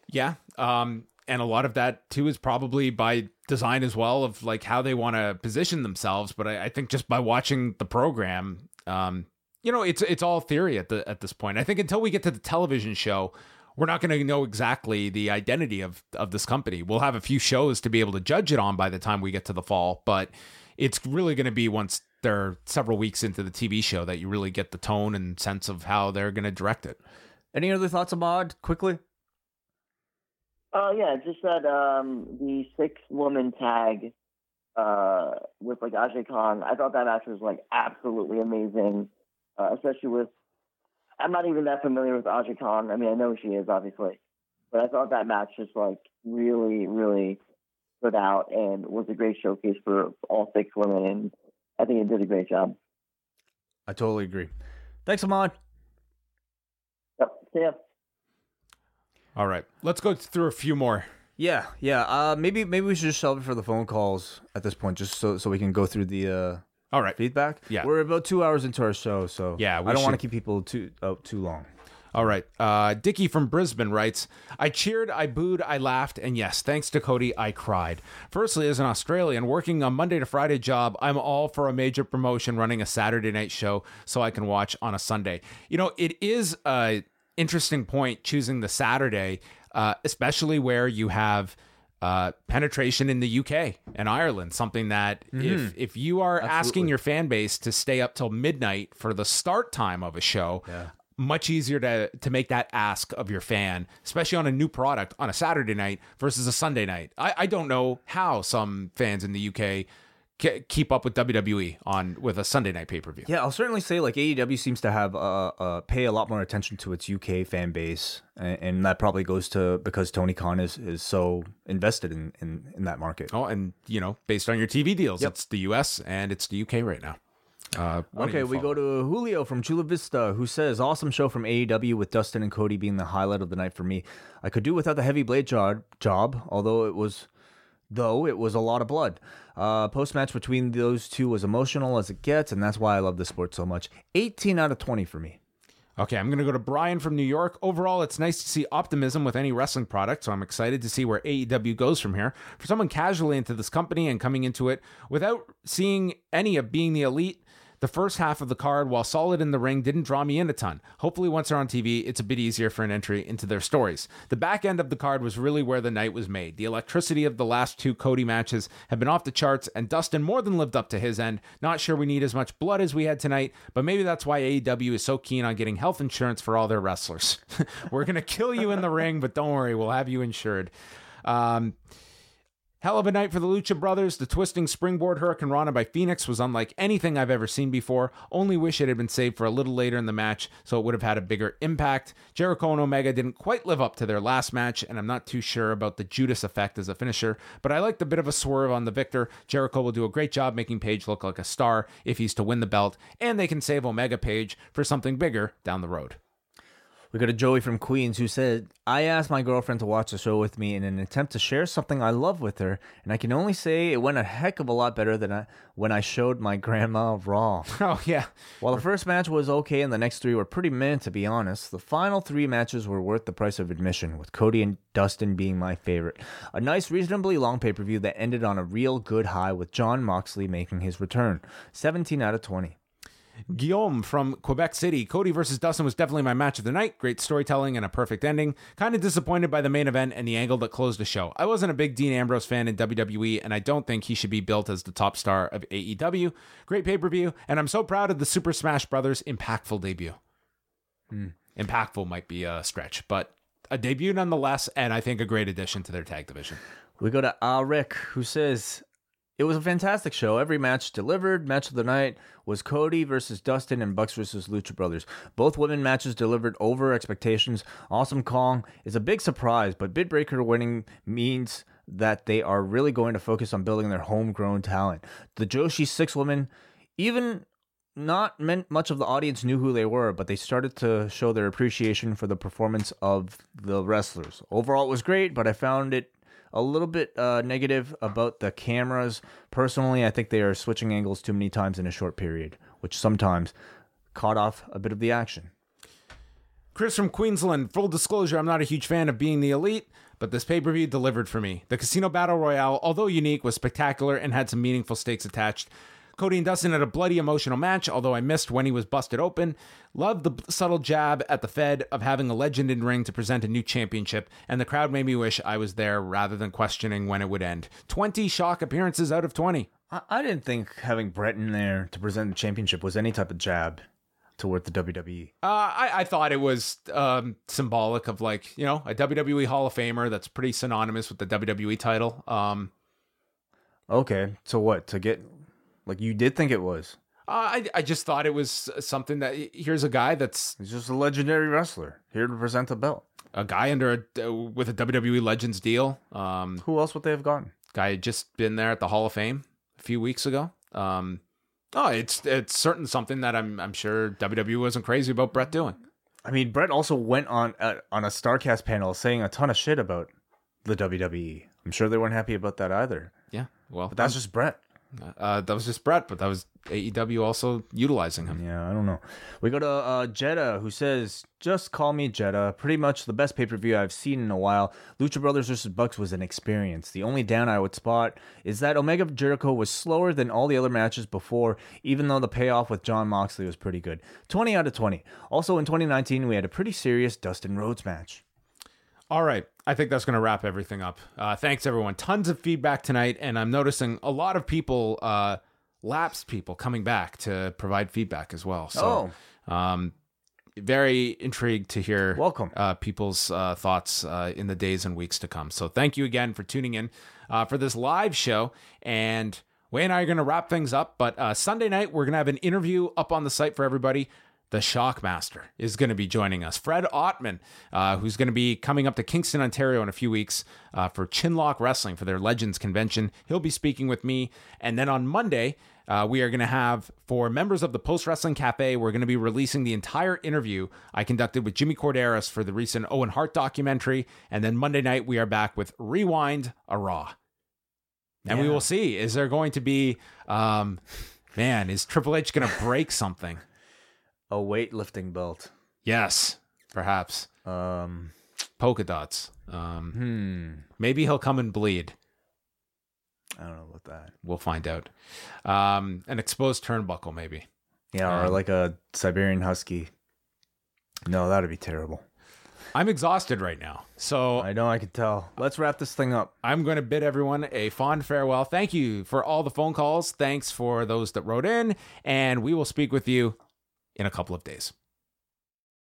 Yeah, um, and a lot of that too is probably by design as well of like how they want to position themselves. But I, I, think just by watching the program, um, you know, it's it's all theory at the at this point. I think until we get to the television show, we're not going to know exactly the identity of of this company. We'll have a few shows to be able to judge it on by the time we get to the fall, but it's really going to be once they're several weeks into the TV show that you really get the tone and sense of how they're going to direct it. Any other thoughts, Ahmad? Quickly. Oh yeah, just that um, the six woman tag uh, with like Aja Kong. I thought that match was like absolutely amazing, uh, especially with. I'm not even that familiar with Aja Kong. I mean, I know she is obviously, but I thought that match just like really, really stood out and was a great showcase for all six women, and I think it did a great job. I totally agree. Thanks, Ahmad. Yep. See ya. All right, let's go through a few more. Yeah, yeah. Uh, maybe maybe we should just shelve it for the phone calls at this point, just so so we can go through the uh, all right feedback. Yeah, we're about two hours into our show, so yeah, I don't want to keep people too uh, too long. All right. Uh, Dickie from Brisbane writes I cheered, I booed, I laughed, and yes, thanks to Cody, I cried. Firstly, as an Australian working a Monday to Friday job, I'm all for a major promotion running a Saturday night show so I can watch on a Sunday. You know, it is a interesting point choosing the Saturday, uh, especially where you have. Uh, penetration in the UK and Ireland, something that if Mhm. if you are asking your fan base to stay up till midnight for the start time of a show, much easier to to make that ask of your fan, especially on a new product on a Saturday night versus a Sunday night. I, I don't know how some fans in the UK keep up with WWE on with a Sunday night pay per view. Yeah, I'll certainly say like AEW seems to have uh, uh pay a lot more attention to its UK fan base, and, and that probably goes to because Tony Khan is is so invested in in, in that market. Oh, and you know, based on your TV deals, Yep. it's the US and it's the UK right now. Uh, Okay, we go to Julio from Chula Vista, who says, "Awesome show from AEW with Dustin and Cody being the highlight of the night for me. I could do without the heavy blade job, job although it was, though it was a lot of blood. Uh, Post match between those two was emotional as it gets, and that's why I love the sport so much. 18 out of 20 for me. Okay, I'm going to go to Brian from New York. Overall, it's nice to see optimism with any wrestling product, so I'm excited to see where AEW goes from here. For someone casually into this company and coming into it without seeing any of being the elite, the first half of the card, while solid in the ring, didn't draw me in a ton. Hopefully, once they're on TV, it's a bit easier for an entry into their stories. The back end of the card was really where the night was made. The electricity of the last two Cody matches had been off the charts, and Dustin more than lived up to his end. Not sure we need as much blood as we had tonight, but maybe that's why AEW is so keen on getting health insurance for all their wrestlers. <laughs> We're going to kill you in the ring, but don't worry, we'll have you insured. Um, Hell of a night for the Lucha Brothers. The twisting springboard hurricanrana by Fenix was unlike anything I've ever seen before. Only wish it had been saved for a little later in the match so it would have had a bigger impact. Jericho and Omega didn't quite live up to their last match, and I'm not too sure about the Judas effect as a finisher, but I liked a bit of a swerve on the victor. Jericho will do a great job making Page look like a star if he's to win the belt, and they can save Omega Page for something bigger down the road. We got a Joey from Queens who said, I asked my girlfriend to watch the show with me in an attempt to share something I love with her, and I can only say it went a heck of a lot better than I, when I showed my grandma Raw. <laughs> Oh, yeah. While the first match was okay and the next three were pretty meh, to be honest, the final three matches were worth the price of admission, with Cody and Dustin being my favorite. A nice, reasonably long pay per view that ended on a real good high, with Jon Moxley making his return. 17 out of 20. Guillaume from Quebec City. Cody versus Dustin was definitely my match of the night. Great storytelling and a perfect ending. Kind of disappointed by the main event and the angle that closed the show. I wasn't a big Dean Ambrose fan in WWE, and I don't think he should be built as the top star of AEW. Great pay per view, and I'm so proud of the Super Smash Brothers impactful debut. Hmm. Impactful might be a stretch, but a debut nonetheless, and I think a great addition to their tag division. We go to Rick, who says, It was a fantastic show. Every match delivered. Match of the night was Cody versus Dustin and Bucks versus Lucha Brothers. Both women matches delivered over expectations. Awesome Kong is a big surprise, but Britt Baker winning means that they are really going to focus on building their homegrown talent. The Joshi six women, even not meant much of the audience knew who they were, but they started to show their appreciation for the performance of the wrestlers. Overall, it was great, but I found it a little bit uh, negative about the cameras. Personally, I think they are switching angles too many times in a short period, which sometimes caught off a bit of the action. Chris from Queensland. Full disclosure, I'm not a huge fan of being the elite, but this pay per view delivered for me. The Casino Battle Royale, although unique, was spectacular and had some meaningful stakes attached. Cody and Dustin had a bloody emotional match, although I missed when he was busted open. Loved the subtle jab at the Fed of having a legend in ring to present a new championship, and the crowd made me wish I was there rather than questioning when it would end. 20 shock appearances out of 20. I, I didn't think having Bret in there to present the championship was any type of jab toward the. WWE. Uh, I, I thought it was um, symbolic of like you know a WWE Hall of Famer that's pretty synonymous with the WWE title. Um, Okay, so what? To get like you did think it was? I I just thought it was something that here's a guy that's he's just a legendary wrestler here to present the belt. A guy under a, with a WWE Legends deal. Um, Who else would they have gotten? Guy had just been there at the Hall of Fame a few weeks ago. Um, oh, it's it's certain something that I'm I'm sure WWE wasn't crazy about Bret doing. I mean, Bret also went on uh, on a Starcast panel saying a ton of shit about the WWE. I'm sure they weren't happy about that either. Yeah, well, but that's I'm- just Bret. Uh, that was just Bret, but that was AEW also utilizing him. Yeah, I don't know. We go to uh, Jeddah, who says, "Just call me Jeddah. Pretty much the best pay per view I've seen in a while. Lucha Brothers versus Bucks was an experience. The only down I would spot is that Omega Jericho was slower than all the other matches before, even though the payoff with Jon Moxley was pretty good. Twenty out of twenty. Also in 2019, we had a pretty serious Dustin Rhodes match." All right. I think that's going to wrap everything up. Uh, thanks, everyone. Tons of feedback tonight, and I'm noticing a lot of people, uh, lapsed people, coming back to provide feedback as well. So, um, very intrigued to hear welcome uh, people's uh, thoughts uh, in the days and weeks to come. So, thank you again for tuning in uh, for this live show. And Wai and I are going to wrap things up. But uh, Sunday night, we're going to have an interview up on the site for everybody the Shockmaster is going to be joining us. Fred Ottman, uh, who's going to be coming up to Kingston, Ontario in a few weeks uh, for Chinlock Wrestling for their Legends convention. He'll be speaking with me. And then on Monday, uh, we are going to have, for members of the Post Wrestling Cafe, we're going to be releasing the entire interview I conducted with Jimmy Korderas for the recent Owen Hart documentary. And then Monday night, we are back with Rewind a Raw. And yeah. we will see. Is there going to be, um, man, is Triple H going to break something? A weightlifting belt. Yes, perhaps. Um, polka dots. Um, hmm. Maybe he'll come and bleed. I don't know about that. We'll find out. Um, an exposed turnbuckle, maybe. Yeah, or Um, like a Siberian Husky. No, that'd be terrible. I'm exhausted right now. So I know I can tell. Let's wrap this thing up. I'm going to bid everyone a fond farewell. Thank you for all the phone calls. Thanks for those that wrote in. And we will speak with you in a couple of days.